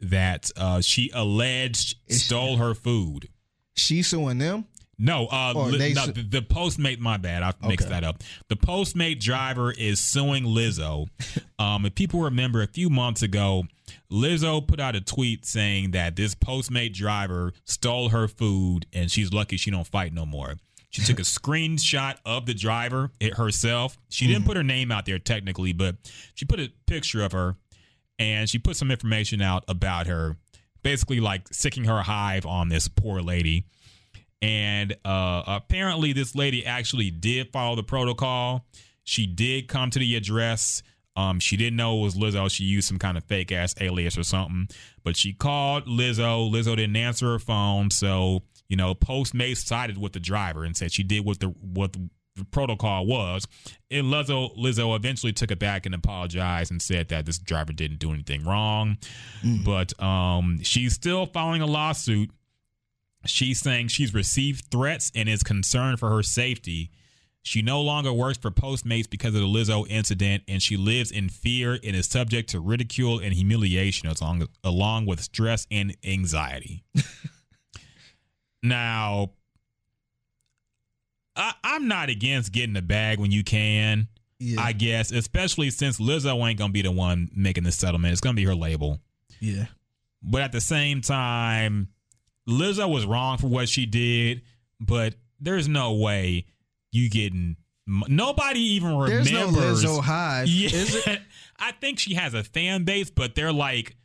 that uh, she alleged Is she- stole her food. She suing them? No, uh, Li- no, su- the, the Postmate. My bad, I mixed Okay. that up. The Postmate driver is suing Lizzo. um, if people remember, a few months ago, Lizzo put out a tweet saying that this Postmate driver stole her food, and she's lucky she don't fight no more. She took a screenshot of the driver it herself. She didn't put her name out there technically, but she put a picture of her, and she put some information out about her, basically like sicking her hive on this poor lady and uh, apparently this lady actually did follow the protocol. She did come to the address. Um, she didn't know it was Lizzo. She used some kind of fake ass alias or something. But she called Lizzo. Lizzo didn't answer her phone, so you know Postmates sided with the driver and said she did what the what the protocol was. And Lizzo Lizzo eventually took it back and apologized and said that this driver didn't do anything wrong. But um, she's still filing a lawsuit She's saying she's received threats and is concerned for her safety. She no longer works for Postmates because of the Lizzo incident, and she lives in fear and is subject to ridicule and humiliation along, along with stress and anxiety. now, I, I'm not against getting a bag when you can, Yeah. I guess, especially since Lizzo ain't going to be the one making the settlement. It's going to be her label. yeah. But at the same time, Lizzo was wrong for what she did, but there's no way you getting nobody even There's no remembers. Lizzo hive. Yeah, Is it? I think she has a fan base, but they're like,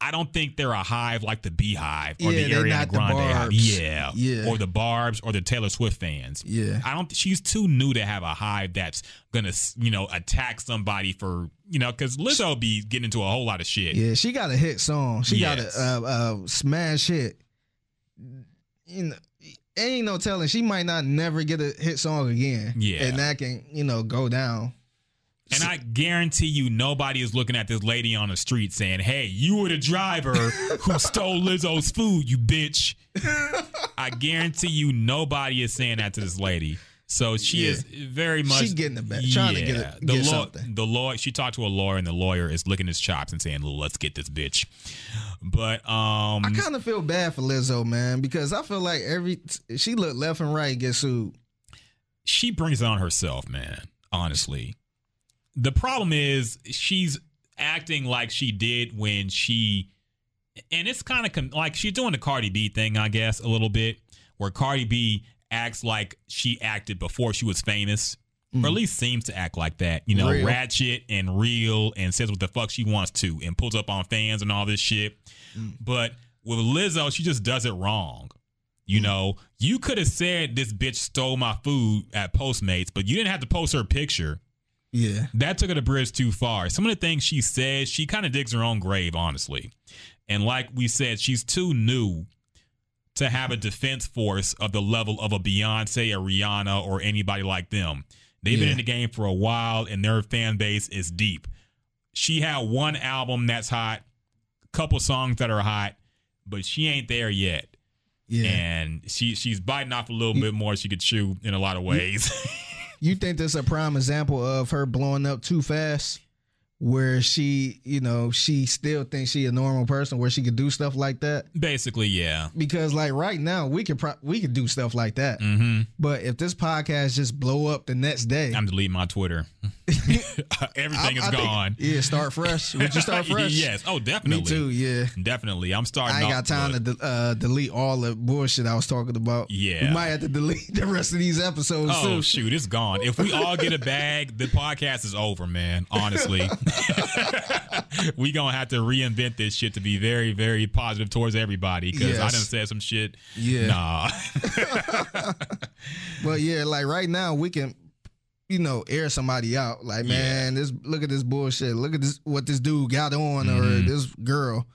I don't think they're a hive like the BeyHive or Yeah, the Ariana not the Grande hive. Yeah, Yeah. or the Barb's or the Taylor Swift fans. Yeah. I don't. She's too new to have a hive that's gonna, you know, attack somebody for, you know, because Lizzo be getting into a whole lot of shit. Yeah, she got a hit song. She Yes. got a, a, a smash hit. You know, ain't no telling. She might not never get a hit song again. Yeah. and that can you know go down. And I guarantee you, nobody is looking at this lady on the street saying, "Hey, you were the driver who stole Lizzo's food, you bitch." I guarantee you, nobody is saying that to this lady. So she Yeah. is very much She getting it back, trying to get it- the get law, something. the lawyer. She talked to a lawyer, and the lawyer is licking his chops and saying, "Let's get this bitch." But um, I kind of feel bad for Lizzo, man, because I feel like every she look left and right get sued. she brings it on herself, man. Honestly, the problem is she's acting like she did when she, and it's kind of com- like she's doing the Cardi B thing, I guess, a little bit, where Cardi B acts like she acted before she was famous. Or mm. at least seems to act like that, you know, Real. ratchet and real, and says what the fuck she wants to, and pulls up on fans and all this shit. Mm. But with Lizzo, she just does it wrong. You mm. know, you could have said this bitch stole my food at Postmates, but you didn't have to post her picture. Yeah, That took her the bridge too far. Some of the things she says, she kind of digs her own grave, honestly. And like we said, she's too new to have a defense force of the level of a Beyonce, a Rihanna, or anybody like them. They've been in the game for a while and their fan base is deep. She had one album that's hot, a couple songs that are hot, but she ain't there yet. Yeah. And she she's biting off a little bit more she could chew in a lot of ways. You think that's a prime example of her blowing up too fast? Where she, you know, she still thinks she a normal person where she could do stuff like that? Basically, yeah. Because like right now we could pro- we could do stuff like that. hmm But if this podcast just blow up the next day, I'm deleting my Twitter. Everything I- is I think- gone. yeah, start fresh. Would you start fresh? yes. Oh, definitely. Me too. Yeah. Definitely. I'm starting. I ain't got time to uh, delete all the bullshit I was talking about. Yeah. we might have to delete the rest of these episodes Oh shoot, it's gone. If we all get a bag, the podcast is over, man. Honestly, we gonna have to reinvent this shit to be very, very positive towards everybody. Because I Yes. done said some shit. Yeah. Nah. But yeah, like right now we can, you know, air somebody out. Like, man, this look at this bullshit. Look at this what this dude got on or Mhm. this girl.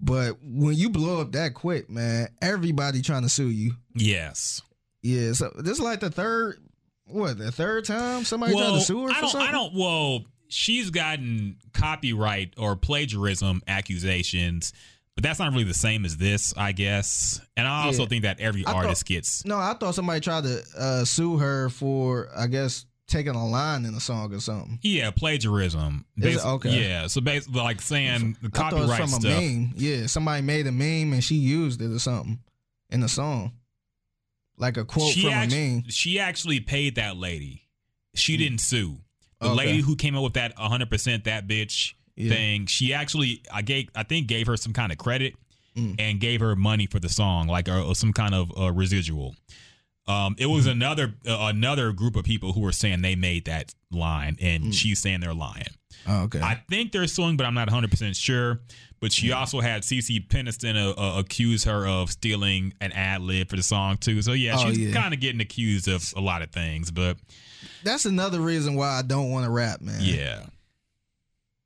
But when you blow up that quick, man, everybody trying to sue you. yes. Yeah, so this is like the third, what the third time somebody tried to sue her for I don't. something. I don't. Well, she's gotten copyright or plagiarism accusations. But that's not really the same as this, I guess. And I also Yeah. think that every I thought- artist gets No, I thought somebody tried to uh, sue her for, I guess, taking a line in a song or something. Yeah, plagiarism. Okay. Yeah, so basically, like saying the I thought it copyright was from stuff. a meme. Yeah, somebody made a meme and she used it or something in the song, like a quote she from act- a meme. She actually paid that lady. She didn't sue. The Okay. lady who came up with that 100% that bitch Yeah. thing, she actually I gave I think gave her some kind of credit Mm. and gave her money for the song, like uh, some kind of uh, residual. Um, it was Mm. another uh, another group of people who were saying they made that line, and Mm. she's saying they're lying. Oh, okay. I think they're suing, but I'm not 100 percent sure. But she also had CeCe Peniston uh, uh, accuse her of stealing an ad lib for the song too. So yeah, Oh, she's yeah. kind of getting accused of a lot of things. But That's another reason why I don't want to rap, man. yeah,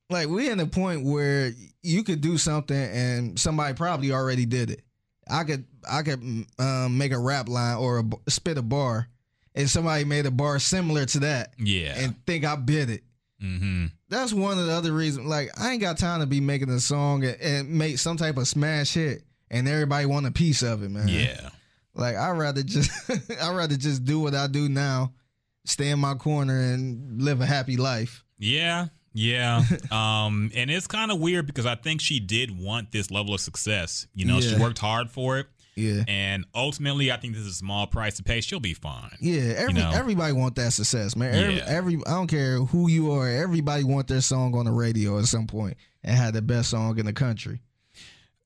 Like we're in the point where you could do something and somebody probably already did it. I could I could um, make a rap line or a, spit a bar, and somebody made a bar similar to that yeah, and think I bit it. hmm That's one of the other reasons. Like I ain't got time to be making a song and, and make some type of smash hit, and everybody want a piece of it, man. yeah. Like I rather just I rather just do what I do now, stay in my corner and live a happy life. Yeah, yeah. um, and it's kind of weird because I think she did want this level of success. You know, she worked hard for it, Yeah. and ultimately, I think this is a small price to pay. She'll be fine. Yeah, every, know? everybody want that success, man. Every, Yeah. every I don't care who you are, everybody want their song on the radio at some point and have the best song in the country.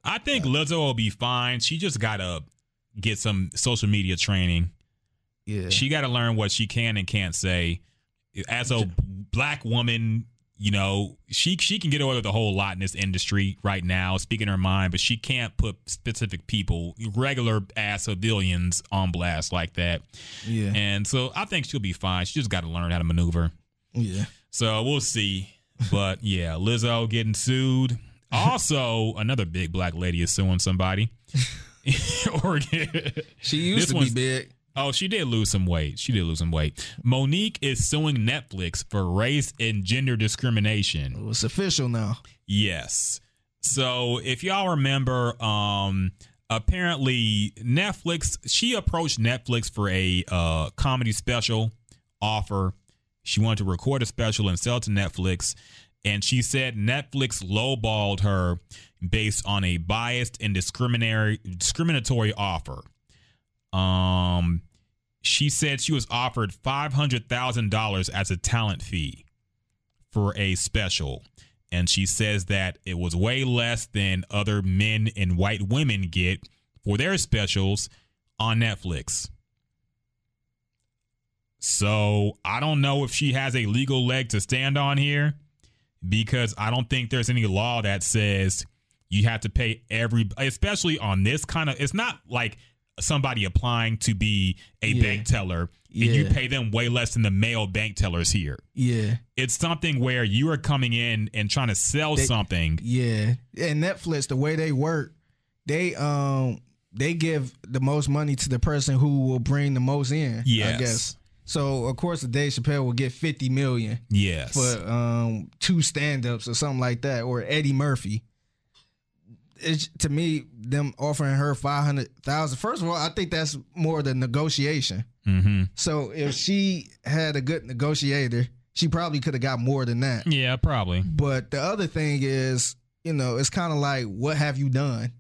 I think Lizzo will be fine. She just gotta get some social media training. Yeah, She got to learn what she can and can't say. As a black woman, you know, she she can get away with a whole lot in this industry right now, speaking her mind, but she can't put specific people, regular ass civilians, on blast like that. yeah, And so I think she'll be fine. She just got to learn how to maneuver. yeah. So we'll see. But yeah, Lizzo getting sued. Also, another big black lady is suing somebody. or She used This to be big. Oh, she did lose some weight. She did lose some weight. Mo'Nique is suing Netflix for race and gender discrimination. It's official now. Yes. So if y'all remember, um, apparently Netflix, she approached Netflix for a uh, comedy special offer. She wanted to record a special and sell it to Netflix. And she said Netflix lowballed her based on a biased and discriminatory discriminatory offer. Um, she said she was offered five hundred thousand dollars as a talent fee for a special, and she says that it was way less than other men and white women get for their specials on Netflix. So I don't know if she has a legal leg to stand on here because I don't think there's any law that says you have to pay every, especially on this kind of. It's not like somebody applying to be a Yeah. bank teller and you pay them way less than the male bank tellers here. Yeah, It's something where you are coming in and trying to sell They- something. yeah. And Netflix, the way they work, they um they give the most money to the person who will bring the most in. Yes. I guess. So of course, the Dave Chappelle will get fifty million Yes. for um two stand ups or something like that, or Eddie Murphy. It's to me them offering her five hundred thousand. First of all, I think that's more the negotiation. hmm So if she had a good negotiator, she probably could have got more than that. Yeah, probably. But the other thing is, you know, it's kind of like, what have you done?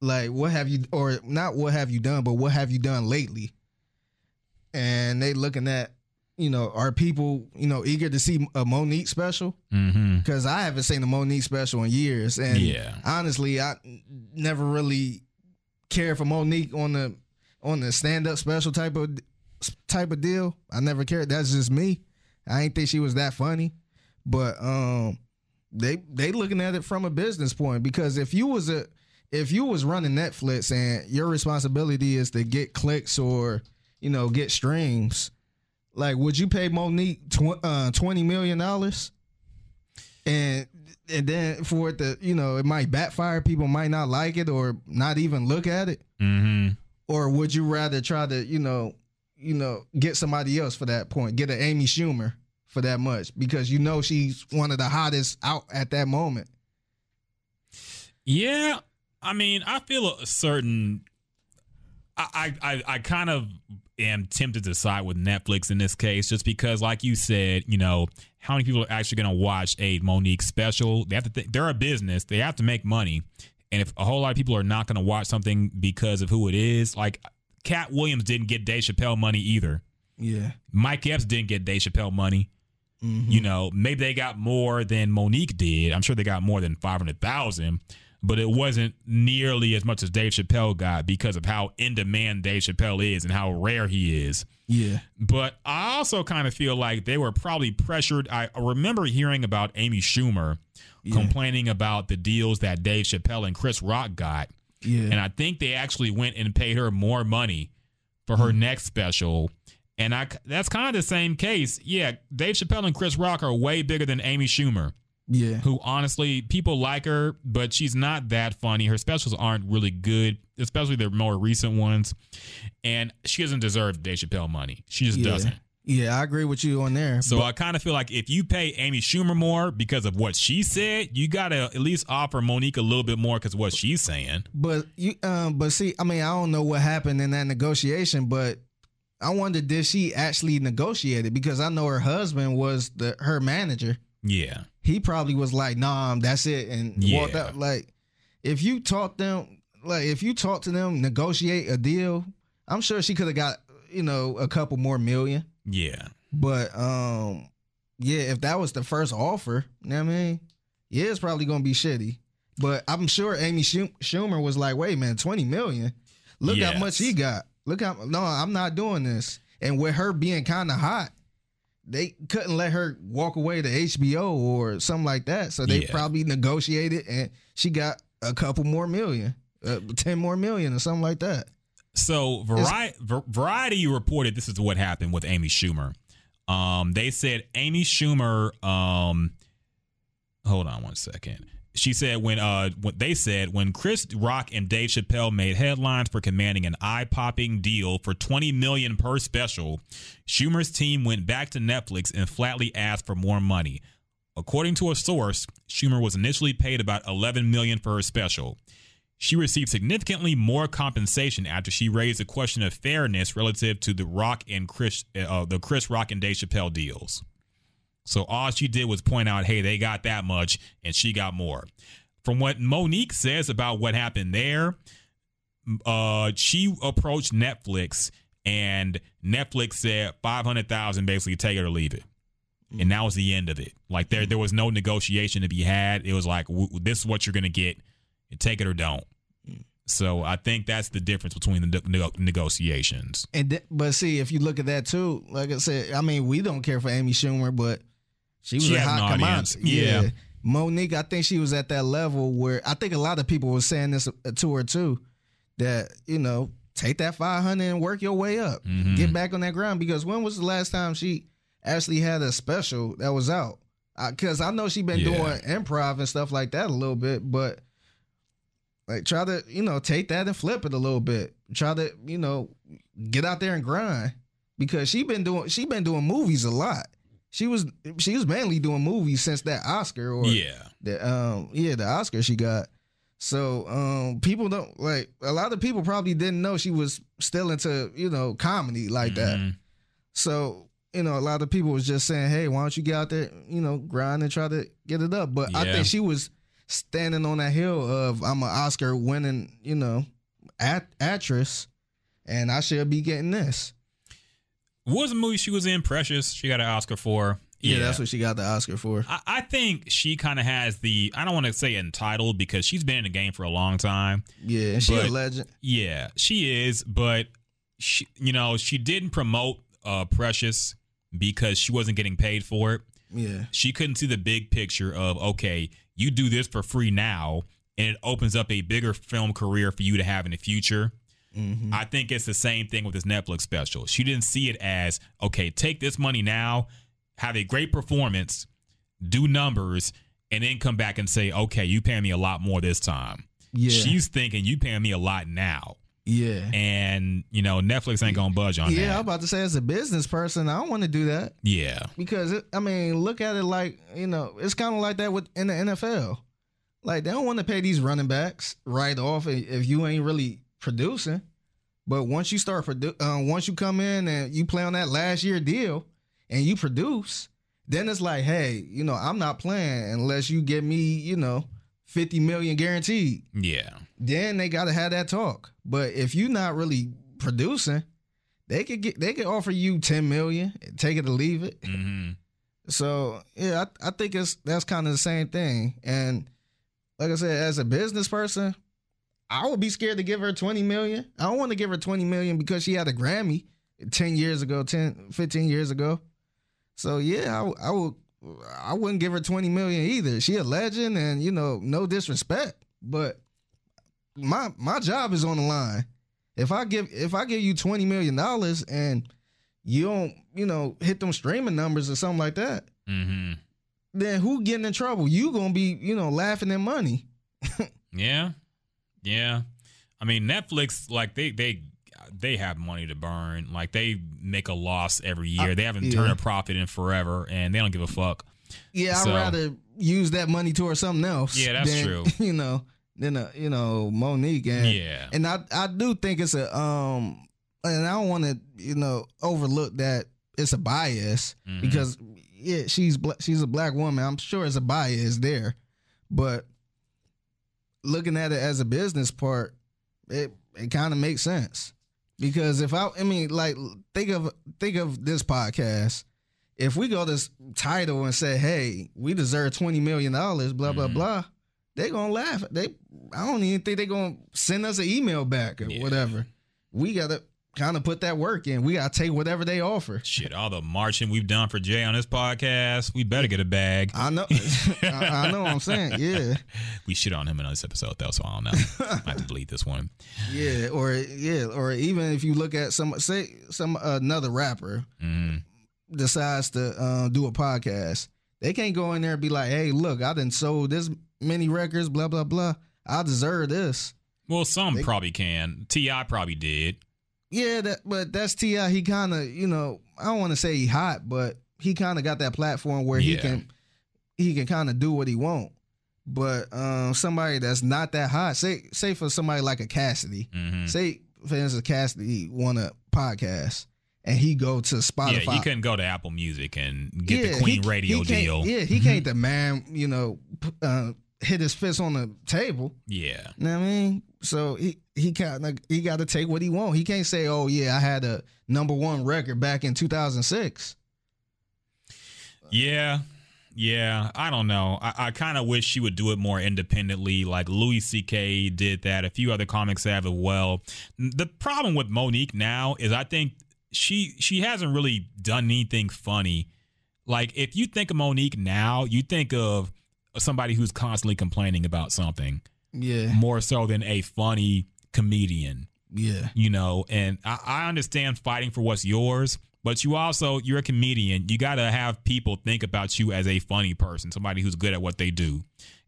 Like, what have you, or not what have you done, but what have you done lately? And they looking at, you know, are people, you know, eager to see a Mo'Nique special? Because I haven't seen a Mo'Nique special in years, and Yeah. honestly, I never really cared for Mo'Nique on the on the stand up special type of type of deal. I never cared. That's just me. I ain't think she was that funny, but um, they they looking at it from a business point because if you was a if you was running Netflix and your responsibility is to get clicks or you know get streams, like would you pay Mo'Nique tw- uh, twenty million dollars? and and then for it to you know it might backfire people might not like it or not even look at it hmm or would you rather try to you know you know get somebody else for that point get an amy schumer for that much because you know she's one of the hottest out at that moment Yeah, I mean, I feel a certain. I I I, I kind of am tempted to side with Netflix in this case, just because, like you said, you know, how many people are actually going to watch a Mo'Nique special? They have to. Th- they're a business. They have to make money, and if a whole lot of people are not going to watch something because of who it is, like Katt Williams didn't get Dave Chappelle money either. yeah Mike Epps didn't get Dave Chappelle money. Mhm. You know, maybe they got more than Mo'Nique did. I'm sure they got more than 500,000, but it wasn't nearly as much as Dave Chappelle got because of how in demand Dave Chappelle is and how rare he is. yeah But I also kind of feel like they were probably pressured. I remember hearing about Amy Schumer Yeah. complaining about the deals that Dave Chappelle and Chris Rock got. yeah And I think they actually went and paid her more money for her mm-hmm. next special. And I that's kind of the same case. Yeah, Dave Chappelle and Chris Rock are way bigger than Amy Schumer, yeah who honestly people like her, but she's not that funny. Her specials aren't really good, especially the more recent ones. And she doesn't deserve Dave Chappelle money. She just yeah. doesn't. yeah i agree with you on there So I kind of feel like if you pay Amy Schumer more because of what she said, you got to at least offer Mo'Nique a little bit more because what she's saying. But you, um, but see, I mean, I don't know what happened in that negotiation, but I wonder did she actually negotiate it because I know her husband was the her manager. Yeah. He probably was like, "Nah, that's it," and walked Yeah. out. Like, if you talk them, like if you talk to them, negotiate a deal, I'm sure she could have got you know a couple more million. Yeah. But um, yeah, if that was the first offer, you know what I mean, yeah, it's probably gonna be shitty. But I'm sure Amy Schumer was like, "Wait, man, twenty million. Look how much he got. Look how no, I'm not doing this." And with her being kind of hot, they couldn't let her walk away to HBO or something like that. So they Yeah. probably negotiated, and she got a couple more million, uh, ten more million, or something like that. So Variety, Variety reported this is what happened with Amy Schumer. Um, they said Amy Schumer. Um, hold on one second. She said when uh when they said when Chris Rock and Dave Chappelle made headlines for commanding an eye-popping deal for 20 million per special, Schumer's team went back to Netflix and flatly asked for more money. According to a source, Schumer was initially paid about 11 million for her special. She received significantly more compensation after she raised the question of fairness relative to the Rock and Chris, uh, the Chris Rock and Dave Chappelle deals. So all she did was point out, hey, they got that much, and she got more. From what Mo'Nique says about what happened there, uh, she approached Netflix, and Netflix said five hundred thousand, basically take it or leave it and that was the end of it. Like there, there was no negotiation to be had. It was like this is what you're gonna get, take it or don't. So I think that's the difference between the nego- negotiations. And th- but see, if you look at that too, like I said, I mean, we don't care for Amy Schumer, but she was She a hot commodity. Yeah. Mo'Nique, I think she was at that level where I think a lot of people were saying this uh, to her too, that you know take that 500 and work your way up. Mhm. Get back on that ground because when was the last time she actually had a special that was out? Because I know she been Yeah. doing improv and stuff like that a little bit, but like try to you know take that and flip it a little bit. Try to you know get out there and grind because she been doing she been doing movies a lot. She was she was mainly doing movies since that Oscar or Yeah. the um yeah the Oscar she got. So um people don't like a lot of people probably didn't know she was still into you know comedy like that. Mhm. So you know a lot of people was just saying, hey, why don't you get out there you know grind and try to get it up? But I think she was standing on that hill of I'm an Oscar winning you know act- actress, and I should be getting this. What was the movie she was in? Precious. She got an Oscar for. Yeah, that's what she got the Oscar for. I, I think she kind of has the. I don't want to say entitled because she's been in the game for a long time. Yeah, and she a legend. Yeah, she is, but she, you know, she didn't promote uh Precious because she wasn't getting paid for it. Yeah, She couldn't see the big picture of okay, you do this for free now, and it opens up a bigger film career for you to have in the future. Mm-hmm. I think it's the same thing with this Netflix special. She didn't see it as okay, take this money now, have a great performance, do numbers, and then come back and say, okay, you pay me a lot more this time. yeah, She's thinking you paying me a lot now yeah. and you know Netflix ain't gonna budge on that. Yeah, I'm about to say as a business person, I don't want to do that yeah, because it, I mean, look at it like you know, it's kind of like that with in the NFL. Like they don't want to pay these running backs right off if you ain't really producing. But once you start produ- uh, once you come in and you play on that last year deal and you produce, then it's like, hey, you know, I'm not playing unless you get me, you know, fifty million guaranteed. yeah, then they gotta have that talk. But if you're not really producing, they could get they could offer you ten million, take it or leave it. hmm So yeah, I, I think it's that's kind of the same thing. And like I said, as a business person, I would be scared to give her 20 million. I don't want to give her 20 million because she had a Grammy 10 years ago, 10, 15 years ago. So yeah, I, I would I wouldn't give her 20 million either. She a legend and you know, no disrespect, but my my job is on the line. If I give if I give you 20 million dollars and you don't, you know, hit them streaming numbers or something like that, hmm then who getting in trouble? You gonna be, you know, laughing at money. yeah, yeah. I mean, Netflix like they they they have money to burn. Like they make a loss every year. Uh, they haven't yeah. turned a profit in forever, and they don't give a fuck. Yeah, So- I'd rather use that money towards something else. Yeah, that's than, true. You know, than a, you know, Mo'Nique and Yeah, and I I do think it's a um and I don't want to you know overlook that it's a bias Mhm. because yeah she's she's a black woman I'm sure it's a bias there, but looking at it as a business part, it it kind of makes sense because if I I mean like think of think of this podcast. If we go this title and say, "Hey, we deserve twenty million dollars," blah blah Mhm. blah, they gonna laugh. They, I don't even think they gonna send us an email back or Yeah. whatever. We gotta kind of put that work in. We gotta take whatever they offer. shit. All the marching we've done for Jay on this podcast, we better get a bag. I know, I, I know what I'm saying. Yeah, We shit on him in this episode though, so I don't know. I have to delete this one. yeah, or yeah, or even if you look at some, say some another rapper hmm decides to uh, do a podcast, they can't go in there and be like, "Hey, look, I didn't sold this many records, blah blah blah. I deserve this." Well, some They- probably can. T.I. probably did. Yeah, that but that's Ti. He kind of, you know, I don't want to say he hot, but he kind of got that platform where he can he can kind of do what he want. But um, somebody that's not that hot, say say for somebody like a Cassidy, hmm say for instance Cassidy want a podcast and he go to Spotify. Yeah, you couldn't go to Apple Music and get Yeah, the Queen he- Radio he deal. Mm-hmm. Yeah, he can't demand, you know, uh, hit his fist on the table. Yeah. You know what I mean? So he he kind of he got to take what he want. He can't say, "Oh yeah, I had a number one record back in 2006." Yeah. Yeah. I don't know. I, I kind of wish she would do it more independently. Like Louis C.K. did that. A few other comics have as well. The problem with Mo'Nique now is I think she she hasn't really done anything funny. Like if you think of Mo'Nique now, you think of somebody who's constantly complaining about something Yeah, more so than a funny comedian. Yeah. you know and I, I understand fighting for what's yours but you also you're a comedian you got to have people think about you as a funny person somebody who's good at what they do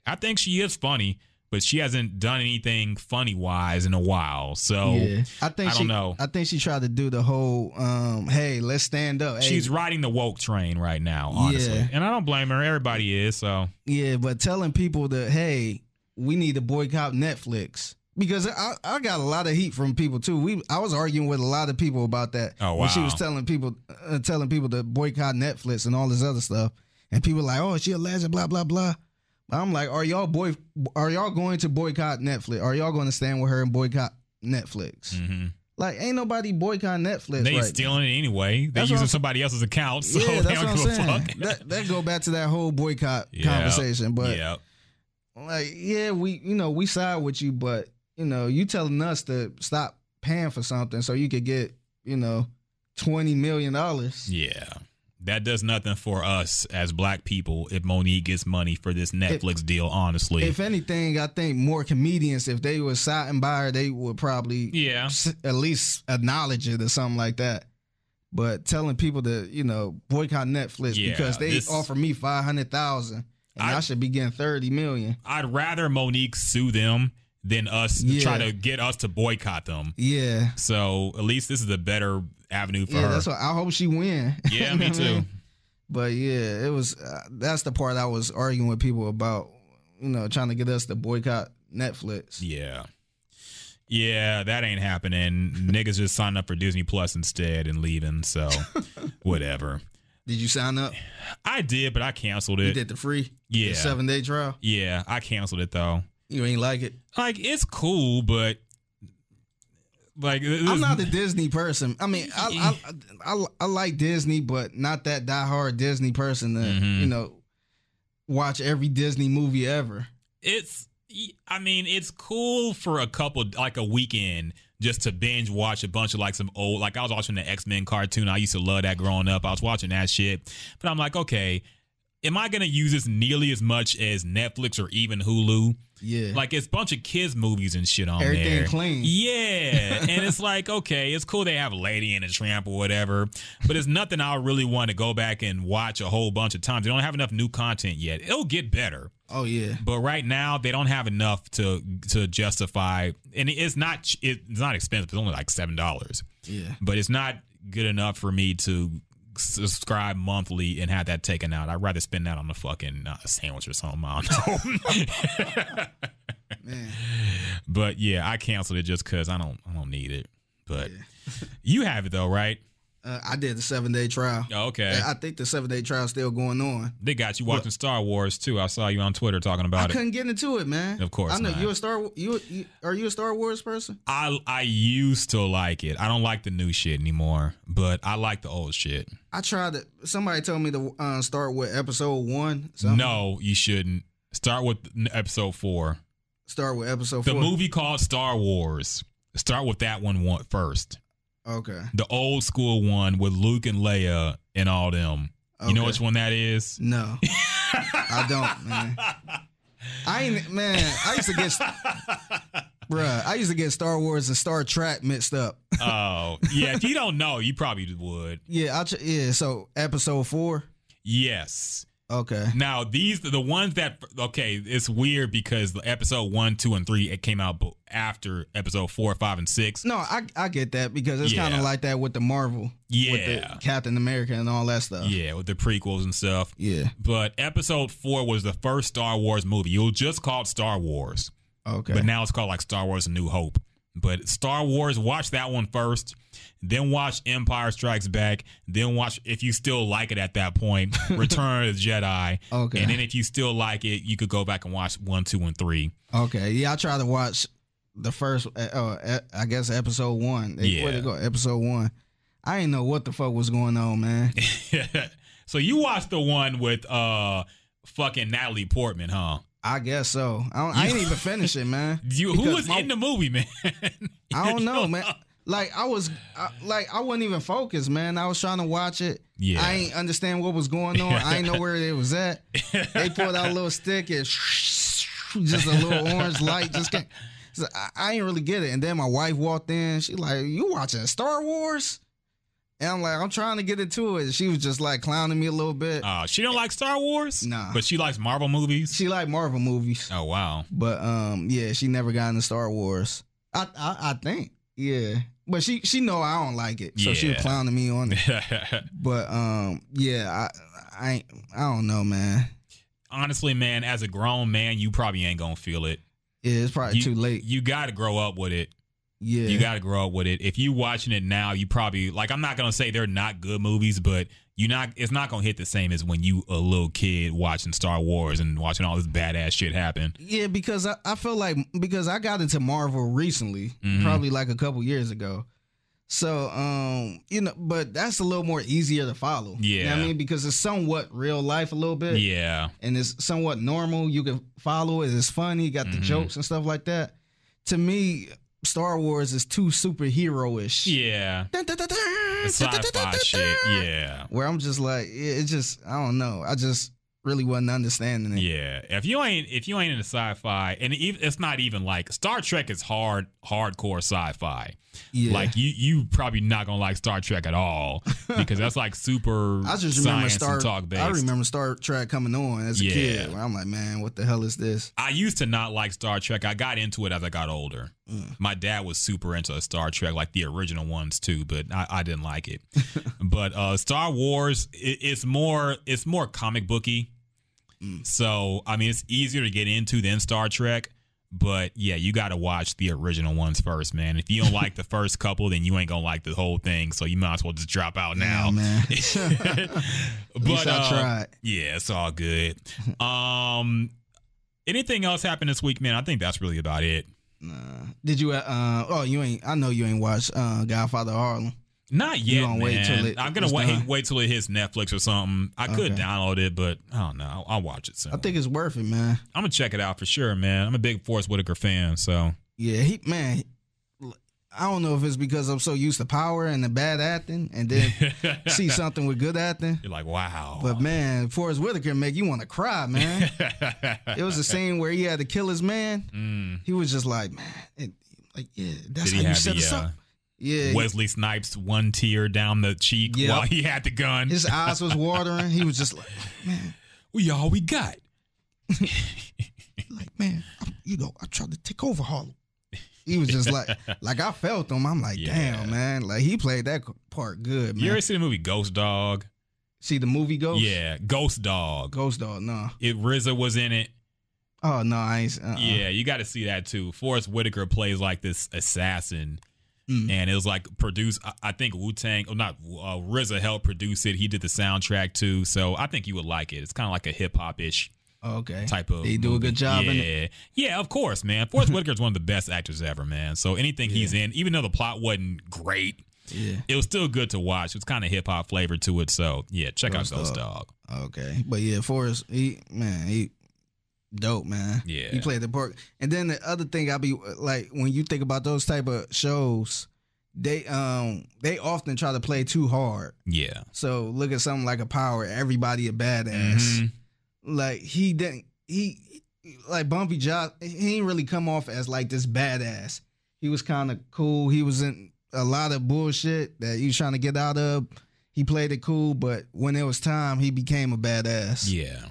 i think she is funny but she hasn't done anything funny wise in a while so yeah. I think I don't she, know. I think she tried to do the whole um hey, let's stand up. Hey, she's riding the woke train right now honestly Yeah. and i don't blame her everybody is so Yeah, but telling people that hey, we need to boycott Netflix because I, I got a lot of heat from people too. We I was arguing with a lot of people about that Oh, when she was telling people uh, telling people to boycott Netflix and all this other stuff, and people like, oh, she a legend, blah blah blah. I'm like, are y'all boy are y'all going to boycott Netflix? Are y'all going to stand with her and boycott Netflix? mhm. Like, ain't nobody boycott Netflix. they right stealing it anyway they That's using somebody else's account so yeah, they don't what I'm give a fuck That that go back to that whole boycott Yeah. conversation, but yeah like yeah we you know we side with you but you know you telling us to stop paying for something so you could get you know 20 million dollars Yeah. That does nothing for us as black people if Mo'Nique gets money for this Netflix deal, honestly. if anything i think more comedians if they were siding by her they would probably yeah. s- at least acknowledge it or something like that but telling people to you know boycott netflix Yeah, because they this- offer me 500000 and I, I- should be getting 30 million I'd rather Mo'Nique sue them than us Yeah. try to get us to boycott them. yeah So at least this is a better avenue for yeah her. that's what i hope she win yeah, me I too. mean? But yeah, it was. Uh, that's the part I was arguing with people about. You know, trying to get us to boycott Netflix. Yeah. Yeah, that ain't happening. Niggas just signing up for Disney Plus instead and leaving. So whatever. Did you sign up? I did, but I canceled it. You did the free, Yeah. the seven day trial. Yeah, I canceled it though. You ain't like it. Like it's cool, but like I'm not a Disney person. I mean, I I, I I like Disney, but not that diehard Disney person that Mhm. you know watch every Disney movie ever. it's I mean, it's cool for a couple like a weekend just to binge watch a bunch of like some old like I was watching the X-Men cartoon. I used to love that growing up. I was watching that shit. But I'm like, okay, am I gonna use this nearly as much as Netflix or even Hulu? Yeah, Like it's a bunch of kids movies and shit on Everything there. clean. Yeah. and it's like, okay, it's cool they have Lady and a Tramp or whatever, but it's nothing I really want to go back and watch a whole bunch of times. They don't have enough new content yet. It'll get better. oh yeah, But right now they don't have enough to to justify and it's not it's not expensive. It's only like $7. yeah. But it's not good enough for me to subscribe monthly and have that taken out. I'd rather spend that on a fucking uh, sandwich or something. I don't know. Man, But yeah, I canceled it just because I don't I don't need it. But you have it though, right? Uh, I did the seven day trial. Oh, Okay. I think the seven day trial still going on. They got you watching Star Wars too. I saw you on Twitter talking I about it. couldn't get into it, man. Of course I know not. you a Star. You, you are you a Star Wars person? I I used to like it. I don't like the new shit anymore, but I like the old shit. I tried to. Somebody told me to uh, start with episode one. something. No, you shouldn't. Start with episode four. start with episode The four. movie called Star Wars. Start with that one one first. Okay. The old school one with Luke and Leia and all them. You know which one that is? No, I don't, man. I ain't man. I used to get, bruh. I used to get Star Wars and Star Trek mixed up. Oh, yeah. If you don't know, you probably would. Yeah, I yeah. So episode four. Yes. Okay. Now these the ones that okay, it's weird because the episode one, two, and three it came out after episode four, five, and six. No, I I get that because it's kind of like that with the Marvel, with Yeah, the Captain America and all that stuff. yeah, with the prequels and stuff. Yeah. But episode four was the first Star Wars movie. It was just called Star Wars, Okay. but now it's called like Star Wars: A New Hope. But Star Wars, watch that one first, then watch Empire Strikes Back, then watch if you still like it at that point, Return of the Jedi. Okay. And then if you still like it, you could go back and watch one, two, and three. Okay, yeah, I tried to watch the first, uh, uh, I guess episode one. They, Where they Yeah. go? Episode one. I didn't know what the fuck was going on, man. so you watched the one with uh fucking Natalie Portman, huh? I guess so. I, don't, I ain't even finish it, man. You who was my- in the movie, man? I don't know, man. Like I was, I, like I wasn't even focused, man. I was trying to watch it. Yeah. I ain't understand what was going on. I ain't know where it was at. They pulled out a little stick and just a little orange light just came. So I, I ain't really get it. And then my wife walked in. She like, "You watching Star Wars?" And I'm like, "I'm trying to get into it." She was just like clowning me a little bit. Uh, she don't like Star Wars. Nah. but she likes Marvel movies. she like Marvel movies, oh wow. but um, yeah, she never got into Star Wars. I I, I think, yeah, but she she know I don't like it, so she was clowning me on it. But um, yeah, I I ain't, I don't know, man. Honestly, man, as a grown man, you probably ain't gonna feel it. Yeah, it's probably You, too late. You got to grow up with it. Yeah, You got to grow up with it. If you watching it now, you probably like. I'm not gonna say they're not good movies, but you not. It's not gonna hit the same as when you a little kid watching Star Wars and watching all this badass shit happen. Yeah, because I, I feel like because I got into Marvel recently, Mhm. probably like a couple years ago. So um, you know, but that's a little more easier to follow. You know what Yeah. I mean, because it's somewhat real life a little bit. Yeah, And it's somewhat normal. You can follow it. It's funny, you got the Mhm. jokes and stuff like that. To me, Star Wars is too superhero ish. yeah. Sci-fi shit. Yeah, Where I'm just like, it it just, I don't know. I just really wasn't understanding it. yeah. If you ain't if you ain't into sci-fi, and it's not even like Star Trek is hard hardcore sci-fi. Yeah. Like you you probably not gonna like Star Trek at all because that's like super I just remember Star. talk based. I remember Star Trek coming on as a Yeah. kid. Where I'm like, man, what the hell is this? I used to not like Star Trek. I got into it as I got older. Mm. My dad was super into Star Trek, like the original ones too, but I, I didn't like it. but uh, Star Wars, it, it's more it's more comic booky. Mm. So I mean, it's easier to get into than Star Trek. But yeah, you got to watch the original ones first, man. If you don't like the first couple, then you ain't gonna like the whole thing. So you might as well just drop out now. Yeah, man. but I uh, tried. Yeah, it's all good. Um, anything else happened this week, man? I think that's really about it. Nah. Did you? Uh, oh, you ain't. I know you ain't watched uh, Godfather Harlem. Not yet, gonna man. it- I'm gonna wait, done? wait till it hits Netflix or something. I could Okay. download it, but I don't know. I'll, I'll watch it soon. I think it's worth it, man. I'm gonna check it out for sure, man. I'm a big Forest Whitaker fan, so Yeah, he man. I don't know if it's because I'm so used to power and the bad acting, and then see something with good acting. you're like, wow. But man, Forest Whitaker make you want to cry, man. it was the scene where he had to kill his man. Mm. He was just like, man, it, like yeah, that's Did how you set us uh, up. Yeah, Wesley Snipes one tear down the cheek Yep. while he had the gun? his eyes was watering. He was just like, man, we all we got. like man, I'm, you know, I tried to take over Harlem. He was just like, like I felt him. I'm like, Yeah. damn, man, like he played that part good, man. You ever see the movie Ghost Dog? see the movie Ghost? Yeah, Ghost Dog. Ghost Dog. No. It RZA was in it. Oh no, I ain't. Uh-uh. Yeah, you got to see that too. Forest Whitaker plays like this assassin, Mm. and it was like produced. I, I think Wu Tang, or not uh, RZA helped produce it. He did the soundtrack too, so I think you would like it. It's kind of like a hip hop ish Okay. type of. They do a good job Yeah, in it. yeah, of course, man. Forest Whitaker is one of the best actors ever, man. So anything he's in, even though the plot wasn't great, Yeah. it was still good to watch. It's kind of hip hop flavor to it. So yeah, check Ghost out Ghost Dog. Dog. Okay. But yeah, Forrest, he man, he dope, man. Yeah. He played the part. And then the other thing I be like when you think about those type of shows, they um they often try to play too hard. Yeah. So look at something like a power, everybody a badass. Mhm. Like he didn't he like Bumpy Josh he ain't really come off as like this badass. He was kind of cool. He was in a lot of bullshit that he was trying to get out of. He played it cool, but when it was time, he became a badass. Yeah.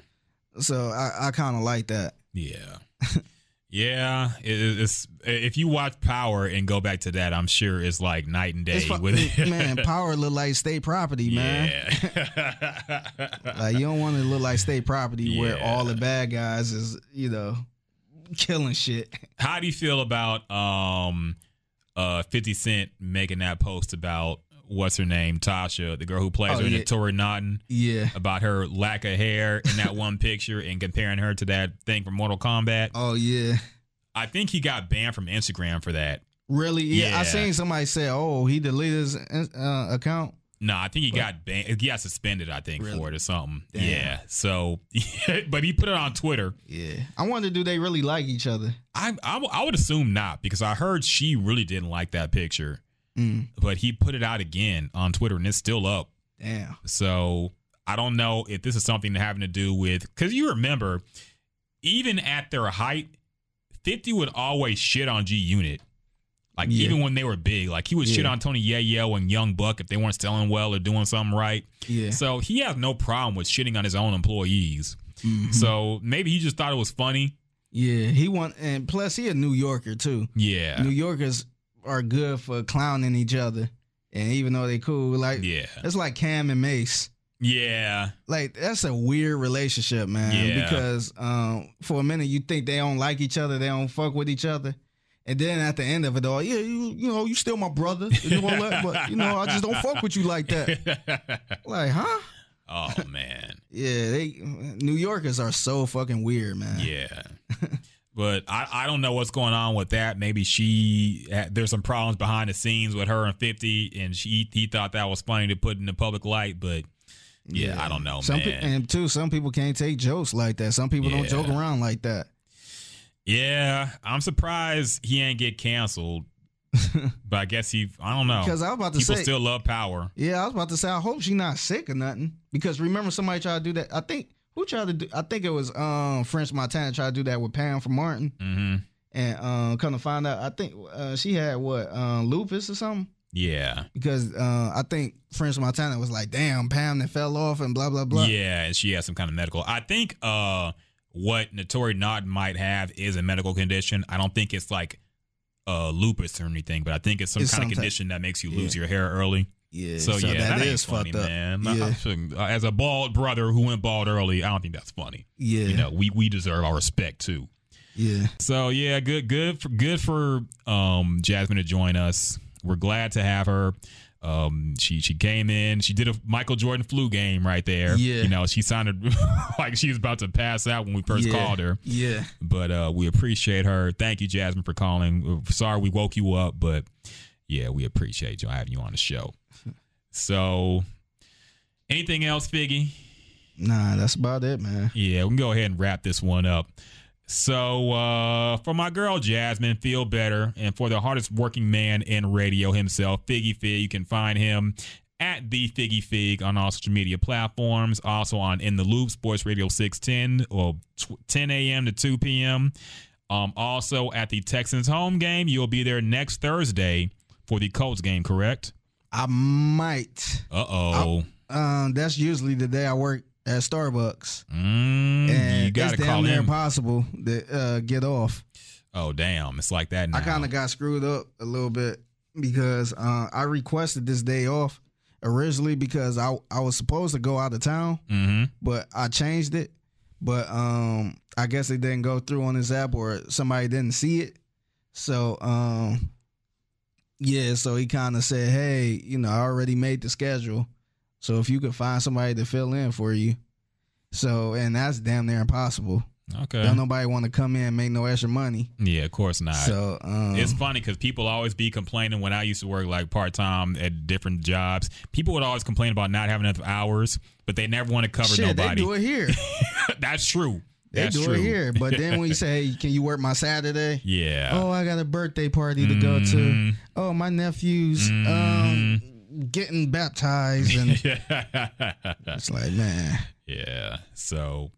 So I, I kind of like that. Yeah. Yeah, it, it's if you watch Power and go back to that, I'm sure it's like night and day fu- with it. man, power look like state property, man. Yeah. Like you don't want to look like state property where all the bad guys is, you know, killing shit. How do you feel about um uh 50 Cent making that post about what's her name, Tasha, the girl who plays Oh, her in yeah. Tory Naughton, Yeah. about her lack of hair in that one picture and comparing her to that thing from Mortal Kombat? Oh yeah. I think he got banned from Instagram for that. Really? Yeah. Yeah. I seen somebody say, "Oh, he deleted his uh, account." No, I think he got banned. He got suspended, I think, Really? for it or something. Damn. Yeah. So, but he put it on Twitter. Yeah. I wonder, do they really like each other? I, I I would assume not because I heard she really didn't like that picture, Mm, but he put it out again on Twitter and it's still up. damn. So I don't know if this is something having to do with because you remember, even at their height, 50 would always shit on G Unit. Like Yeah. even when they were big, like he would shit on Tony Yayo and Young Buck if they weren't selling well or doing something right. Yeah. So he has no problem with shitting on his own employees. Mm-hmm. So maybe he just thought it was funny. Yeah, he want and plus he a New Yorker too. Yeah. New Yorkers are good for clowning each other, and even though they cool, like Yeah. it's like Cam and Mase. Yeah. Like that's a weird relationship, man. Yeah. Because um, for a minute you think they don't like each other, they don't fuck with each other, and then at the end of it all, yeah, you you know you still my brother, you know, like, but you know I just don't fuck with you like that. Like, huh? oh man. Yeah, they New Yorkers are so fucking weird, man. Yeah. But I, I don't know what's going on with that. Maybe she there's some problems behind the scenes with her and 50 and she he thought that was funny to put in the public light, but yeah, I don't know, Some man. pe- and too, some people can't take jokes like that. Some people don't joke around like that. yeah, I'm surprised he ain't get canceled. but I guess he I don't know. Because I was about to People say, people still love power. yeah, I was about to say, I hope she's not sick or nothing. Because remember, somebody tried to do that. I think who tried to do? I think it was um French Montana tried to do that with Pam from Martin, hmm and um come to find out, I think uh, she had what uh, lupus or something. Yeah. Because uh, I think French Montana was like, "Damn, Pam that fell off and blah blah blah." Yeah, and she had some kind of medical. I think uh what Naturi Not might have is a medical condition. I don't think it's like uh lupus or anything, but I think it's some It's kind some of type- condition that makes you lose Yeah. your hair early. Yeah. So, yeah, that ain't is funny, fucked up, man. Yeah, I- I uh, As a bald brother who went bald early, I don't think that's funny. yeah, You know, we we deserve our respect too. yeah. So yeah, good good for good for um Jasmine to join us. We're glad to have her. Um, she she came in. She did a Michael Jordan flu game right there. Yeah. you know, she sounded like she was about to pass out when we first yeah. called her. Yeah, But uh, we appreciate her. Thank you, Jasmine, for calling. Sorry we woke you up, but yeah, we appreciate you having you on the show. So, anything else, Figgy? nah, that's about it, man. Yeah, we can go ahead and wrap this one up. So, uh, for my girl Jasmine, feel better. And for the hardest working man in radio himself, Figgy Fig, you can find him at the Figgy Fig on all social media platforms. Also on In the Loop, Sports Radio 610 or 10 a.m. to 2 p.m. Um, also at the Texans home game, you'll be there next Thursday for the Colts game, correct? I might. Uh oh. Um, that's usually the day I work at Starbucks, Mm, and you got to it's call damn near impossible to uh, get off. Oh, damn. It's like that now. I kind of got screwed up a little bit because uh, I requested this day off originally because I I was supposed to go out of town, mm-hmm. but I changed it. But um, I guess it didn't go through on this app or somebody didn't see it. So um, yeah, so he kind of said, "Hey, you know, I already made the schedule, so if you could find somebody to fill in for you." So and that's damn near impossible. Okay. Don't nobody want to come in and make no extra money. Yeah, of course not. So um, it's funny because people always be complaining when I used to work like part time at different jobs. People would always complain about not having enough hours, but they never want to cover shit, nobody. they do it here. That's true. They That's do true. it here. But then when you say, hey, can you work my Saturday? Yeah. Oh, I got a birthday party to go to. Mhm. Oh, my nephew's um, getting baptized. And it's like, man. yeah. So,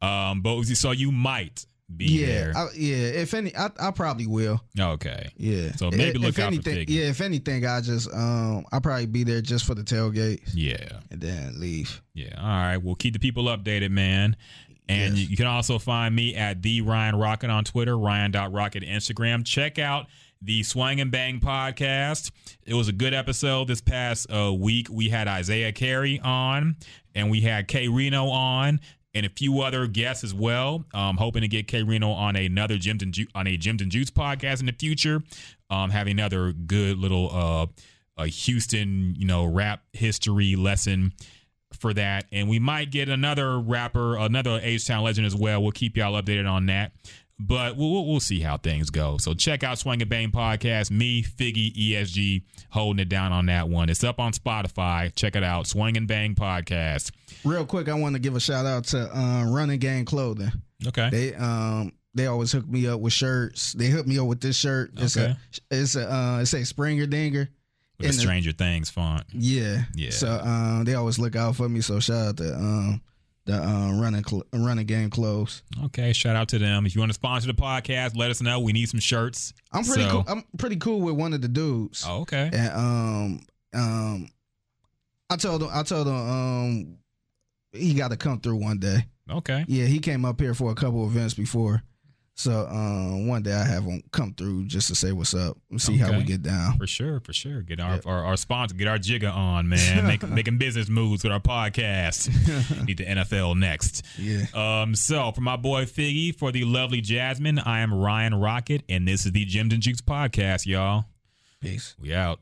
um, but so you might be Yeah. there. I, yeah. If any, I, I probably will. okay. Yeah. So maybe If- look if out for anything, Figgy. Yeah. If anything, I just, um, I'll probably be there just for the tailgate Yeah. and then leave. Yeah. All right. We'll keep the people updated, man. And Yes. you, can also find me at the Ryan Rocket on Twitter, Ryan.Rocket Instagram. Check out the Swang and Bang podcast. It was a good episode this past uh, week. We had Isaiah Carey on, and we had Kay Reno on, and a few other guests as well. Um, hoping to get Kay Reno on another and Ju- on a Gyms and Juice podcast in the future. Um, having another good little uh, a Houston, you know, rap history lesson for that. And we might get another rapper, another H Town legend as well. We'll keep y'all updated on that. But we'll, we'll, we'll see how things go. So check out Swing and Bang Podcast. Me, Figgy, ESG, holding it down on that one. It's up on Spotify. Check it out. Swing and Bang Podcast. Real quick, I want to give a shout out to uh, Running Gang Clothing. Okay. They um they always hook me up with shirts. They hooked me up with this shirt. It's Okay. a it's a uh it's a Springer Dinger. With the and the- Stranger Things font. Yeah. Yeah. So um they always look out for me. So shout out to um the uh, running cl- running game clothes. Okay, shout out to them. If you want to sponsor the podcast, let us know. We need some shirts. I'm pretty So- cool. I'm pretty cool with one of the dudes. Oh, okay. And um um I told him I told him um he got to come through one day. Okay. Yeah, he came up here for a couple events before. So um one day I have him come through just to say what's up and see how we get down. For sure, for sure. Get our our, our sponsor, get our jigger on, man. Make, making business moves with our podcast. Need the NFL next. Yeah. Um, so for my boy Figgy, for the lovely Jasmine, I am Ryan Rocket, and this is the Gems and Jukes podcast, y'all. Peace. We out.